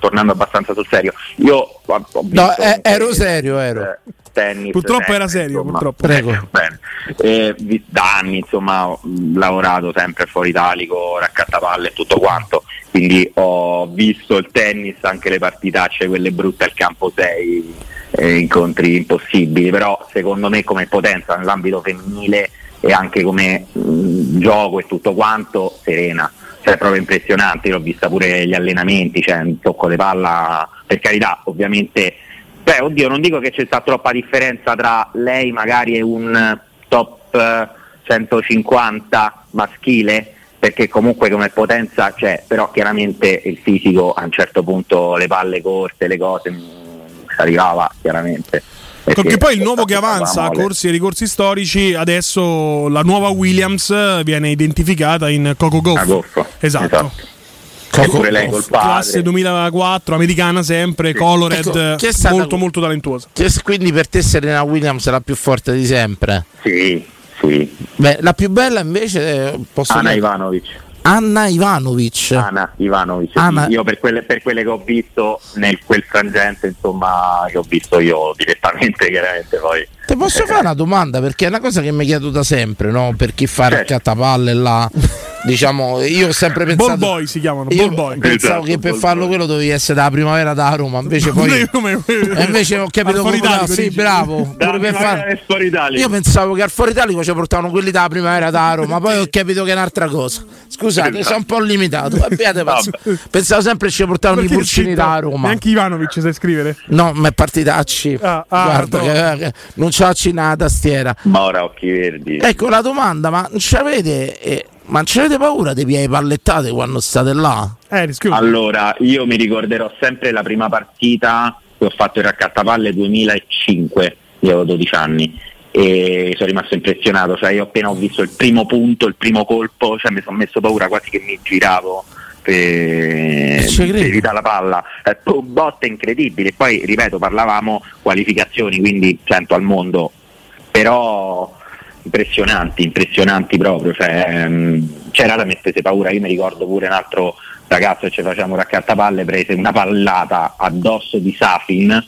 tornando abbastanza sul serio, io ho, ho visto No, eh, ero serio, ero. eh, tennis. Purtroppo sempre, era serio, insomma. purtroppo. Prego. Bene. Eh, vi- da anni, insomma, ho lavorato sempre fuori italico, raccattapalle e tutto quanto. Quindi ho visto il tennis, anche le partitacce, quelle brutte al campo 6, eh, incontri impossibili. Però secondo me come potenza nell'ambito femminile e anche come mh, gioco e tutto quanto, serena. Cioè, proprio impressionante, io ho vista pure gli allenamenti, cioè un tocco di palla, per carità, ovviamente Beh, oddio, non dico che c'è stata troppa differenza tra lei magari e un top eh, 150 maschile, perché comunque come potenza c'è, però chiaramente il fisico a un certo punto, le palle corte, le cose, arrivava chiaramente. Perché Perché poi il nuovo che avanza a corsi e ricorsi storici, adesso la nuova Williams viene identificata in Coco Goff. Goff, Esatto. esatto. Pure lei col Classe padre. 2004, americana sempre, colored, Ecco, stata- molto molto talentuosa. Quindi per te Serena Williams è la più forte di sempre? Sì, sì. Beh, la più bella invece eh, posso Anna dire- Ivanovic. Anna Ivanovic. Anna Ivanovic. Anna- io per quelle, per quelle che ho visto nel quel frangente, insomma, che ho visto io direttamente, chiaramente poi. Ti posso fare una domanda? Perché è una cosa che mi chiedo da sempre, no? Per chi fa Certo. raccattapalle là. diciamo, io ho sempre Ball pensato. boy si chiamano, Io ball boy. pensavo che per farlo quello dovevi essere dalla primavera da Roma, invece poi. e invece ho capito come Italico, sì, dici? bravo. Da per far-. Io pensavo che al Foro Italico ci portavano quelli dalla primavera da Roma, poi ho capito che è un'altra cosa. Scusate, sono un po' limitato. Abbiate. Pensavo sempre ci portavano i pulcini da Roma. Neanche Ivanovic sai scrivere. No, ma è partitacci. Ah, ah, Guarda, no. che- che- non c'ho la tastiera. Ma ora occhi verdi. Ecco la domanda, ma non ci avete, eh, ma ci avete paura dei piedi pallettate quando state là? Eh, Allora, io mi ricorderò sempre la prima partita che ho fatto il raccattapalle 2005, io avevo 12 anni e sono rimasto impressionato, cioè io appena ho visto il primo punto, il primo colpo, cioè mi sono messo paura quasi che mi giravo per, per evitare la palla, eh, botte incredibili, poi ripeto parlavamo qualificazioni, quindi 100 al mondo, però impressionanti, impressionanti proprio, cioè, ehm, c'era da mettere paura, io mi ricordo pure un altro ragazzo che ci facciamo raccattapalle, prese una pallata addosso di Safin,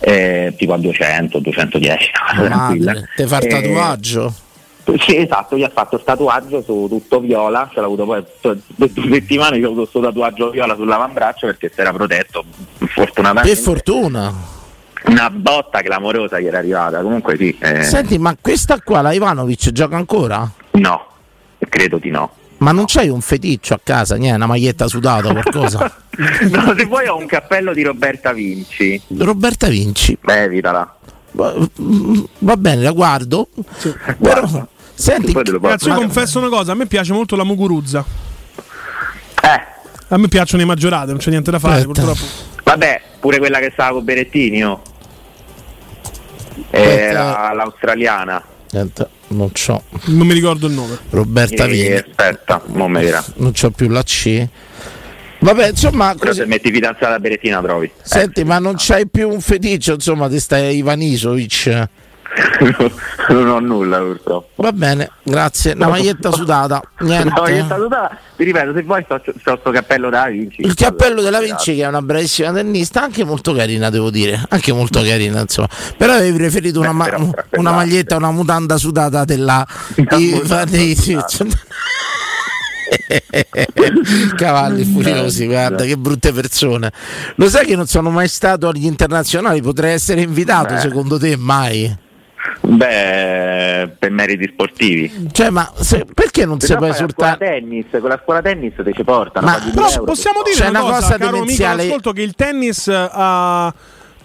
eh, tipo a 200, 210, una cosa tranquilla. Te fa il Eh, tatuaggio? sì, esatto, gli ha fatto il tatuaggio su tutto viola, ce l'ha avuto poi per due settimane che ho avuto questo tatuaggio viola sull'avambraccio perché si era protetto, fortunatamente. Per fortuna. Una botta clamorosa gli era arrivata, comunque sì. eh, Senti, ma questa qua, la Ivanovic, gioca ancora? No, credo di no. Ma non c'hai un feticcio a casa, niente, una maglietta sudata o qualcosa? no, se vuoi ho un cappello di Roberta Vinci. Roberta Vinci. Beh, evitala. Va, va bene, la guardo. Però, senti, Ragazzi, io confesso una cosa, a me piace molto la Muguruzza. Eh. A me piacciono i maggiorati, non c'è niente da fare, Aspetta. purtroppo. Vabbè, pure quella che stava con Berettini, oh. Era l'australiana. Niente, non c'ho. Non mi ricordo il nome. Roberta Eh, Vinci. Aspetta, non mi dirà. Non c'ho più la C. Vabbè, insomma, Però così- se metti fidanzata a Berettina trovi. senti, ma non c'hai più un feticcio, insomma, di sta Ivanisovic. non ho nulla purtroppo. Va bene, grazie. Una maglietta sudata. Niente. No, io salutata. Vi ripeto, se vuoi sto, sto sto cappello da Vinci. Il cappello della Vinci, che è una bravissima tennista, anche molto carina, devo dire. Anche molto carina, insomma. Però avevi preferito una, ma- una maglietta, una mutanda sudata della. Cavalli furiosi, guarda che brutte persone. Lo sai che non sono mai stato agli internazionali? Potrei essere invitato, Beh. secondo te? Mai? Beh, per meriti sportivi. Cioè, ma se- perché non si Però può fai la scuola esultare? tennis, con la scuola tennis te ci portano. Ma- Però 2 euro. possiamo dire una, cosa, cosa caro amico ascolto che il tennis eh, ha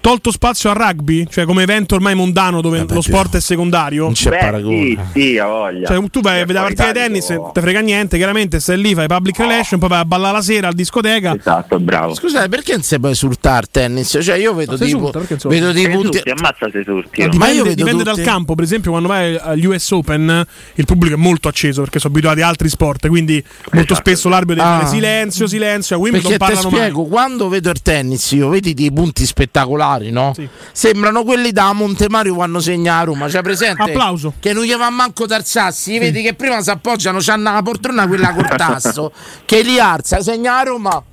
tolto spazio al rugby, cioè come evento ormai mondano dove lo sport è secondario. Non c'è Beh, paragone. Sì, sì, ha voglia. Cioè, tu vai a vedere la partita di tennis, te frega niente, chiaramente stai lì, fai public relation, poi vai a ballare la sera al discoteca. Esatto, bravo. Scusate, perché non si può esultare tennis? Cioè, io vedo No, tipo. esulta, non Vedo dei punti. Esulti, ammazza se esulti. Ma Ma dipende, io vedo dipende tutti- dal campo, per esempio, quando vai agli US Open il pubblico è molto acceso perché sono abituati a altri sport, quindi molto spesso l'arbitro deve Ah. fare silenzio, silenzio, a Wimbledon Perché ti parlano mai. spiego, quando vedo il tennis, io vedi dei punti spettacolari, no? Sembrano quelli da Montemario quando segna a Roma. C'è presente? Applauso. Che non gli va manco dal sassi. Vedi che prima si appoggiano, c'hanno la poltrona quella col tasto, che li alza, segna a Roma.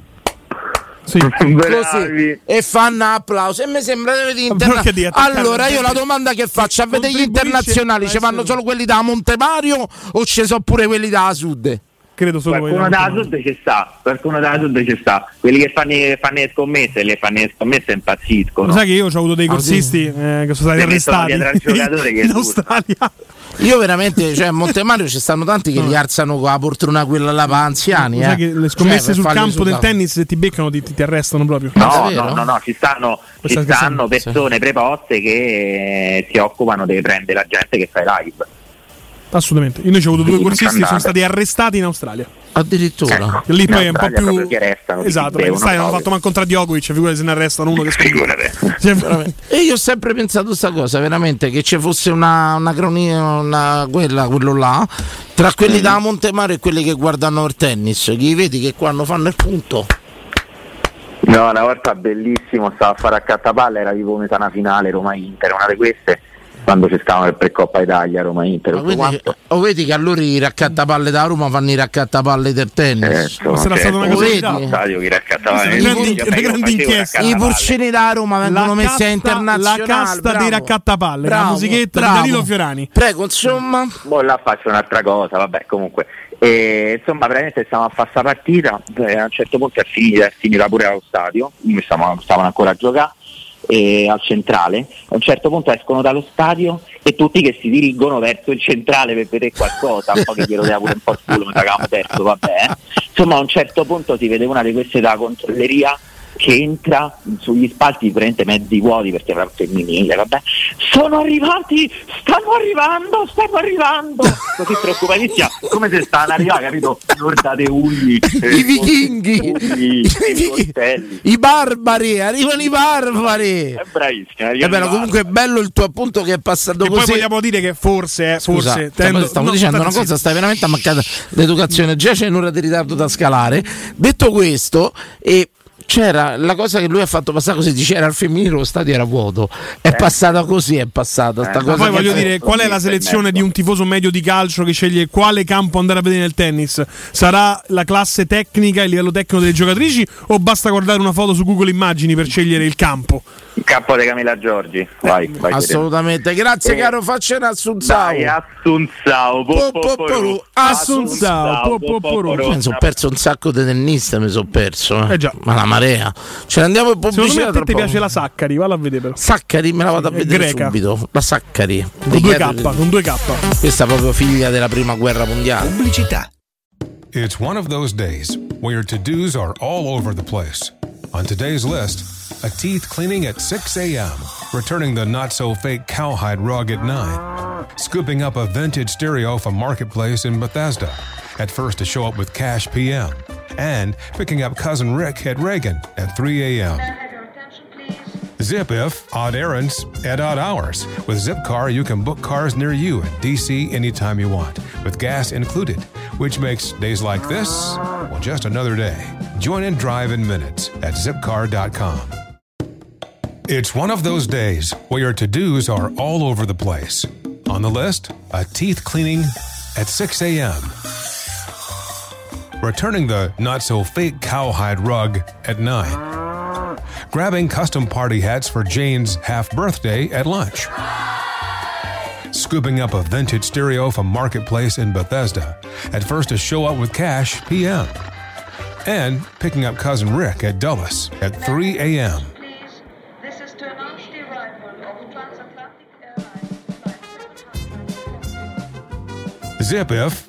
Sì. Così e fanno applauso e mi sembra di vedere interna- allora io la domanda che faccio a vedere gli internazionali ci vanno solo quelli da Montemario o ci sono pure quelli da Sud Credo solo Qualcuno da sud ci sta, qualcuno da sud ci sta. Quelli che fanno, fanno le scommesse, le fanno le scommesse impazziscono. Lo sai che io ho avuto dei Ah, corsisti eh, che sono stati arrestati in. Australia. io veramente cioè a Montemario ci stanno tanti che li alzano con la poltrona quella là per anziani eh. sai che le scommesse Cioè, sul campo del tennis se ti beccano ti, ti- arrestano proprio. No, no, no, no, ci stanno, ci stanno persone preposte che si occupano di prendere la gente che fa i live. Assolutamente. Io noi ci ho avuto due corsisti che sono stati arrestati in Australia. addirittura Ecco. E lì In poi è un po' Australia più ti esatto, perché bevono sai, hanno fatto manco tra Djokovic, figurati se ne arrestano uno che scrive. Cioè. E io ho sempre pensato questa cosa, veramente, che ci fosse una, una cronia, una- quella, quello là, tra quelli da Montemario e quelli che guardano il tennis, che vedi che quando fanno il punto. No, una volta bellissimo, stava a fare a cattapalle, era tipo metà una finale Roma-Inter, una di queste. Quando ci stavano il pre-Coppa Italia, Roma Inter. Ma quindi, quanto. o vedi che allora i raccattapalle da Roma fanno i raccattapalle del tennis. Eh, insomma, sarà certo, stata una vedi? Stadio grandi- grandi inchieste. I porcini da Roma vengono La messi a internazionale. la casta bravo. dei raccattapalle, la Bravo, musichetta di. Danilo Fiorani. Prego, insomma. Boh, là faccio un'altra cosa, vabbè, comunque. E, insomma, veramente stavamo a fare sta partita, a un certo punto è finita, è finita pure allo stadio, noi stavamo, stavano ancora a giocare eh, al centrale, a un certo punto escono dallo stadio e tutti che si dirigono verso il centrale per vedere qualcosa, un po' che glielo dava pure un po' il culo, mi avevamo perso, vabbè. eh. Insomma, a un certo punto si vede una di queste da controlleria che entra sugli spalti veramente mezzi vuoti perché era femminile, vabbè. Sono arrivati, stanno arrivando, stanno arrivando. Così preoccupatissima, come se stavano arrivando, capito? Guardate Ugli, I vichinghi, i coltelli. i barbari, arrivano i barbari. È bravissima. È bello, comunque è bello il tuo appunto che è passato E poi così. vogliamo dire che forse, eh, Scusa, forse stavo, stavo no, dicendo una cosa, stai veramente a mancare l'educazione, già c'è un'ora di ritardo da scalare. Detto questo, e c'era la cosa che lui ha fatto passare così, dice era il femminile, lo stadio era vuoto. È passata così, è passata cosa. poi voglio dire, qual è la selezione di un tifoso medio di calcio che sceglie quale campo andare a vedere nel tennis? Sarà la classe tecnica, il livello tecnico delle giocatrici o basta guardare una foto su Google Immagini per scegliere il campo? Il campo di Camilla Giorgi. Vai, vai. Assolutamente, grazie Eh, caro, faccela Assunzao. Dai, Assunzao, po, po, po. Assunzao, perso un sacco di tenniste, mi sono perso. eh. Ma la marea. Ce ne andiamo in Secondo me pubblicità a te ti piace la Saccari, valla a vedere però. Saccari me la vado a vedere greca. subito. La Saccari. Con Di due chi è- K, con due K. Questa è proprio figlia della prima guerra mondiale. Pubblicità. It's one of those days where your to dos are all over the place. On today's list, a teeth cleaning at 6 a.m., returning the not so fake cowhide rug at 9, scooping up a vintage stereo from Marketplace in Bethesda, at first to show up with cash p.m., and picking up cousin Rick at Reagan at 3 a.m. Zip if odd errands at odd hours. With Zipcar, you can book cars near you in DC anytime you want, with gas included, which makes days like this, well, just another day. Join and drive in minutes at zipcar.com. It's one of those days where your to dos are all over the place. On the list, a teeth cleaning at 6 a.m., returning the not so fake cowhide rug at 9 grabbing custom party hats for Jane's half birthday at lunch, scooping up a vintage stereo from Marketplace in Bethesda, at first to show up with cash PM, and picking up cousin Rick at Dulles at 3 a.m. Zip if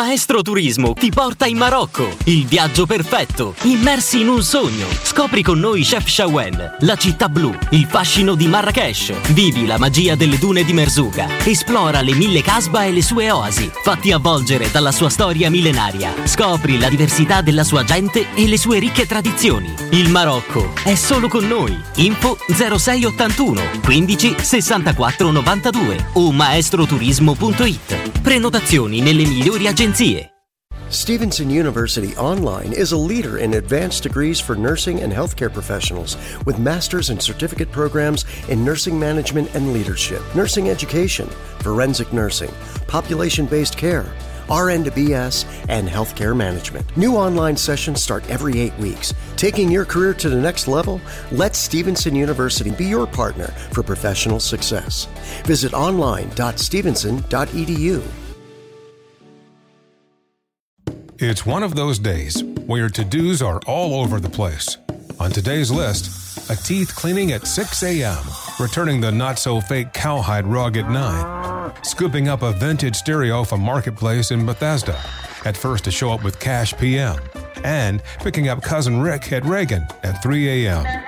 Maestro Turismo ti porta in Marocco, il viaggio perfetto, immersi in un sogno. Scopri con noi Chef Shawen, la città blu, il fascino di Marrakesh. Vivi la magia delle dune di Merzouga. Esplora le mille casba e le sue oasi. Fatti avvolgere dalla sua storia millenaria. Scopri la diversità della sua gente e le sue ricche tradizioni. Il Marocco è solo con noi. Info 0681 15 64 92 o maestroturismo.it. Prenotazioni nelle migliori agenzie. Stevenson University Online is a leader in advanced degrees for nursing and healthcare professionals with master's and certificate programs in nursing management and leadership, nursing education, forensic nursing, population based care, RN to BS, and healthcare management. New online sessions start every eight weeks. Taking your career to the next level? Let Stevenson University be your partner for professional success. Visit online.stevenson.edu. It's one of those days where to dos are all over the place. On today's list, a teeth cleaning at 6 a.m., returning the not so fake cowhide rug at 9, scooping up a vintage stereo from Marketplace in Bethesda, at first to show up with cash PM, and picking up cousin Rick at Reagan at 3 a.m.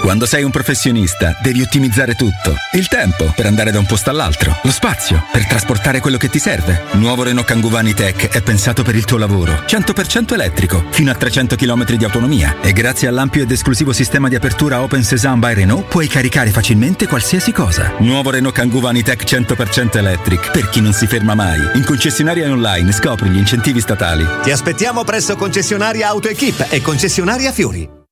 Quando sei un professionista devi ottimizzare tutto. Il tempo per andare da un posto all'altro, lo spazio per trasportare quello che ti serve. Nuovo Renault Kangoo Vanitech è pensato per il tuo lavoro. 100% elettrico, fino a 300 km di autonomia e grazie all'ampio ed esclusivo sistema di apertura Open Sesame by Renault puoi caricare facilmente qualsiasi cosa. Nuovo Renault Kangoo Vanitech 100% electric per chi non si ferma mai. In concessionaria online scopri gli incentivi statali. Ti aspettiamo presso concessionaria AutoEquip e concessionaria Fiori.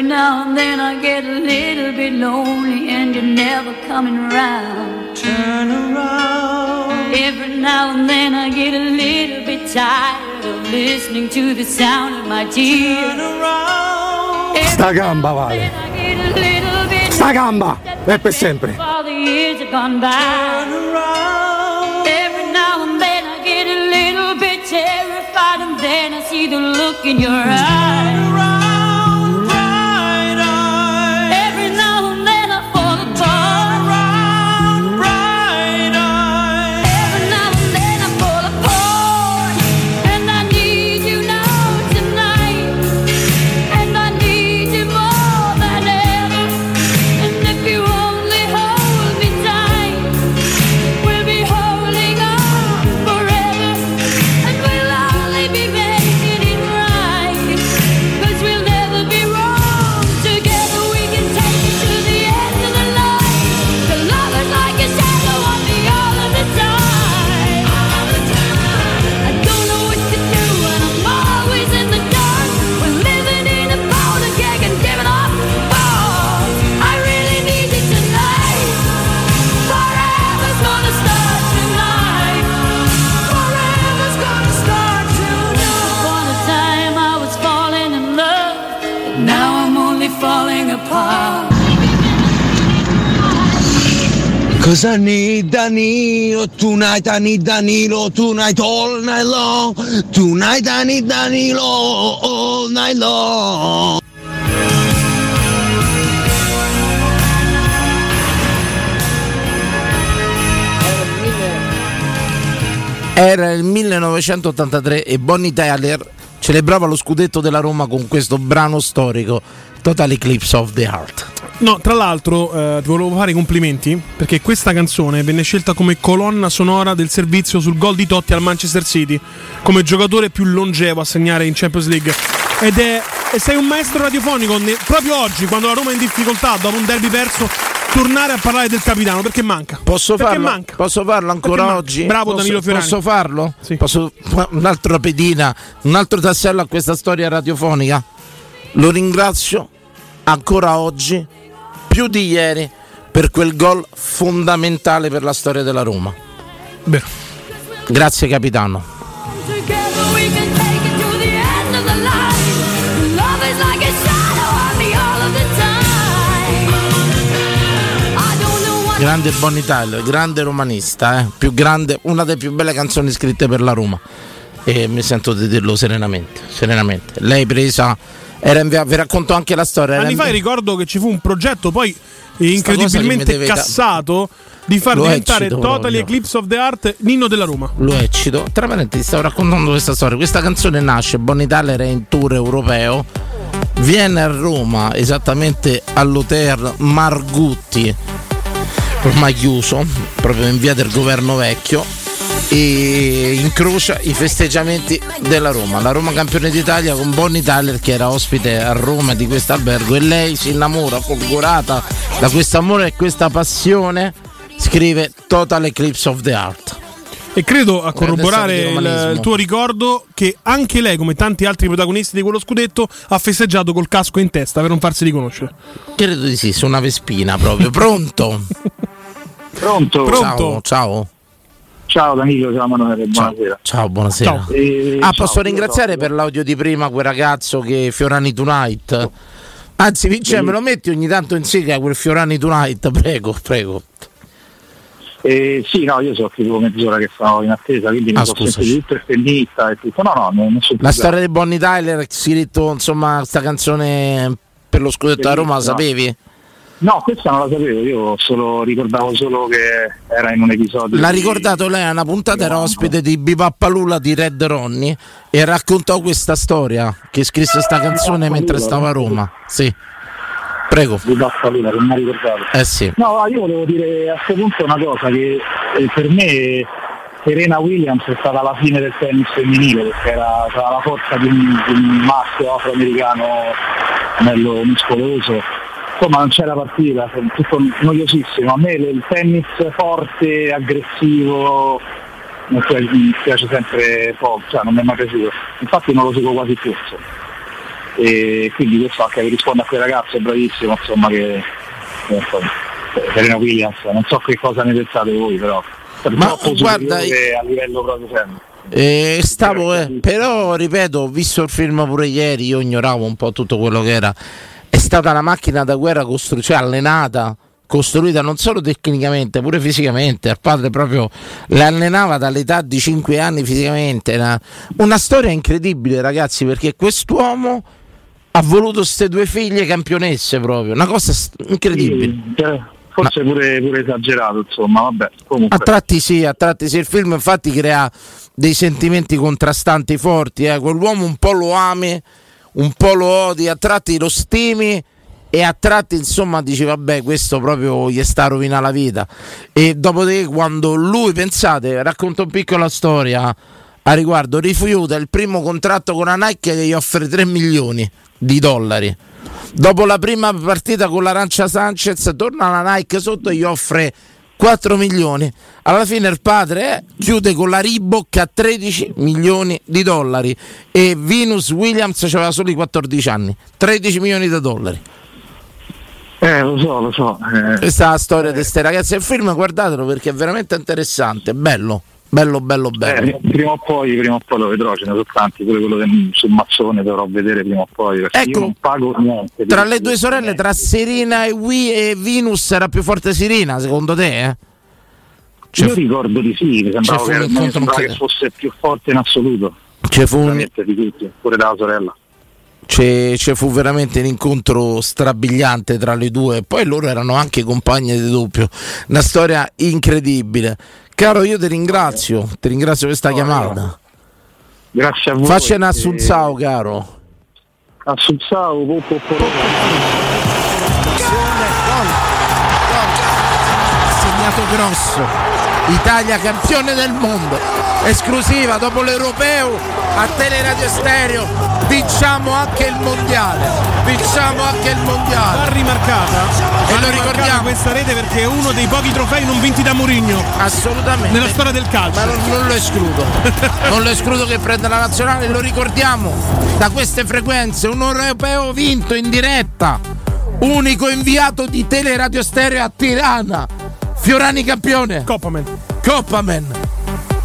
Every now and then I get a little bit lonely and you're never coming around. Turn around. Every now and then I get a little bit tired of listening to the sound of my tears. Turn around. Sta gamba vale. Sta gamba è per sempre. All the years have gone by. Every now and then I get a little bit terrified, and then I see the look in your eyes. Cause Danilo tonight, I need Danilo tonight all night long. Tonight I need Danilo all night long. Era il 1983 e Bonnie Tyler celebrava lo scudetto della Roma con questo brano storico, Total Eclipse of the Heart. No, tra l'altro eh, ti volevo fare i complimenti perché questa canzone venne scelta come colonna sonora del servizio sul gol di Totti al Manchester City, come giocatore più longevo a segnare in Champions League. Ed è e sei un maestro radiofonico ne- proprio oggi, quando la Roma è in difficoltà, dopo un derby perso, tornare a parlare del capitano perché manca. Posso Perché farlo? manca? Posso farlo ancora oggi? Bravo Posso- Danilo Fiorani. Posso farlo? Posso un'altra pedina, un altro tassello a questa storia radiofonica? Lo ringrazio ancora oggi, più di ieri per quel gol fondamentale per la storia della Roma. Beh. Grazie capitano. Grande Bonitaglio, grande romanista, eh? più grande, una delle più belle canzoni scritte per la Roma. E mi sento di dirlo serenamente, serenamente. Lei presa era in via- vi racconto anche la storia. Anni fa via- ricordo che ci fu un progetto poi incredibilmente deve- cassato di far Lo diventare eccito proprio. Eclipse of the Art Nino della Roma. Lo eccito. Tra parentesi, stavo raccontando questa storia. Questa canzone nasce, Bonnie Tyler è in tour europeo, viene a Roma, esattamente all'hotel Margutti, ormai chiuso, proprio in via del governo vecchio, e incrocia i festeggiamenti della Roma. La Roma campione d'Italia con Bonnie Tyler che era ospite a Roma di questo albergo e lei si innamora, folgorata da questo amore e questa passione, scrive Total Eclipse of the Heart. E credo a corroborare il, il tuo ricordo che anche lei, come tanti altri protagonisti di quello scudetto, ha festeggiato col casco in testa per non farsi riconoscere. Credo di sì, su una vespina proprio. Pronto? Pronto? Ciao, ciao. Ciao Danilo, ciao Emanuele, buonasera. Ciao, buonasera. Ciao. Eh, ah, ciao, posso ringraziare per l'audio di prima quel ragazzo che Fiorani Tonight. Anzi, Vince, me lo metti ogni tanto in sigla quel Fiorani Tonight, prego, prego. Eh, sì, no, io so che devo mezz'ora che sono in attesa, quindi Ah, mi sono sentito tutto il tennista e tutto. No, no, non nessun La problema. storia di Bonnie Tyler, ha scritto insomma questa canzone per lo scudetto a Roma, la sapevi? No, questa non la sapevo, io solo ricordavo solo che era in un episodio. L'ha di- ricordato lei a una puntata, era ospite di Bipappalula di Red Ronnie e raccontò questa storia che scrisse questa canzone mentre stava a Roma. Sì. Prego. Di Baffaluna, che non mi ha ricordato. Eh sì. No, io volevo dire a questo punto una cosa che eh, per me Serena Williams è stata la fine del tennis femminile perché era, aveva la forza di un, di un maschio afroamericano bello muscoloso. Insomma non c'era partita, è tutto noiosissimo. A me il tennis forte, aggressivo, mi piace, sempre poco, cioè non mi è mai piaciuto. Infatti non lo seguo quasi più. insomma. E quindi questo anche risponde a quel ragazzo è bravissimo, insomma che insomma, Serena Williams, non so che cosa ne pensate voi però. Per Ma guarda, a livello proprio sempre. Eh, stavo, eh, però ripeto, ho visto il film pure ieri, io ignoravo un po' tutto quello che era. È stata una macchina da guerra costruita, cioè allenata, costruita non solo tecnicamente, pure fisicamente. Il padre proprio l'allenava dall'età di 5 anni fisicamente. Era una storia incredibile, ragazzi, perché quest'uomo ha voluto queste due figlie campionesse proprio, una cosa incredibile. Sì, cioè, forse pure, pure esagerato, insomma, vabbè. Comunque. A tratti sì, a tratti sì. Il film infatti crea dei sentimenti contrastanti forti. Eh. Quell'uomo un po' lo ami, un po' lo odi, a tratti lo stimi e a tratti insomma dici vabbè questo proprio gli sta a rovinare la vita. E dopodiché quando lui, pensate, racconto un piccola storia a riguardo, rifiuta il primo contratto con la Nike che gli offre 3 milioni di dollari. Dopo la prima partita con l'Arancia Sanchez, torna alla Nike sotto e gli offre 4 milioni. Alla fine il padre eh, chiude con la Reebok a 13 milioni di dollari e Venus Williams aveva solo i 14 anni. 13 milioni di dollari. Eh, lo so, lo so. eh. Questa è la storia di queste ragazze. Il film guardatelo perché è veramente interessante, bello, bello, bello, bello. Eh, prima o poi, prima o poi lo vedrò, ce ne sono tanti, pure quello del, sul mazzone dovrò vedere prima o poi, perché Ecco, io non pago niente. Tra le due sorelle, tra Serena e, Wii e Venus, era più forte Serena, secondo te? Eh? Io ricordo di sì, mi sembrava, fu che, mi sembrava che fosse più forte in assoluto. Ci fu un, Veramente di tutti, pure dalla sorella. c'è, c'è fu veramente un incontro strabiliante tra le due. Poi loro erano anche compagne di doppio. Una storia incredibile. Caro, io ti ringrazio, ti ringrazio per questa chiamata. Grazie a voi. Faccia un eh, assunzao, caro. Assunzao, po, po, po. Segnato grosso. Italia campione del mondo. Esclusiva dopo l'europeo a Teleradio Stereo. Vinciamo anche il mondiale. Vinciamo anche il mondiale. Va rimarcata. E Va lo ricordiamo. questa rete perché è uno dei pochi trofei non vinti da Mourinho. Assolutamente. Nella storia del calcio. Ma non, non lo escludo. non lo escludo che prenda la nazionale, lo ricordiamo da queste frequenze. Un europeo vinto in diretta. Unico inviato di Teleradio Stereo a Tirana. Fiorani campione. Coppaman. Coppaman.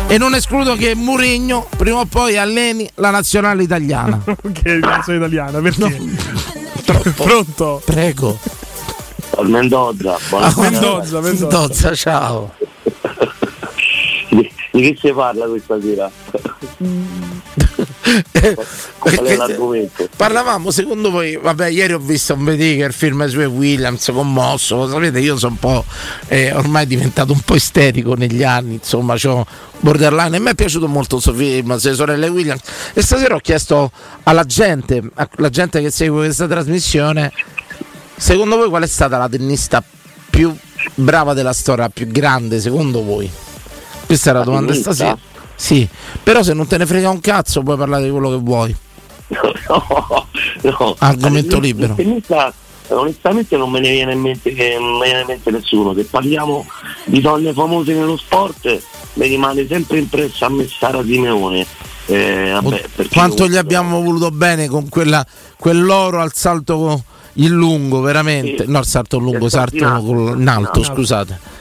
E non escludo che Mourinho prima o poi alleni la nazionale italiana. che è la canzone italiana, perché? Troppo. Pronto? Prego. Al Mendoza, buonasera. Mendoza, Mendoza, ciao. Di, di che si parla questa sera? È l'argomento? Parlavamo, secondo voi, vabbè, ieri ho visto un il film su Williams, commosso, lo sapete, io sono un po' eh, ormai diventato un po' isterico negli anni, insomma, c'ho borderline e mi è piaciuto molto questo film, Se sorelle Williams, e stasera ho chiesto alla gente, alla gente che segue questa trasmissione, secondo voi qual è stata la tennista più brava della storia, più grande, secondo voi? Questa è la La domanda tennista? stasera. Sì, però se non te ne frega un cazzo puoi parlare di quello che vuoi. No, Argomento il- libero. tennista, onestamente non me ne viene in mente, che- non me ne viene in mente nessuno. Se parliamo di donne famose nello sport, mi rimane sempre impressa a me Sara Simeone. Eh, vabbè, Quanto gli comunque- abbiamo voluto bene con quella, quell'oro al salto in lungo, veramente. Sì. No, il salto lungo, salto in alto. scusate.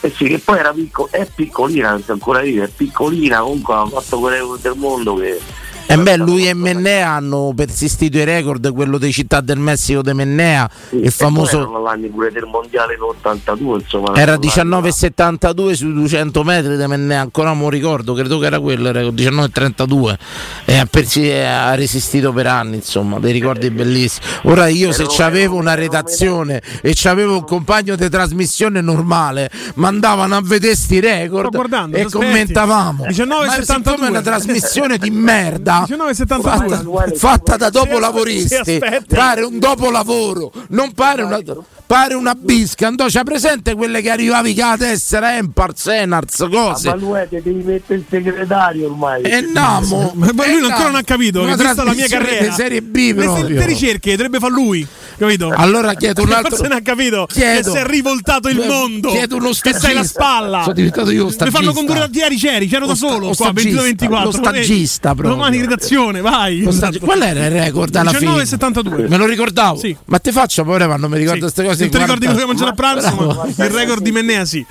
Eh sì, che poi era picco- è piccolina, ancora dire, è piccolina, comunque ha fatto quelle del mondo che E beh, lui e Mennea hanno persistito i record, quello dei città del Messico di Mennea, il E poi famoso erano l'anni pure del mondiale dell'82, insomma. era erano 19,72 sui 200 metri di Mennea, ancora non mi ricordo, credo che era quello, era 19,32 e ha, persi- ha resistito per anni, insomma, dei ricordi bellissimi. Ora io se c'avevo una redazione e c'avevo un compagno di trasmissione normale, mandavano a vedere sti record e commentavamo. 19,72. Ma siccome è una trasmissione di merda 19,72. fatta da dopolavoristi pare un dopolavoro non pare una pare una bisca. Andò c'ha presente quelle che arrivavi con la tessera Empar, Senars, cose? Ma lui che devi mettere il segretario ormai. e namo Ma lui e ancora non ha capito una che questa è la mia carriera. serie B Le- proprio. Le ricerche dovrebbe fare lui, capito? Allora chiedo un altro- Forse non ha capito chiedo- che si è rivoltato il mondo. chiedo uno che sei la stagista. spalla. Sono diventato io lo Mi fanno stagista. condurre ieri c'eri, c'ero da solo lo qua stagista, 22-24. lo stagista proprio. Domani redazione, vai. Lo stagi- Qual era il record alla fine? 19,72. Me lo ricordavo. Sì. Ma te faccio pure quando mi ricordo queste cose. Non ti ricordi cosa mangiare a pranzo, ma il record di Mennea sì.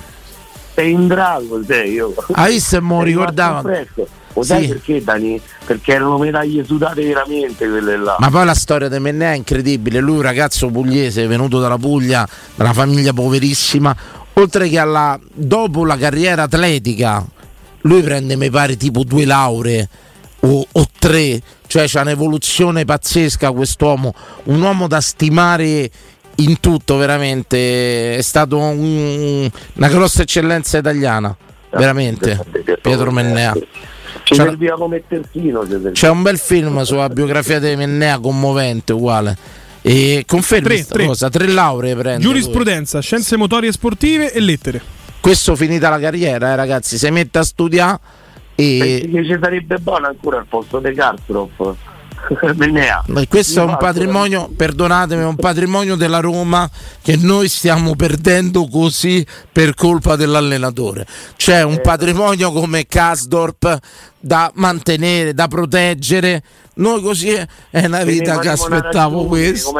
Sei in drago, sei io. Ah, io se mo ricordavo. fresco. Lo sai Sì. perché Dani? Perché erano medaglie sudate veramente quelle là. Ma poi la storia di Mennea è incredibile. Lui, un ragazzo pugliese, venuto dalla Puglia, da una famiglia poverissima, oltre che alla dopo la carriera atletica, lui prende, mi pare, tipo due lauree o, o tre, cioè c'ha un'evoluzione pazzesca quest'uomo, un uomo da stimare in tutto, veramente. È stato un- una grossa eccellenza italiana, veramente. Pietro Mennea. Ci serviva come terzino. C'è un bel film sulla biografia di Mennea commovente, uguale. E confermi Tre, questa tre. cosa, tre lauree prende. Giurisprudenza, scienze motorie e sportive e lettere. Questo finita la carriera, eh, ragazzi, si mette a studiare Pensi e che ci sarebbe buono ancora al posto di Karstrov? Ma questo è un patrimonio, perdonatemi, è un patrimonio della Roma che noi stiamo perdendo così per colpa dell'allenatore. C'è Eh. un patrimonio come Kasdorp da mantenere, da proteggere. Noi così è una vita che aspettavo questo.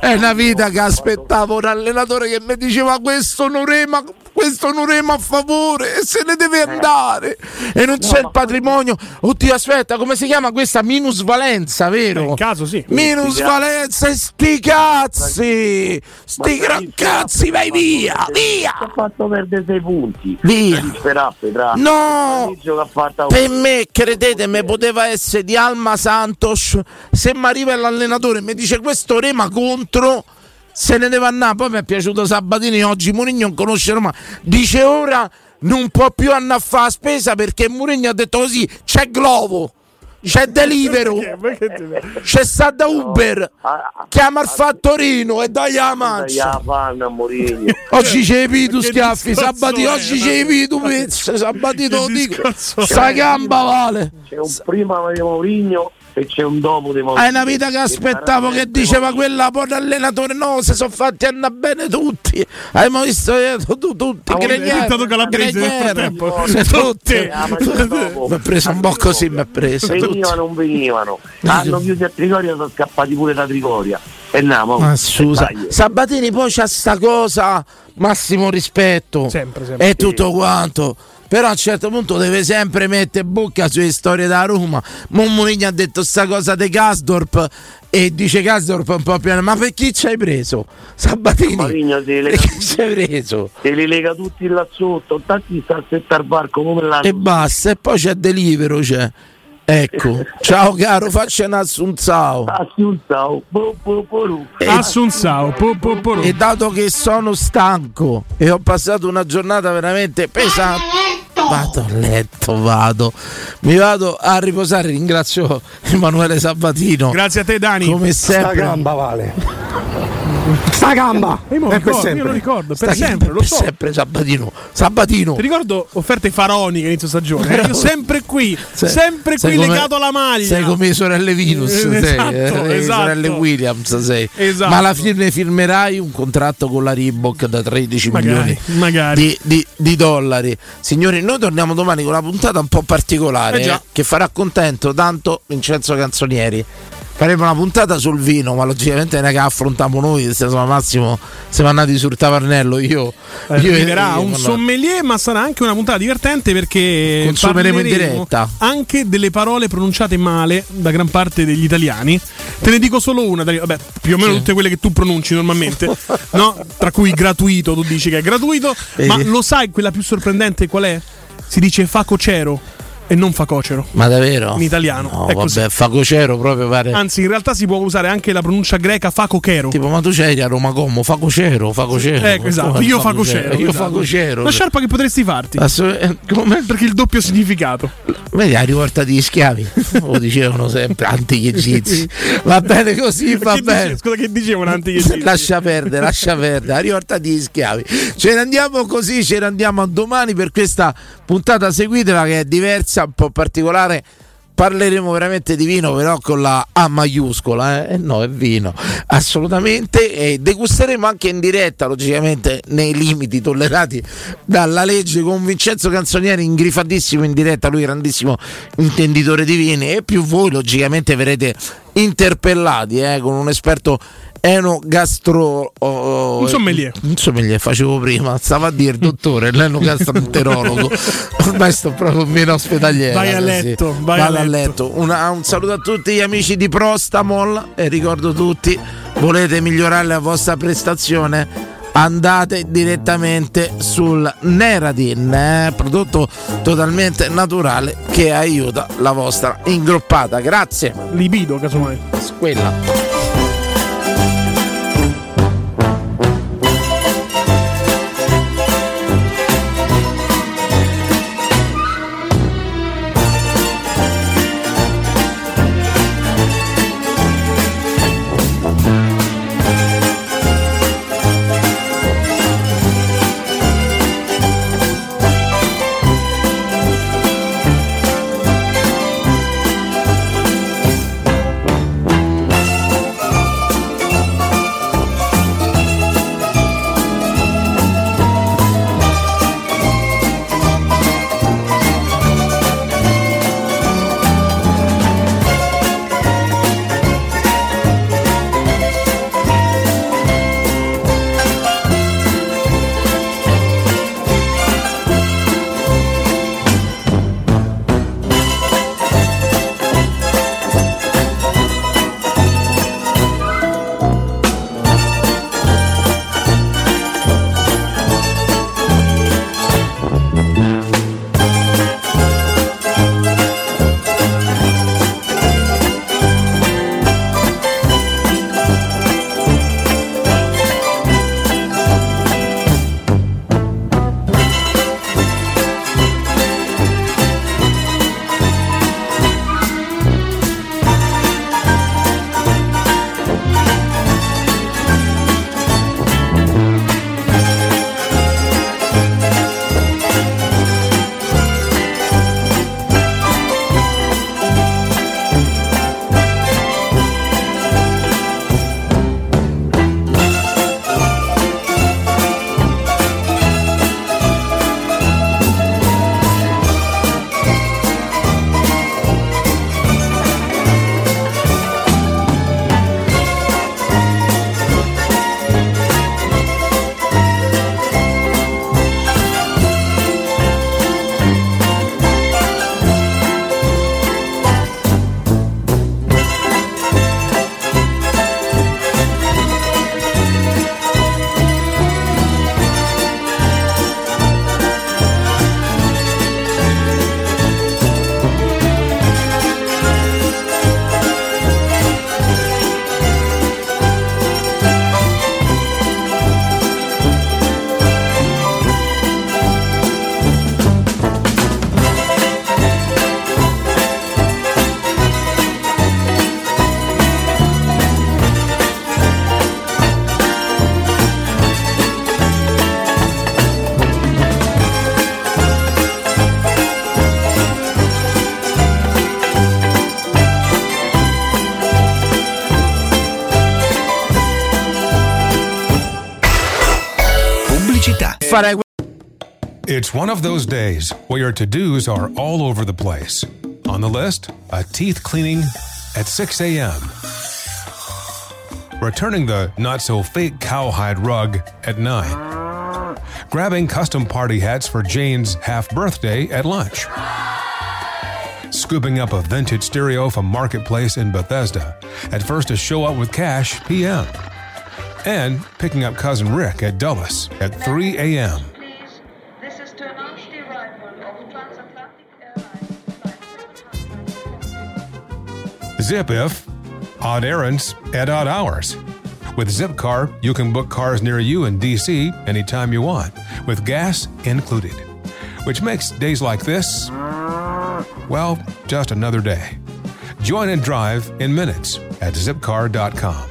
È una vita che aspettavo un allenatore che mi diceva questo non rema, questo non rema a favore e se ne deve andare. E non c'è il patrimonio. Oddio, aspetta, come si chiama questa? Minus Valenza, vero? In caso sì. Minus Sti Valenza e sti cazzi! Sti gran cazzi, vai via! Via! ha fatto perdere sei punti. Via. No! Per me, credetemi, poteva essere di Alma Santos. Se mi arriva l'allenatore e mi dice questo rema contro, se ne deve andare. Poi mi è piaciuto Sabatini oggi. Mourinho non conosce Roma. Dice ora non può più andare a fare la spesa perché Mourinho ha detto così: c'è Glovo. C'è Delivero, c'è sta da Uber, chiama il fattorino e dai la mancia. a Mourinho. Oggi c'è i tu Che schiaffi, è? oggi c'è i tu pezzi, Sabati te lo dico. Sta gamba vale. C'è un prima di Mourinho e c'è un dopo di Mourinho. Hai una vita che aspettavo che diceva quella poi allenatore no, si sono fatti andare bene tutti. Hai mai visto eh, tu, tu- tutti Ah, è se tutti. Ma c'è dopo. Mi ha preso un po' così, mi ha preso. tutti. Venivano, non venivano. Hanno chiuso a Trigoria, sono scappati pure da Trigoria. E andiamo. Ma scusa. Sabatini poi c'ha sta cosa, massimo rispetto. Sempre, sempre. E tutto quanto. Però a un certo punto deve sempre mettere bocca sulle storie da Roma. Mommoligna ha detto sta cosa di Gasdorp e dice Gasdorp un po' piano, ma per chi ci hai preso? Sabatini? Lega, chi ci hai preso? se li lega tutti là sotto, tanti sta a settare il barco come l'hanno. E basta, e poi c'è Delivero, c'è. Ecco, ciao caro, faccia un assunzao. Assunzao, po, po, po, ru. Assunzao, po, po, po, ru. E dato che sono stanco e ho passato una giornata veramente pesante, vado a letto, vado, mi vado a riposare. Ringrazio Emanuele Sabatino. Grazie a te, Dani. Come sempre. Sta gamba, vale. Sta gamba! Io, Eh, per ricordo, sempre. io lo ricordo, per Sta sempre, lo so. sempre Sabatino. Sabatino. Ti ricordo offerte faraoniche inizio stagione. eh? Io sempre qui, Sei- sempre qui come- legato alla maglia. Sei come le sorelle Venus, sei, Esatto, eh, le esatto. sorelle Williams sei. Esatto. Ma alla fine firmerai un contratto con la Reebok da 13 Magari, milioni magari. Di, di- di dollari. Signori, noi torniamo domani con una puntata un po' particolare Eh eh, che farà contento tanto Vincenzo Canzonieri. Faremo una puntata sul vino, ma logicamente non è che affrontiamo noi, siamo Massimo, siamo andati sul tavernello, io... io Arriverà un sommelier, ma sarà anche una puntata divertente perché Consumeremo in diretta. anche delle parole pronunciate male da gran parte degli italiani. Te ne dico solo una, vabbè, più o meno Sì. tutte quelle che tu pronunci normalmente, no? Tra cui gratuito, tu dici che è gratuito, ma Vedi? lo sai quella più sorprendente qual è? Si dice facocero e non facocero. Ma davvero? In italiano. No, è così. vabbè, facocero proprio pare... Anzi, in realtà si può usare anche la pronuncia greca facochero. Tipo, ma tu c'eri a Roma Como, facocero, facocero. Ecco, esatto. Come Io facocero? facocero. Io esatto. facocero. La sciarpa che potresti farti. Assolut- eh, come? Perché il doppio significato. Vedi, la rivolta degli schiavi, lo dicevano sempre, antichi egizi. Va bene così, va Che bene. dice- scusa, che dicevano antichi egizi? Lascia perdere, lascia perdere, la rivolta degli schiavi. Ce ne andiamo così, ce ne andiamo a domani per questa puntata, seguitela che è diversa, un po' particolare. Parleremo veramente di vino, però con la A maiuscola, eh? No, è vino, assolutamente. E degusteremo anche in diretta, logicamente, nei limiti tollerati dalla legge, con Vincenzo Canzonieri ingrifatissimo in diretta, lui grandissimo intenditore di vini, e più voi, logicamente, verrete interpellati eh, con un esperto enogastro oh, Un sommelier. un sommelier facevo prima stava a dire dottore l'enogastroenterologo ormai sto proprio meno ospedaliera Vai a così. letto, vai Vado a a letto. letto. Una- un saluto a tutti gli amici di Prostamol e ricordo tutti volete migliorare la vostra prestazione? Andate direttamente sul Neradin eh, prodotto totalmente naturale che aiuta la vostra ingroppata grazie. Libido casomai. Quella Fare It's one of those days where your to dos are all over the place. On the list, a teeth cleaning at 6 a.m., returning the not so fake cowhide rug at 9, grabbing custom party hats for Jane's half birthday at lunch, scooping up a vintage stereo from Marketplace in Bethesda. At first to show up with cash PM, and picking up cousin Rick at Dulles at 3 a.m. Zip if odd errands at odd hours. With Zipcar, you can book cars near you in DC anytime you want, with gas included. Which makes days like this, well, just another day. Join and drive in minutes at zipcar.com.